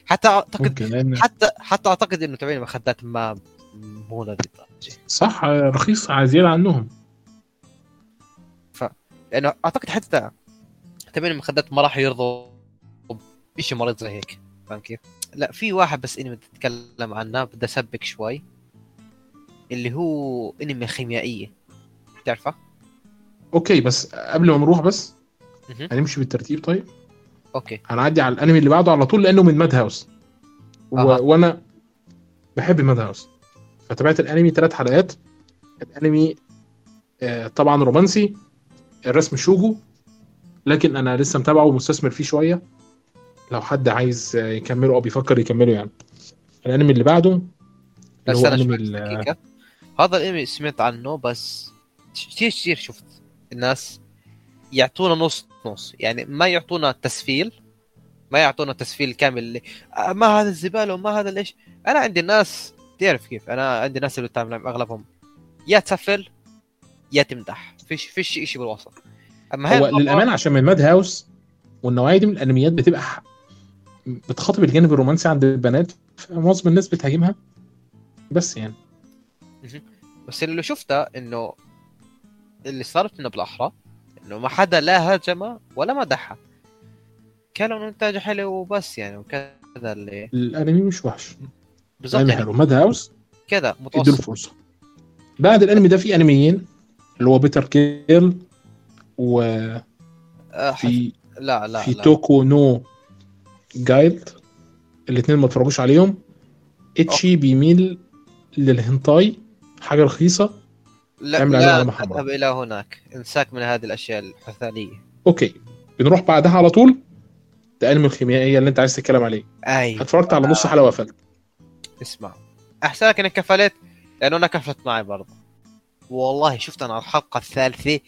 حتى اعتقد ممكن لأن حتى حتى أعتقد إنه تابعين مخدات ما مو لذيذ صح رخيص زياده عنهم. لأنه أعتقد حتى تابعين المخدات ما راح يرضوا بشيء مريض زي هيك. فاهم كيف؟ لا في واحد بس انمي بدي أتكلم عنه بدي أسبك شوي. اللي هو انمي خيميائية. تعرفه؟ أوكي بس قبل ما نروح بس. هنمشي بالترتيب طيب؟ okay. هنعدي على الأنمي اللي بعده على طول لأنه من Madhouse. و... أها. وأنا بحب Madhouse. فتابعت الأنمي ثلاث حلقات. الأنمي آه، طبعا رومانسي الرسم shoujo لكن أنا لسه متابعه ومستثمر فيه شوية. لو حد عايز آه، يكمله أو بيفكر يكمله يعني. الأنمي اللي بعده اللي بس هو أنا أنمي هذا الانمي سمعت عنه بس كثير كثير شفت الناس يعطونا نص نص. يعني ما يعطونا تسفيل ما يعطونا تسفيل كامل اللي آه، ما هذا الزبالة وما هذا ليش أنا عندي الناس تعرف كيف؟ أنا عندي ناس اللي معهم أغلبهم يا تسفل يا تمدح. فيش فيش شيء بالوسط. أما هو للأمانة عشان من ماد هاوس والنوعية دي من الأنميات بتبقى بتخاطب الجانب الرومانسي عند البنات فمعظم الناس بتهاجمها بس يعني. بس اللي شفته إنه اللي صارت لنا بالأحرى إنه ما حدا لا هاجم ولا مدحها كانوا إنه انتاج حلو وبس يعني وكذا اللي الأنمي مش وحش. بالضبط انمي يعني. حلو. ماد هاوس كذا متوسط. فرصة. بعد الأنمي ده في أنميين اللي هو Peter Grill وفي آه، حف- لا لا في لا. Futoku no Guild الاثنين ما اتفرجوش عليهم. ecchi بيميل للهنتاي. حاجة رخيصة؟ لا, اعمل عليه لا علامة حمراء. تذهب إلى هناك. انساك من هذه الأشياء الحثاليه okay. بنروح بعدها على طول؟ ده أنمي الخيميائية اللي أنت عايز تتكلم عليه. أيوه اتفرجت على نص حلقة وقفلت. اسمع. احسن لك إنك كفلت لأنه أنا كفلت معي برضه. والله شفت أنا الحلقة الثالثة.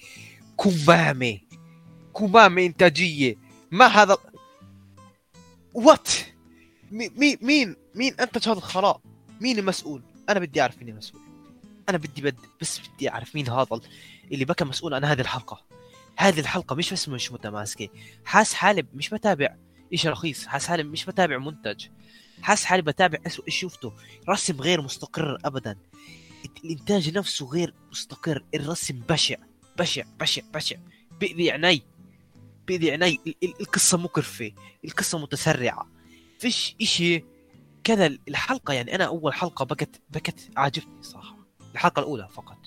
كمامه كمامه إنتاجية. ما هذا وات مين مين مين مين انتج هذا الخراب مين المسؤول؟ أنا بدي أعرف مين المسؤول. أنا بدي بدي بس بدي أعرف مين هذا اللي بكى مسؤول عن هذه الحلقة. هذه الحلقة مش بس مش متماسكة. حاس حالي مش بتابع شيء رخيص حاس حالي مش بتابع منتج. حاس حالي بتابع اسوء شيء شفته. رسم غير مستقر ابدا. الإنتاج نفسه غير مستقر. الرسم بشع بشع بشع بشع. بيأذي عيني بيأذي عيني. ال- ال- القصة مكرفة القصة متسرعة. فيش إشي كذا الحلقة يعني أنا أول حلقة بكت بكت عجبتني صراحة. الحلقة الأولى فقط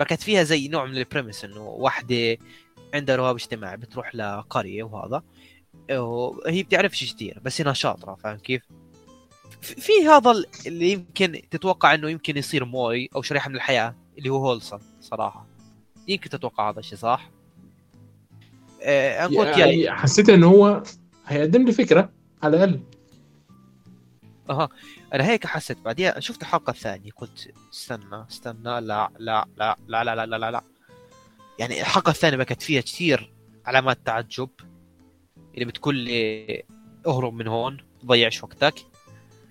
بكت فيها زي نوع من البريمس إنه واحدة عندها رهاب اجتماعي بتروح لقرية وهذا وهي بتعرفش كثير بس انها شاطرة فاهم كيف؟ في هذا ال- اللي يمكن تتوقع إنه يمكن يصير موي أو شريحة من الحياة اللي هو هولسون صراحة يمكن تتوقع هذا الشيء صح؟ آه يعني حسيت ان هو هيقدم لي فكرة على الأقل أنا هيك حسيت. بعدين شفت الحلقة الثانية قلت استنى استنى لا لا لا لا لا لا لا, لا, لا. يعني الحلقة الثانية بكت فيها كثير علامات تعجب اللي بتقول لي اهرب من هون ضيعش وقتك.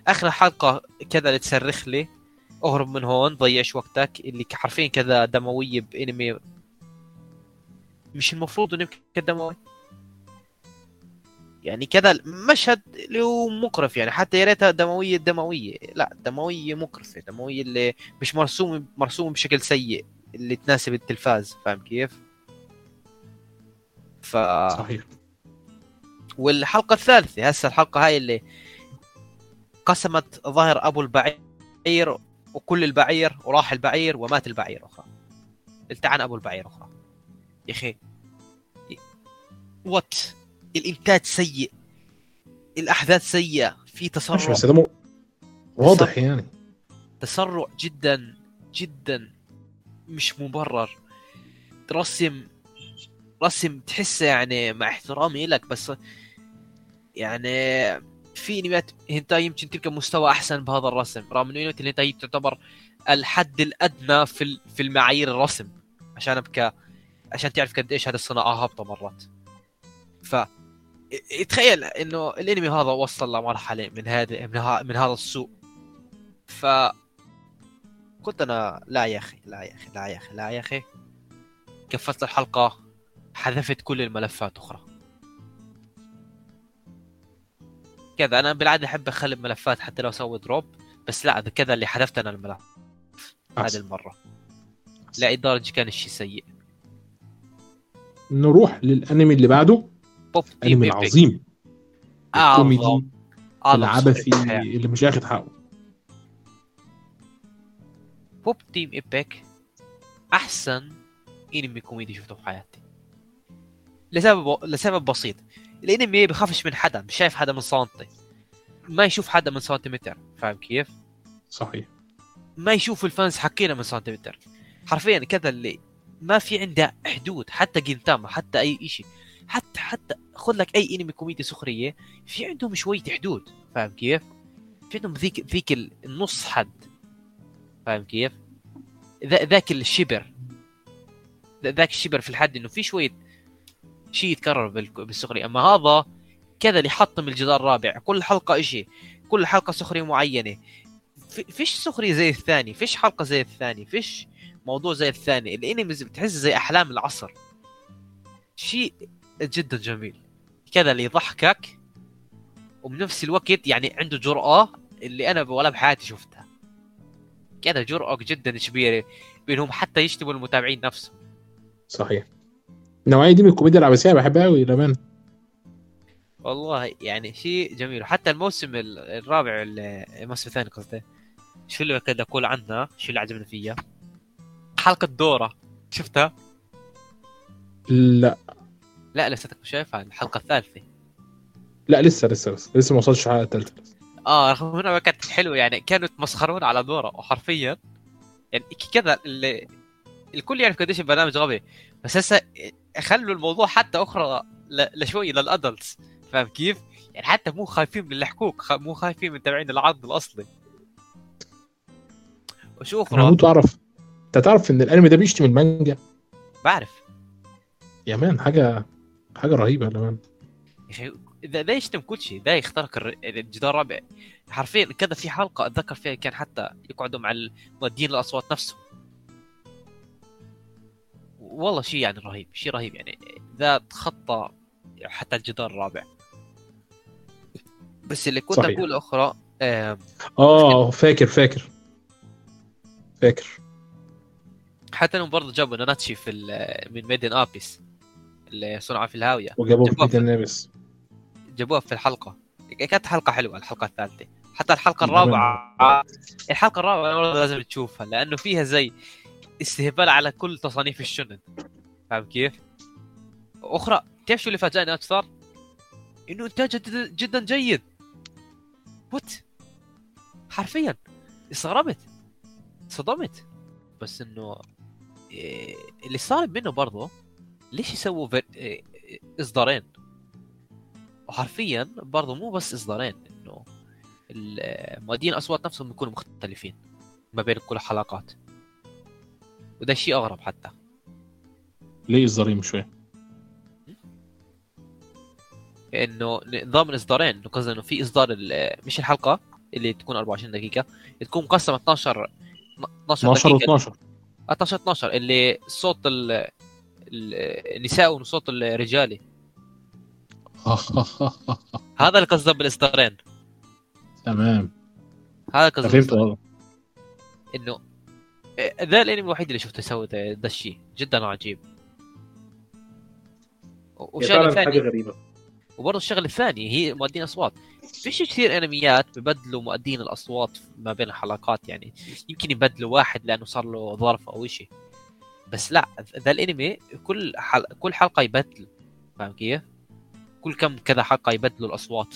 آخر حلقة كذا اللي تصرخ لي اهرب من هون ضيعش وقتك اللي حرفيا كذا دموية بإنمي. مش المفروض إنه يمكن دموي يعني كذا المشهد اللي هو مقرف يعني حتى يا ريتها دموية دموية. لا دموية مقرفة دموية اللي مش مرسوم مرسوم بشكل سيء اللي تناسب التلفاز فاهم كيف؟ ف صحيح. والحلقة الثالثة هسه الحلقة هاي اللي قسمت ظهر أبو البعير وكل البعير وراح البعير ومات البعير أخرى. التعن أبو البعير أخرى. يا أخي وات الإنتاج سيء. الأحداث سيئة. في تسرع. بس ده مو- واضح يعني. تسرع جدا جدا. مش مبرر. رسم رسم تحسه يعني مع احترامي لك بس يعني في أنميات هنتاي يمكن تلك مستوى أحسن بهذا الرسم. رغم إنه أنميات الهنتاي تعتبر الحد الأدنى في في المعايير الرسم. عشان ابكى عشان تعرف قد إيش هذه الصناعة هابطة مرات. ف تخيل إنه الانمي هذا وصل لمرحلة من هذا من, ها من هذا السوء. ف قلت أنا لا يا أخي لا يا أخي لا يا أخي لا يا أخي. قفلت الحلقة حذفت كل الملفات أخرى. كذا أنا بالعادة أحب أخلي ملفات حتى لو أسوي دروب بس لا كذا اللي حذفت أنا الملف. هذه. المرة. لا درجه كان الشيء سيء. نروح للأنمي اللي بعده. بوب أنمي. العظيم. اعظم الكوميدي اعظم العبثي. اللي مش اخد حقه. Pop Team Epic أحسن أنمي كوميدي شفته في حياتي. لسبب لسبب بسيط. الأنمي بخافش من حدا مش شايف حدا من سنتي ما يشوف حدا من سنتيمتر فاهم كيف؟ صحيح. ما يشوف ال fans حكينا من سنتيمتر حرفيا كذا اللي ما في عنده حدود حتى جينتاما حتى أي شيء حتى حتى خذ لك أي انمي كوميدي سخرية في عندهم شوية حدود فاهم كيف؟ في عندهم ذيك ذيك ال- النص حد فاهم كيف؟ ذا- ذاك الشبر. ذا- ذاك الشبر في الحد إنه في شوية شيء يتكرر بالسخرية. أما هذا كذا اللي حطم الجدار الرابع. كل حلقة إشي كل حلقة سخرية معينة. في فيش سخرية زي الثاني فيش حلقة زي الثاني فيش موضوع زي الثاني. الانميز بتحس زي أحلام العصر. شيء جدا جميل. كذا اللي يضحكك وبنفس الوقت يعني عنده جرأة اللي أنا ولا بحياتي شفتها. كذا جرأة جدا كبيرة بينهم حتى يشتموا المتابعين نفسهم. صحيح. النوعية دي من الكوميديا العبثيه بحبها قوي للأمانة. والله يعني شيء جميل. وحتى الموسم ال- الرابع ال- الموسم الثاني قصدي. شو اللي كنت أقول عنها شو اللي عجبني فيها حلقة دورة. شفتها؟ لا. لا لساتك مش شايفها الحلقة الثالثة. لا لسه لسه لسه لسه ما وصلتش الحلقة الثالثة آه رغم إنها كانت حلوة يعني كانوا يتمسخرون على دورة وحرفيا يعني كذا اللي الكل يعرف قديش البرنامج غبي. بس هسه خلوا الموضوع حتى أخرى ل- لشوي للأدلتس. فاهم كيف؟ يعني حتى مو خايفين من خ... مو خايفين من تابعين العرض الأصلي. وشو أنا أخرى هموت واعرف أنت تعرف إن الأنمي ده بيشتم المانجا؟ بعرف. يا مان حاجة حاجة رهيبة يا أخي ده, ده يشتم كل شيء؟ ده يخترق الر- الجدار الرابع. حرفيا كذا في حلقة أتذكر فيها كان حتى يقعدوا مع المؤدين الأصوات نفسهم. والله شيء يعني رهيب شيء رهيب يعني. ذا تخطى حتى الجدار الرابع. بس اللي كنت صحيح. أقول أخرى آه آه فاكر فاكر. فاكر. حتى أنهم برضه جابوا ناناتشي في ال- من ميدن آبيس. اللي صنعوا في الهاوية. وجابوه في بيت النابس جابوها في الحلقة. كانت حلقة حلوة الحلقة الثالثة. حتى الحلقة نعم. الرابعة الحلقة الرابعة لازم تشوفها لأنه فيها زي استهبال على كل تصانيف الشنن. فاهم كيف؟ أخرى تعرف شو اللي فاجأني أكثر؟ إنه انتاجها جد- جدا جيد. وات حرفيا. استغربت. صدمت. بس إنه إيه، اللي صار منه برضه ليش يسووا. إيه، إصدارين؟ وحرفيا برضه مو بس إصدارين إنه المؤدين الأصوات نفسهم بيكونوا مختلفين ما بين كل الحلقات. وده شيء أغرب حتى. ليه الظريم شوية إنه نظام الإصدارين إنه قصدي إنه في إصدار مش الحلقة اللي تكون 24 دقيقة تكون مقسمة 12 12 12 دقيقة. و12 12 12 اللي صوت ال... ال- النساء وصوت الرجالي (laughs) هذا اللي قصده بالاصدارين تمام. هذا قصده فهمت. والله. إنه إيه، ذا الأنمي الوحيد اللي شفته يسوي ذا ذا الشيء جدا عجيب. وشغلة ثانية غريبة. وبرضه الشغلة الثانية هي مؤدين أصوات. فيش كثير أنميات ببدلوا مؤدين الأصوات ما بين الحلقات يعني. يمكن يبدلوا واحد لأنه صار له ظرف أو شيء بس لا ذا الانمي كل حل... كل حلقة يبدل فاهم كيف؟ كل كم كذا حلقة يبدلوا الأصوات.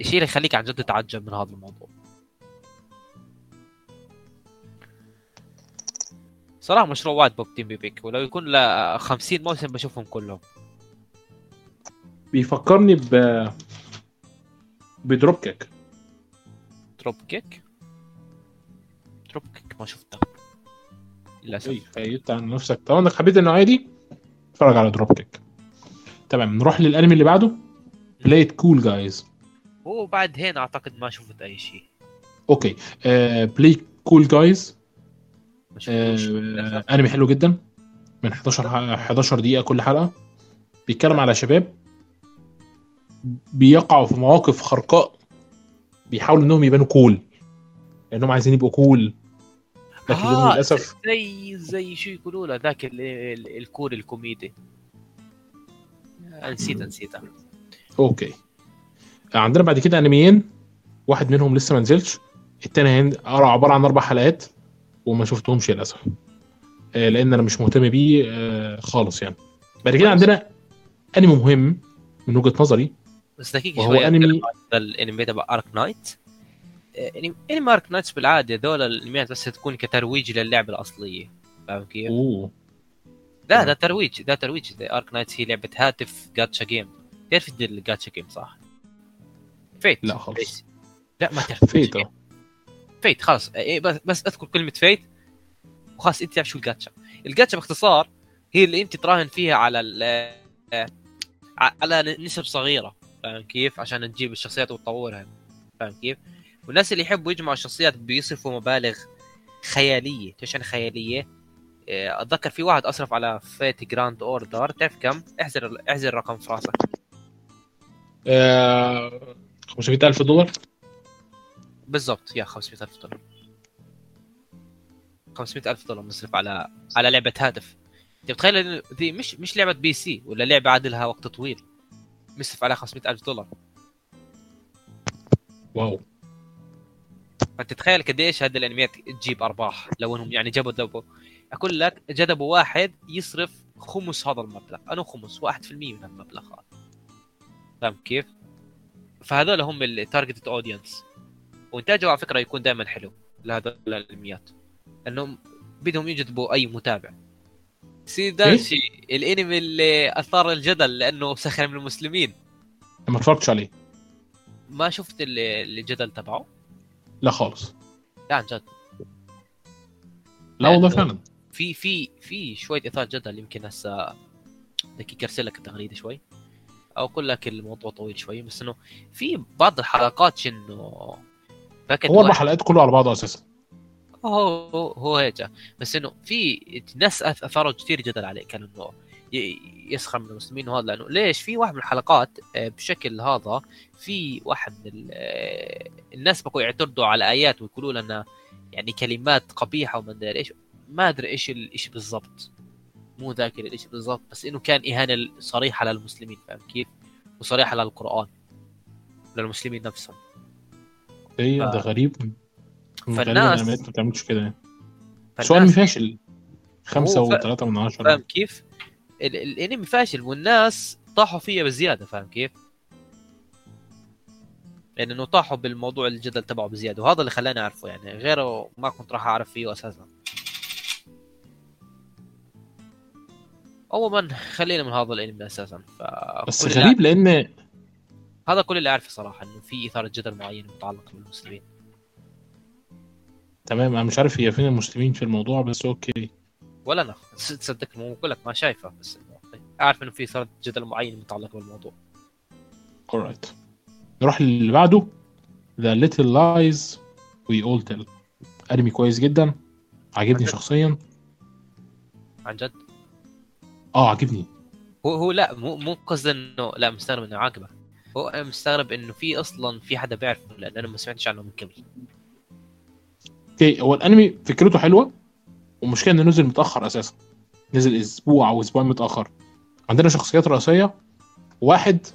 الشيء اللي يخليك عن جد تتعجب من هذا الموضوع. صراحة مشروع وايد Pop Team Epic ولو يكون له 50 موسم بشوفهم كلهم. بيفكرني ب ب Dropkick. Dropkick؟ Dropkick ما شفته. للأسف. اي فايت عن نفسك. طالما انك حبيت النوعيه دي اتفرج على Dropkick تمام نروح للأنمي اللي بعده. بلاي كول جايز وبعد هنا أعتقد ما شفت أي شيء. okay. Play Cool Guys. أنمي حلو جدا. من 11 ح- 11 دقيقة كل حلقة. بيتكلم على شباب بيقعوا في مواقف خرقاء بيحاولوا إنهم يبانوا cool لانهم عايزين يبقوا cool لكن آه، للأسف زي زي شو يقولوا له ذاك ال- ال- الكوري الكوميدي. نسيت نسيته okay. عندنا بعد كده أنميين. واحد منهم لسه ما نزلش. التاني هين- عبارة عن أربع حلقات وما شفتهمش للأسف. آه، لأن أنا مش مهتم بيه آه، خالص يعني. بعد كده عندنا أنمي مهم من وجهة نظري. بس دقيقة وهو شوي أنمي- أتكلم عن ذا الانمي تبع Arknight آه، انمي انمي Arknights بالعادة ذول الانميات بس تكون كترويج للعبة الأصلية. فاهم كيف؟ أوه. لا ده ترويج ده ترويج. ذا Arknights هي لعبة هاتف جاتشا جيم تعرف الجاتشا جيم صح؟ Fate لا خالص. لا ما تعرف. Fate Fate خلاص. إيه بس بس أذكر كلمة Fate وخلاص أنت تعرف شو الجاتشا الجاتشا باختصار هي اللي أنت تراهن فيها على ال- آه، على نسب صغيرة. فاهم كيف؟ عشان تجيب الشخصيات وتطورها. فاهم كيف؟ والناس اللي يحبوا يجمعوا الشخصيات بيصرفوا مبالغ خيالية. إيش يعني خيالية؟ آه، أتذكر في واحد أصرف على Fate Grand Order. تعرف كم؟ احذر احذر الرقم في راسك. آه، 500000 دولار؟ بالضبط. يا 500000 دولار. 500000 دولار مصرف على على لعبة هاتف. انت متخيل إنه ذي مش مش لعبة PC ولا لعبة عادلها وقت طويل؟ مصرف عليها 500000 دولار. واو. فانت تتخيل قديش هذه الانميات تجيب أرباح لو إنهم يعني جابوا ذبوا أقول لك جذبوا واحد يصرف خمس هذا المبلغ أنا خمس 1% من المبلغ هذا. فاهم كيف؟ فهذول هم ال targeted audience وانتاجه على فكرة يكون دائما حلو لهذول الانميات. لأنهم بدهم يجذبوا أي متابع. سيداشي الانمي اللي أثار الجدل لأنه سخر من المسلمين. ما اتفرجتش عليه. ما شفت الجدل تبعه. لا خالص. لا عن جد. لا والله فعلا. في في في شوية اثار جدل يمكن هسه بدك ارسل لك التغريدة شوي. أو أقول لك الموضوع طويل شوي بس إنه في بعض الحلقات إنه هو أربع حلقات كله على بعضه أساسا. هو هو هيك. بس إنه في ناس أثاروا كثير جدل عليه. كان إنه يسخر من المسلمين وهذا لأنه ليش؟ في واحد من الحلقات آه، بشكل هذا في واحد من آه، الناس بقوا يعترضوا على ايات ويقولوا لنا يعني كلمات قبيحة وما أدري إيش. ما أدري إيش الشيء بالضبط. مو ذاكر الشيء بالضبط بس إنه كان إهانة صريحة للمسلمين فاهم كيف؟ وصريحة للقران للمسلمين نفسهم. إيه ف- ده غريب فالناس- الانميات ما بتعملش كده. يعني فالناس فاشل. خمسة وثلاثة من عشرة. فاهم كيف؟ ال- الانمي فاشل والناس طاحوا فيه بزيادة فاهم كيف؟ لأن إنه طاحوا بالموضوع الجدل تبعه بزيادة وهذا اللي خلاني أعرفه يعني غيره ما كنت راح أعرف فيه أساسا. عموما خلينا من هذا الانمي أساسا ف بس غريب لأن هذا كل اللي أعرفه صراحة إنه في اثاره جدل معين متعلق بالمسلمين تمام أنا مش عارف هي فين المسلمين في الموضوع بس أوكي ولا أنا. تصدق مو بقول لك ما شايفه بس أعرف إنه في اثاره جدل معين متعلق بالموضوع. Alright نروح اللي بعده. The Little Lies We All Tell. انمي كويس جدا. عاجبني شخصيا. عن جد؟ آه عاجبني. هو هو لا مو مو قصدي إنه لا مستغرب إنه عاقبه هو أنا مستغرب إنه في أصلا في حدا بيعرفه لأن أنا ما سمعتش عنه من قبل. أوكي هو الأنمي فكرته حلوة. والمشكلة إنه نزل متأخر أساسا. نزل أسبوع أو أسبوعين متأخر. عندنا شخصيات رئيسية واحد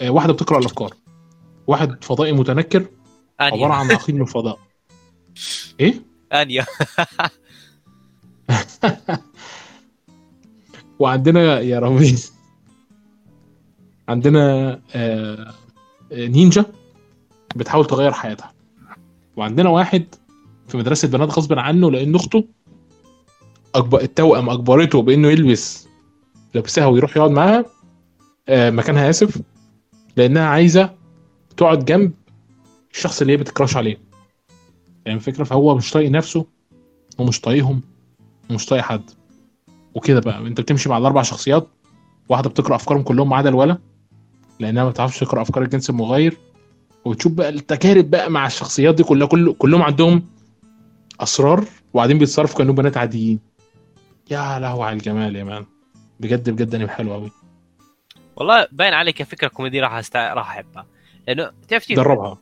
آه واحدة بتقرأ الأفكار. واحد فضائي متنكر عبارة عن عقيم من الفضاء. (laughs) إيه؟ انيا (laughs) وعندنا يا رامز عندنا آه، نينجا بتحاول تغير حياتها. وعندنا واحد في مدرسة بنات غصب عنه لأن أخته أكبر التوأم أجبرته بإنه يلبس لبسها ويروح يقعد معاها آه مكانها آسف لأنها عايزة تقعد جنب الشخص اللي هي بتكراش عليه. يعني الفكرة فهو مش طايق نفسه ومش طايقهم ومش طايق حد. وكده بقى. أنت بتمشي مع الأربع شخصيات واحدة بتقرأ أفكارهم كلهم ما عدا الولا لأنها ما بتعرفش تقرأ أفكار الجنس المغير وتشوف بقى التجارب بقى مع الشخصيات دي كلها كل كلهم عندهم أسرار وبعدين بيتصرفوا كأنهم بنات عاديين. يا لهوي على الجمال يا مان. بجد بجد أنمي حلو قوي والله باين عليك كفكره كوميديه راح أستع... راح أحبها. لأنه تعرف؟ دربها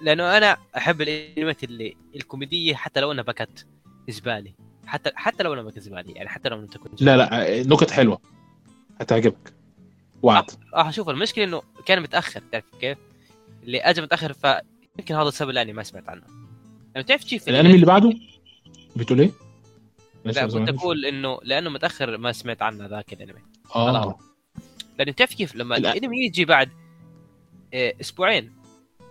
لأنه أنا أحب الأنميات اللي الكوميدية حتى لو إنها بكت زباله حتى حتى لو إنها بكت زباله يعني حتى لو إنها تكون لا لا نكت حلوة. هتعجبك. وعد. آه شوف المشكلة إنه كان متأخر تعرف كيف؟ اللي اجى متأخر فيمكن هذا السبب اللي أنا ما سمعت عنه. يعني تعرف كيف الأنمي اللي بعده؟ بتقول إيه؟ لا كنت. أقول إنه لأنه متأخر ما سمعت عنه ذاك الأنمي. آه. لأنه تعرف كيف لما لا. الأنمي يجي بعد آه، أسبوعين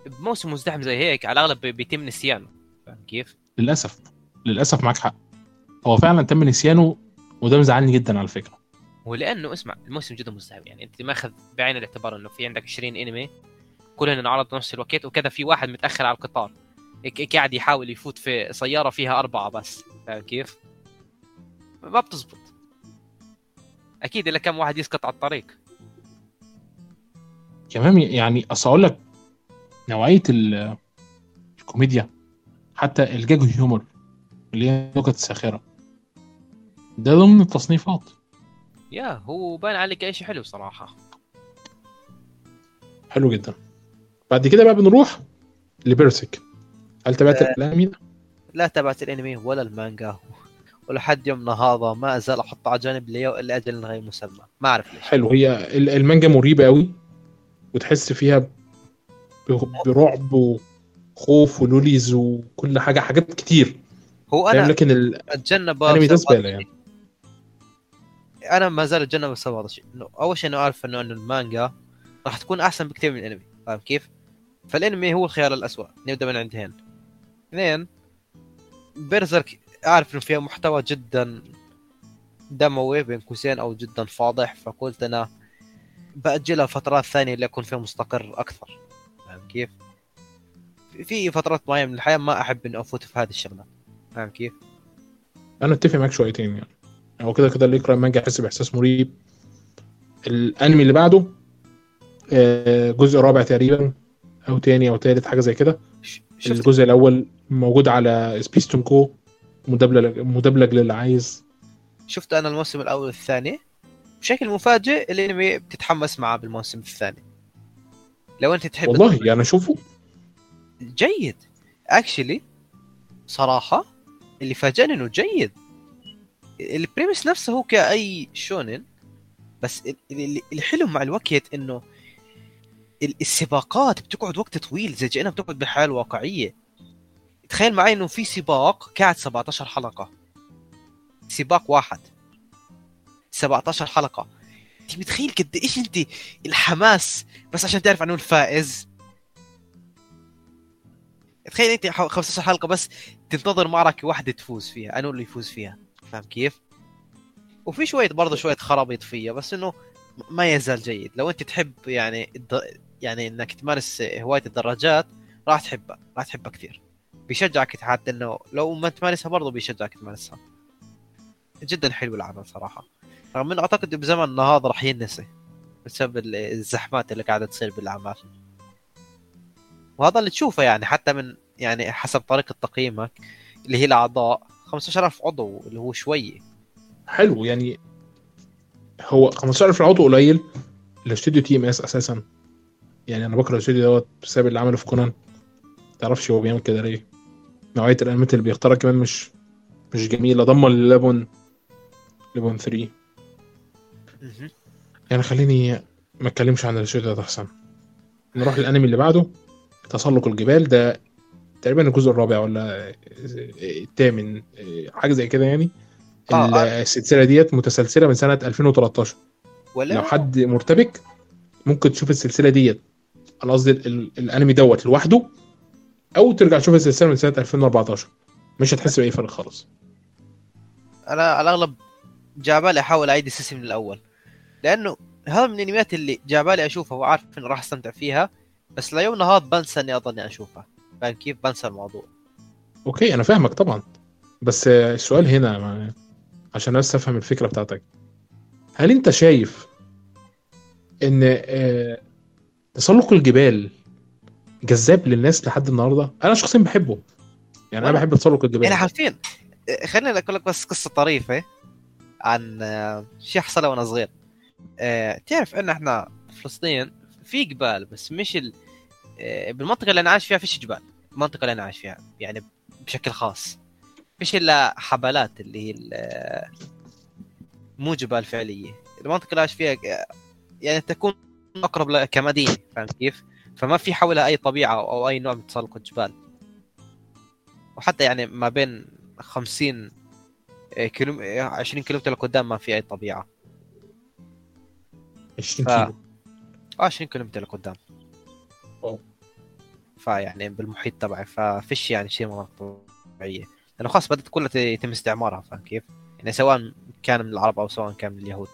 بموسم مزدحم زي هيك على الأغلب بي- بيتم نسيانه. فاهم كيف؟ للأسف. للأسف معاك حق. هو فعلا تم نسيانه وده مزعلني جدا على فكرة. ولأنه اسمع الموسم جدا مزدحم. يعني أنت ماخذ بعين الاعتبار إنه في عندك 20 أنمي كلهم انعرضوا نفس الوقت وكذا في واحد متأخر على القطار. قاعد يحاول يفوت في سيارة فيها أربعة بس فاهم كيف؟ ما بتزبط. أكيد إلا كم واحد يسقط على الطريق. كمان يعني أصل أقول لك نوعية ال- الكوميديا حتى الجاج هيومر اللي هي نكت ساخره ده ضمن التصنيفات. يا هو باين عليك اي شيء حلو صراحة. حلو جدا. بعد كده بقى بنروح لبيرسك. هل تابعت الأنمي؟ ده؟ لا تابعت الأنمي ولا المانجا. ولحد يومنا هذا ما أزال احطه على جانب لي- لاجل غير مسمى. ما أعرف ليش. حلو. هي ال- المانجا مريبة قوي وتحس فيها برعب وخوف ولوليز وكل حاجة حاجات كتير. هو أنا لكن ال- أتجنب الأنمي ده زبالة يعني. أنا ما زال أتجنب بسبب هذا الشيء إنه أول شيء إنه أعرف إنه المانجا راح تكون أحسن بكثير من الأنمي. فاهم كيف؟ فالأنمي هو الخيار الاسوء نبدأ من عند هين اثنين. بيرزرك أعرف إنه فيها محتوى جدا دموي بين قوسين أو جدا فاضح فقلت أنا بأجلها فترات ثانية اللي اكون فيها مستقر أكثر. فاهم كيف؟ في فترات معينة من الحياة ما أحب إني أفوت في هذه الشغله فاهم كيف؟ أنا أتفق معاك شويتين يعني. هو كده كده اللي يقرأ المانجا يحس بإحساس مريب. الأنمي اللي بعده آه، جزء رابع تقريبا أو تاني أو تالت حاجة زي كده. شفت الجزء الأول موجود على سبيستون كو مدبلج مدبلج للي عايز. شفت أنا الموسم الأول والثاني؟ بشكل مفاجئ الأنمي بتتحمس معاه بالموسم الثاني. لو أنت تحب والله يعني اشوفه جيد. actually صراحة اللي فاجأني إنه جيد. ال premise نفسه هو كأي shonen بس ال- ال- الحلو مع الوقت إنه السباقات بتقعد وقت طويل زي كأنها بتقعد بالحياة الواقعيه تخيل معي إنه في سباق قاعد 17 حلقة. سباق واحد. 17 حلقة. أنت متخيل قد إيش أنت الحماس بس عشان تعرف عنه الفائز تخيل أنت حو- 15 حلقة بس تنتظر معركة واحدة تفوز فيها. انو اللي يفوز فيها. فاهم كيف؟ وفي شوية برضه شوية خرابيط فيها بس إنه ما يزال جيد. لو أنت تحب يعني. يعني إنك تمارس هواية الدراجات راح تحبها راح تحبها كثير. بيشجعك حتى إنه لو ما تمارسها برضه بيشجعك تمارسها. جدا حلو العمل صراحة. رغم انه أعتقد بزمننا هذا راح ينسى بسبب ال- الزحمات اللي قاعدة تصير بالأعمال. وهذا اللي تشوفه يعني حتى من يعني حسب طريقة تقييمك اللي هي الأعضاء. 15000 عضو اللي هو شوية حلو يعني هو 15000 عضو قليل الاستوديو TMS أساسا. يعني أنا بكره الاستوديو دوت بسبب اللي عمله في كونان. متعرفش هو بيعمل كده ليه؟ نوعية الأنميات اللي بيختارها كمان مش مش جميلة. ضمن ليبون ليبون 3 مهم. يعني خليني ما اتكلمش عن الاستوديو ده أحسن. نروح للأنمي اللي بعده. تسلق الجبال. ده تقريبا الجزء الرابع ولا الثامن حاجة زي كده يعني. آه. السلسلة ديت متسلسلة من سنة 2013 ولا لو حد مرتبك ممكن تشوف السلسلة ديت. أنا قصدي ال- الأنمي دوت لوحده أو ترجع تشوف السلسلة من سنة 2014 مش هتحس بأي فرق خالص. أنا على الأغلب جابالي أحاول أعيد السلسله من الأول. لأنه هذا من الأنميات اللي جابالي أشوفها وعارف إني راح أستمتع فيها بس ليومنا هذا بنسى إني اظني أشوفها. فاهم كيف؟ بنسى الموضوع. أوكي أنا فاهمك طبعا. بس السؤال هنا ما- عشان بس أفهم الفكرة بتاعتك. هل أنت شايف إن آه، تسلق الجبال جذاب للناس لحد النهارده؟ أنا شخصيا بحبه. يعني أنا بحب تسلق الجبال. يعني حرفيا إيه، خليني أقول لك بس قصة طريفة عن آه، شيء حصل وأنا صغير. آه، تعرف إن إحنا في فلسطين في جبال بس مش ال... آه، بالمنطقة اللي أنا عايش فيها فيش جبال. المنطقة اللي أنا عايش فيها يعني بشكل خاص. فيش إلا حبلات اللي هي ال- مو جبال فعليه المنطقة اللي عايش فيها يعني تكون أقرب كمدينة فاهم كيف؟ فما في حولها أي طبيعة أو أي نوع من تسلق الجبال وحتى يعني ما بين 50 كيلو 20 كيلومتر لقدام ما في أي طبيعة 20 ف- كيلو 20 كيلومتر لقدام. فيعني بالمحيط تبعي ففيش يعني شيء مناطق طبيعية لأنه خلاص بدأت كلها يتم استعمارها فاهم كيف؟ يعني سواء كان من العرب أو سواء كان من اليهود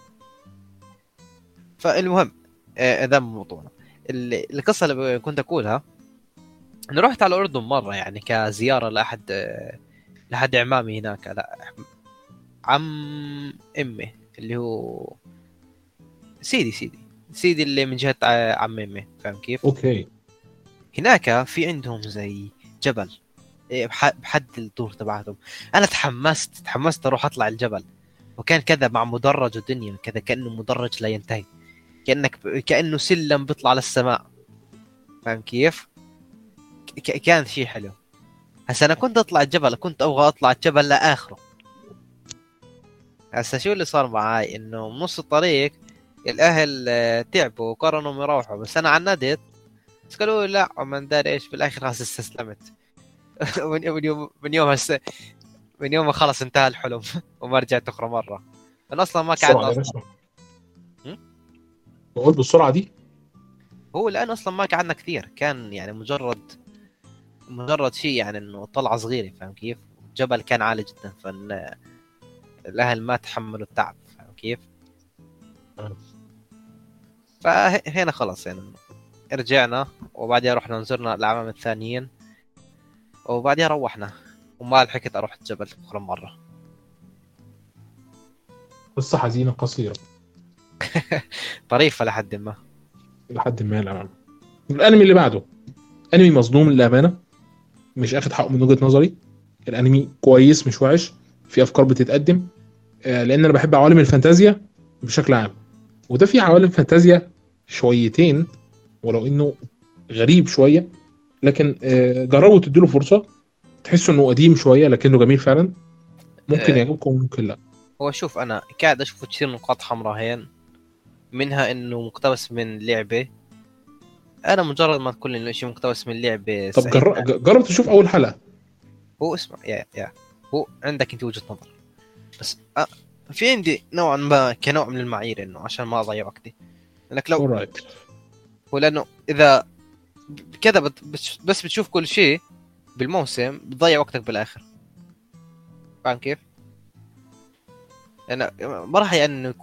فالمهم آه، ده من موضوعنا ال- القصة اللي كنت أقولها اني رحت على الأردن مرة يعني كزيارة لأحد آه، لحد عمامي هناك. لا عم إمي اللي هو سيدي سيدي سيدي اللي من جهة عم إمي. فاهم كيف؟ أوكي. هناك في عندهم زي جبل بح- بحد الدور تبعتهم. أنا تحمست تحمست أروح أطلع الجبل. وكان كذا مع مدرج ودنيا كذا كأنه مدرج لا ينتهي. كأنك ب... كأنه سلم بيطلع للسماء فاهم كيف؟ ك... كان شيء حلو. هسا أنا كنت أطلع الجبل كنت أبغى أطلع الجبل لآخره. هسا شو اللي صار معاي؟ إنه نص الطريق الأهل آه، تعبوا وقرروا انهم يروحوا بس أنا عندت بس قالوا لا ومن داري إيش بالآخر خلاص استسلمت. (laughs) من يوم من يوم من يوم هس... من يوم خلص انتهى الحلم (laughs) وما رجعت أخرى مرة. أنا أصلا ما كان بسرعة بقول بالسرعه دي. هو الآن أصلا ما قعدنا كثير. كان يعني مجرد مجرد شيء يعني إنه طلعة صغيرة فاهم كيف؟ جبل كان عالي جدا فن الأهل ما تحملوا التعب فاهم كيف؟ فهنا خلاص يعني. رجعنا وبعدها رحنا نزرنا الأعمام الثانيين وبعدها روحنا. وما لحقت أروح الجبل اخر مرة. قصة حزينة قصيرة. (laughs) طريفه لحد ما. لحد ما الامانه الأنمي اللي بعده. أنمي مظلوم للأمانة. مش أخد حقه من وجهة نظري. الأنمي كويس مش وحش. في أفكار بتتقدم. آه، لأن أنا بحب عوالم الفانتازيا بشكل عام. وده في عوالم فانتازيا شويتين ولو إنه غريب شوية. لكن آه، جربوا تديله فرصة. تحسوا إنه قديم شوية لكنه جميل فعلا. ممكن آه. يعجبكم ممكن لا. هو شوف أنا قاعد أشوف كثير نقاط حمراء هين منها إنه مقتبس من لعبة. أنا مجرد ما تقول إنه شيء مقتبس من لعبة طب سعيد. جرب, تشوف أول حلقة. هو اسمع يا يا. هو عندك أنت وجهة نظر. بس أ... في عندي نوعا ما كنوع من المعايير إنه عشان ما أضيع وقتي. انك لو اورايت هو لأنه إذا كذا بت... بس- بتشوف كل شيء بالموسم بتضيع وقتك بالآخر. فاهم كيف؟ لأن ما راح يعني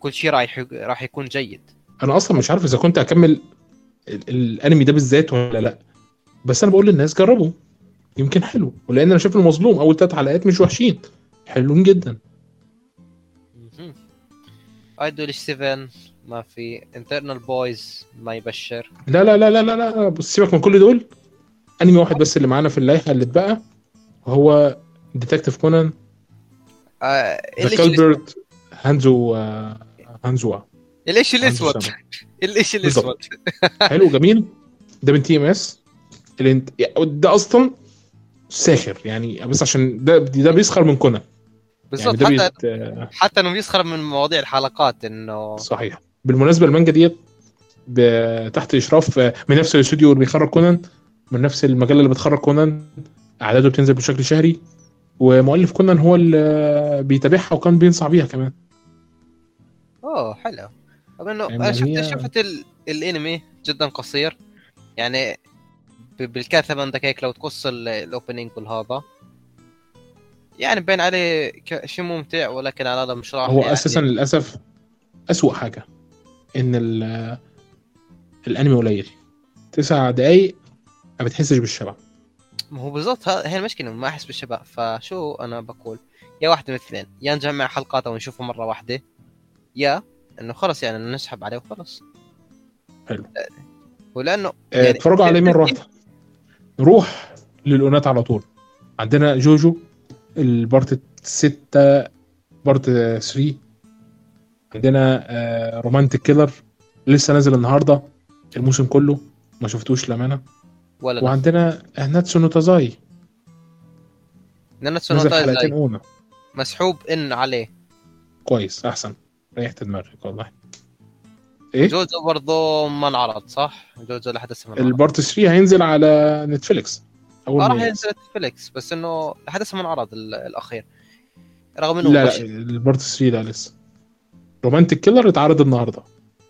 كل... شيء راح يك- راح يكون جيد. أنا أصلا مش عارف إذا كنت اكمل ال- الأنمي ده بالذات ولا لأ. بس أنا بقول للناس جربوا. يمكن حلو. ولأن أنا شايف إنه مظلوم. أول ثلاث حلقات مش وحشين. حلوين جدا. Idol 7 ما في Eternal Boys ما يبشر. لا لا لا لا لا لا بص سيبك من كل دول. أنمي واحد بس اللي معانا في اللائحة اللي اتبقى وهو Detective Conan. ذا Culprit Hanzo Hanzawa. الايش الاسود. الايش الاسود. حلو جميل. ده من TMS ده أصلا ساخر يعني بس عشان ده ده بيسخر من كونان. بالضبط يعني حتى بيت... حتى إنه بيسخر من مواضيع الحلقات إنه صحيح. بالمناسبة المانجا ديت تحت إشراف من نفس الاستوديو اللي بيخرج كونان من نفس المجلة اللي بتخرج كونان أعداده بتنزل بشكل شهري. ومؤلف كونان هو اللي بيتابعها وكان بينصح بيها كمان. أوه حلو. طب إنه يعني أنا شفت شفت ال... الأنمي جدا قصير. يعني. بالكاد ثمان دقائق لو تقص ال- الأوبننج والهذا. يعني باين عليه. شيء ممتع ولكن على هذا مش راح هو يعني. أساسا للأسف أسوأ حاجة إن ال- الأنمي قليل. تسع دقايق ما بتحسش بالشبع ما هو بالضبط هي المشكلة ما أحس بالشباب فشو أنا بقول؟ يا واحدة من الاثنين يا نجمع حلقات ونشوفه مرة واحدة يا إنه خلاص يعني نسحب عليه وخلاص. حلو. ولأنه آه، يعني- اتفرجوا عليه مره واحدة نروح للأونات على طول. عندنا جوجو البارت 6 بارت 3 عندنا آه، رومانتك كيلر لسه نازل النهارده الموسم كله ما شفتوش للأمانة. ولا لا وعندنا ناتسو نو تازاي. ناناتسو نزل نو حلقتين تايزاي أونو. مسحوب إن عليه. كويس أحسن. ريحت دماغك والله. إيه؟ جوجو برضه ما انعرض صح؟ جوجو لحد هسه البارت 3 هينزل على نتفليكس. أول آه، راح ينزل. نتفليكس بس إنه لحد هسه ما انعرض ال- الأخير. رغم إنه لا لا. ال part 3 لا لسه. Romantic Killer اتعرض النهارده.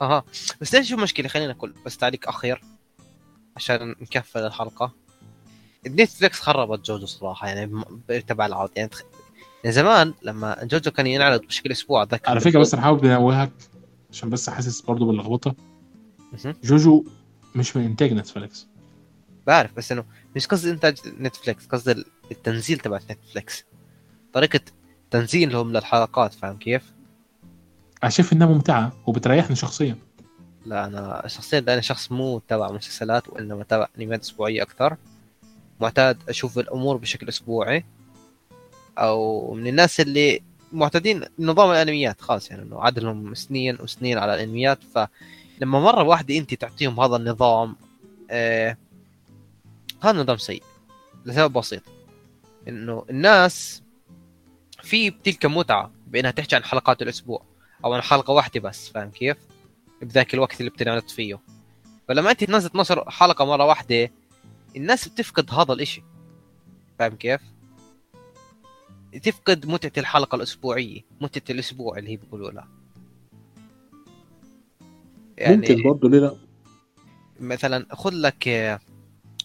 أها. بس ليش شو مشكله خلينا نقول بس تعليق أخير. عشان نقفل الحلقة. نتفليكس خربت جوجو صراحة يعني تبع العرض. يعني تخ... يعني زمان لما جوجو كان ينعرض بشكل أسبوع اتذكر على فكرة بس أنا حابب انوهك عشان بس حاسس برضو باللخبطة. جوجو مش من إنتاج نتفليكس بعرف بس إنه مش قصدي إنتاج نتفليكس قصدي ال- التنزيل تبع نتفليكس طريقة تنزيلهم للحلقات فاهم كيف؟ شايف إنها ممتعة وبتريحني شخصيا. لا أنا شخصيا أنا شخص مو تبع مسلسلات وإنما تبع أنميات أسبوعية أكثر. معتاد أشوف الأمور بشكل أسبوعي. أو من الناس اللي معتادين نظام الأنميات خاص يعني إنه عدلهم سنين وسنين على الأنميات. فلما مرة واحدة انت تعطيهم هذا النظام آه هذا نظام سيء لسبب بسيط. إنه الناس في تلك متعة بإنها تحكي عن حلقات الأسبوع أو عن حلقة واحدة بس فاهم كيف؟ بذاك الوقت اللي بتنعرض فيه. فلما أنت تنزل 12 حلقة مرة واحدة الناس بتفقد هذا الإشي. فاهم كيف؟ تفقد متعة الحلقة الأسبوعية متعة الأسبوع اللي هي بيقولوا لها. يعني ممكن برضه ليه لا؟ مثلا خذ لك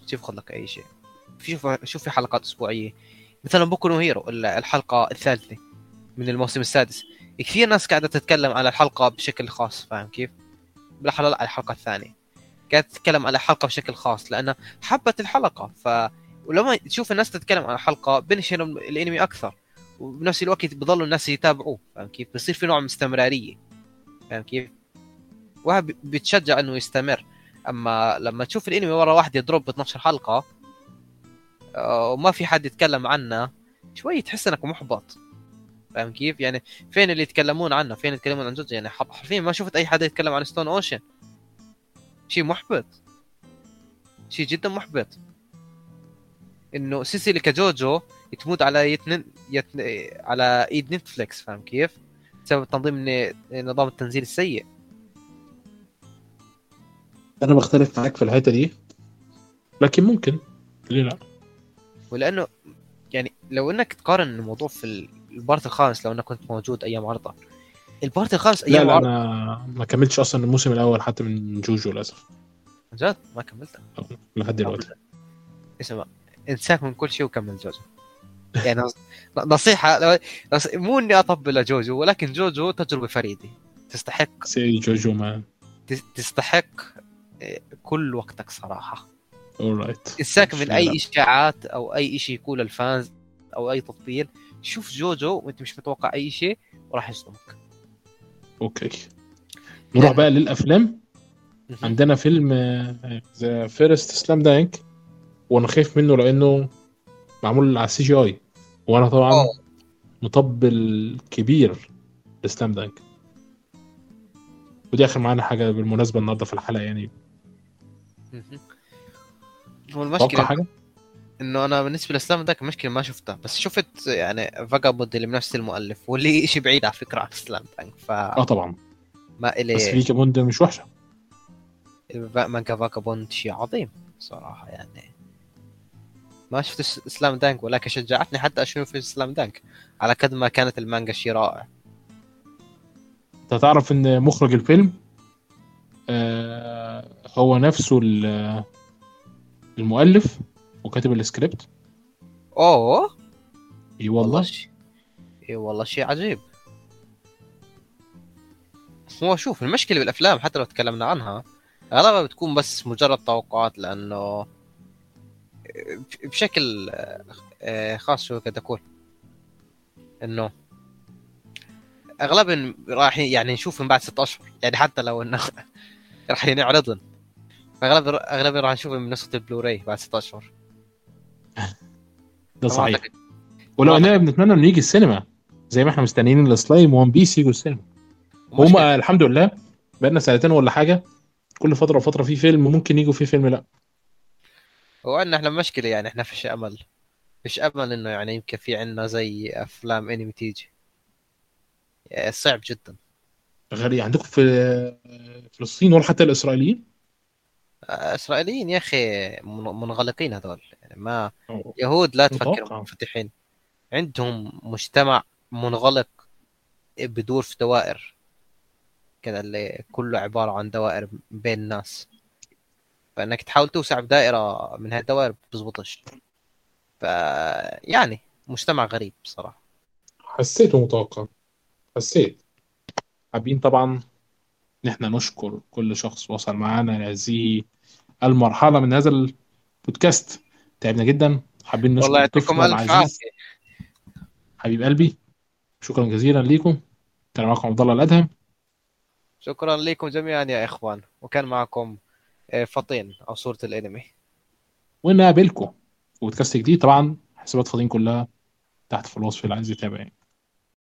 شوف خذ لك أي شيء. في شوف شوف في حلقات أسبوعية. مثلا بوكو نو هيرو ال- الحلقة الثالثة من الموسم السادس. كثير ناس قاعدة تتكلم على الحلقة بشكل خاص فاهم كيف؟ بالاحرى لا على الحلقة الثانية قاعدة تتكلم على الحلقة بشكل خاص لانها حبت الحلقة ف ولما تشوف الناس تتكلم عن الحلقة بنشر الأنمي أكثر وبنفس الوقت بضلوا الناس يتابعوه فاهم كيف؟ بصير في نوع من استمراريه فاهم كيف؟ وهذا بتشجع إنه يستمر أما لما تشوف الأنمي مرة واحدة يضرب 12 حلقة آه، وما في حد يتكلم عنه شوي تحس إنك محبط فاهم كيف؟ يعني فين اللي يتكلمون عنه؟ فين يتكلمون عن جوجو؟ يعني حرفيا ما شفت أي حد يتكلم عن Stone Ocean شيء محبط شيء جدا محبط إنه سلسلة كجوجو تموت على يتن... يتن... على إيد نتفليكس فاهم كيف؟ بسبب تنظيم نظام التنزيل السيء أنا بختلف معاك في الحتة دي لكن ممكن ليه لا ولأنه يعني لو إنك تقارن الموضوع في ال Part الخامس لو انك كنت موجود أيام عرضه ال Part الخامس لا أيام لا عرضه أنا ما كملتش أصلا الموسم الأول حتى من جوجو للأسف. عن جد؟ ما كملته. لحد دلوقتي. اسمع انساك من كل شيء وكمل جوجو. يعني نص- نصيحة مو إني أطبل جوجو ولكن جوجو تجربة فريدة. تستحق it's جوجو man تس- تستحق إيه، كل وقتك صراحة. alright انساك من أي إشاعات أو أي شيء يقول ال fans أو أي تطبيل شوف جوجو وانت مش متوقع اي شيء وراح يصدمك. أوكي. نروح بقى للأفلام. عندنا فيلم The First Slam Dunk وأنا خايف منه لأنه معمول على ال CGI وأنا طبعا أوه. مطبل كبير ل Slam Dunk. ودي آخر معانا حاجة بالمناسبة النهارده في الحلقة يعني. هو المشكلة حاجة؟ إنه أنا بالنسبة ل Slam Dunk المشكلة ما شفتها. بس شفت يعني Vagabond اللي بنفس المؤلف واللي (laughs) شيء بعيد على فكرة عن Slam Dunk آه فما طبعا إلي بس Vagabond مش وحشة. مانجا Vagabond شيء عظيم صراحة يعني. ما شفت Slam Dunk ولكن شجعتني حتى أشوف Slam Dunk على قد ما كانت المانجا شيء رائع. أنت تعرف إن مخرج الفيلم آه هو نفسه ال- المؤلف وكاتب السكريبت؟ أوه. إي والله. إي والله شيء عجيب. هو شوف المشكلة بالأفلام حتى لو تكلمنا عنها أغلبها بتكون بس مجرد توقعات لأنه بشكل آه، خاص شو قد أقول إنه أغلبهم راح يعني نشوفهم بعد ست أشهر يعني حتى لو إنه (laughs) راح ينعرضن. اغلب أغلبهم راح نشوفهم من نسخة البلوراي بعد ست أشهر. ده صحيح. أعتقد. ولو إننا بنتمنى إنه يجي السينما زي ما إحنا مستنيين ال Slime و One Piece يجوا السينما. هما الحمد لله بقالنا سنتين ولا حاجة كل فترة وفترة في فيلم ممكن يجوا في فيلم لا. هو عندنا إحنا مشكلة يعني إحنا فيش أمل. فيش أمل إنه يعني يمكن في عندنا زي أفلام انمي تيجي. يعني صعب جدا. غير عندكم في فلسطين ولا حتى الإسرائيليين؟ إسرائيليين يا أخي من- منغلقين هذول. يعني ما. يهود لا تفكر. منفتحين عندهم مجتمع منغلق بدور في دوائر. كذا اللي كله عبارة عن دوائر بين الناس. فإنك تحاول توسع بدائرة من هالدوائر بتزبطش. ف يعني مجتمع غريب بصراحة. حسيته متوقع. حسيت. حابين طبعا ان إحنا نشكر كل شخص وصل معانا لهذه المرحلة من هذا البودكاست. تعبنا جدا. حابين نشكر والله يعطيكم ألف عافية. حبيب قلبي شكرا جزيلا ليكم. كان معكم عبد الله الأدهم. شكرا لكم جميعا يا إخوان. وكان معكم آه، فطين أو صورة الأنمي. ونقابلكم في بودكاست جديد. طبعا حسابات فاضيين كلها تحت في الوصف اللي عايز يتابع يعني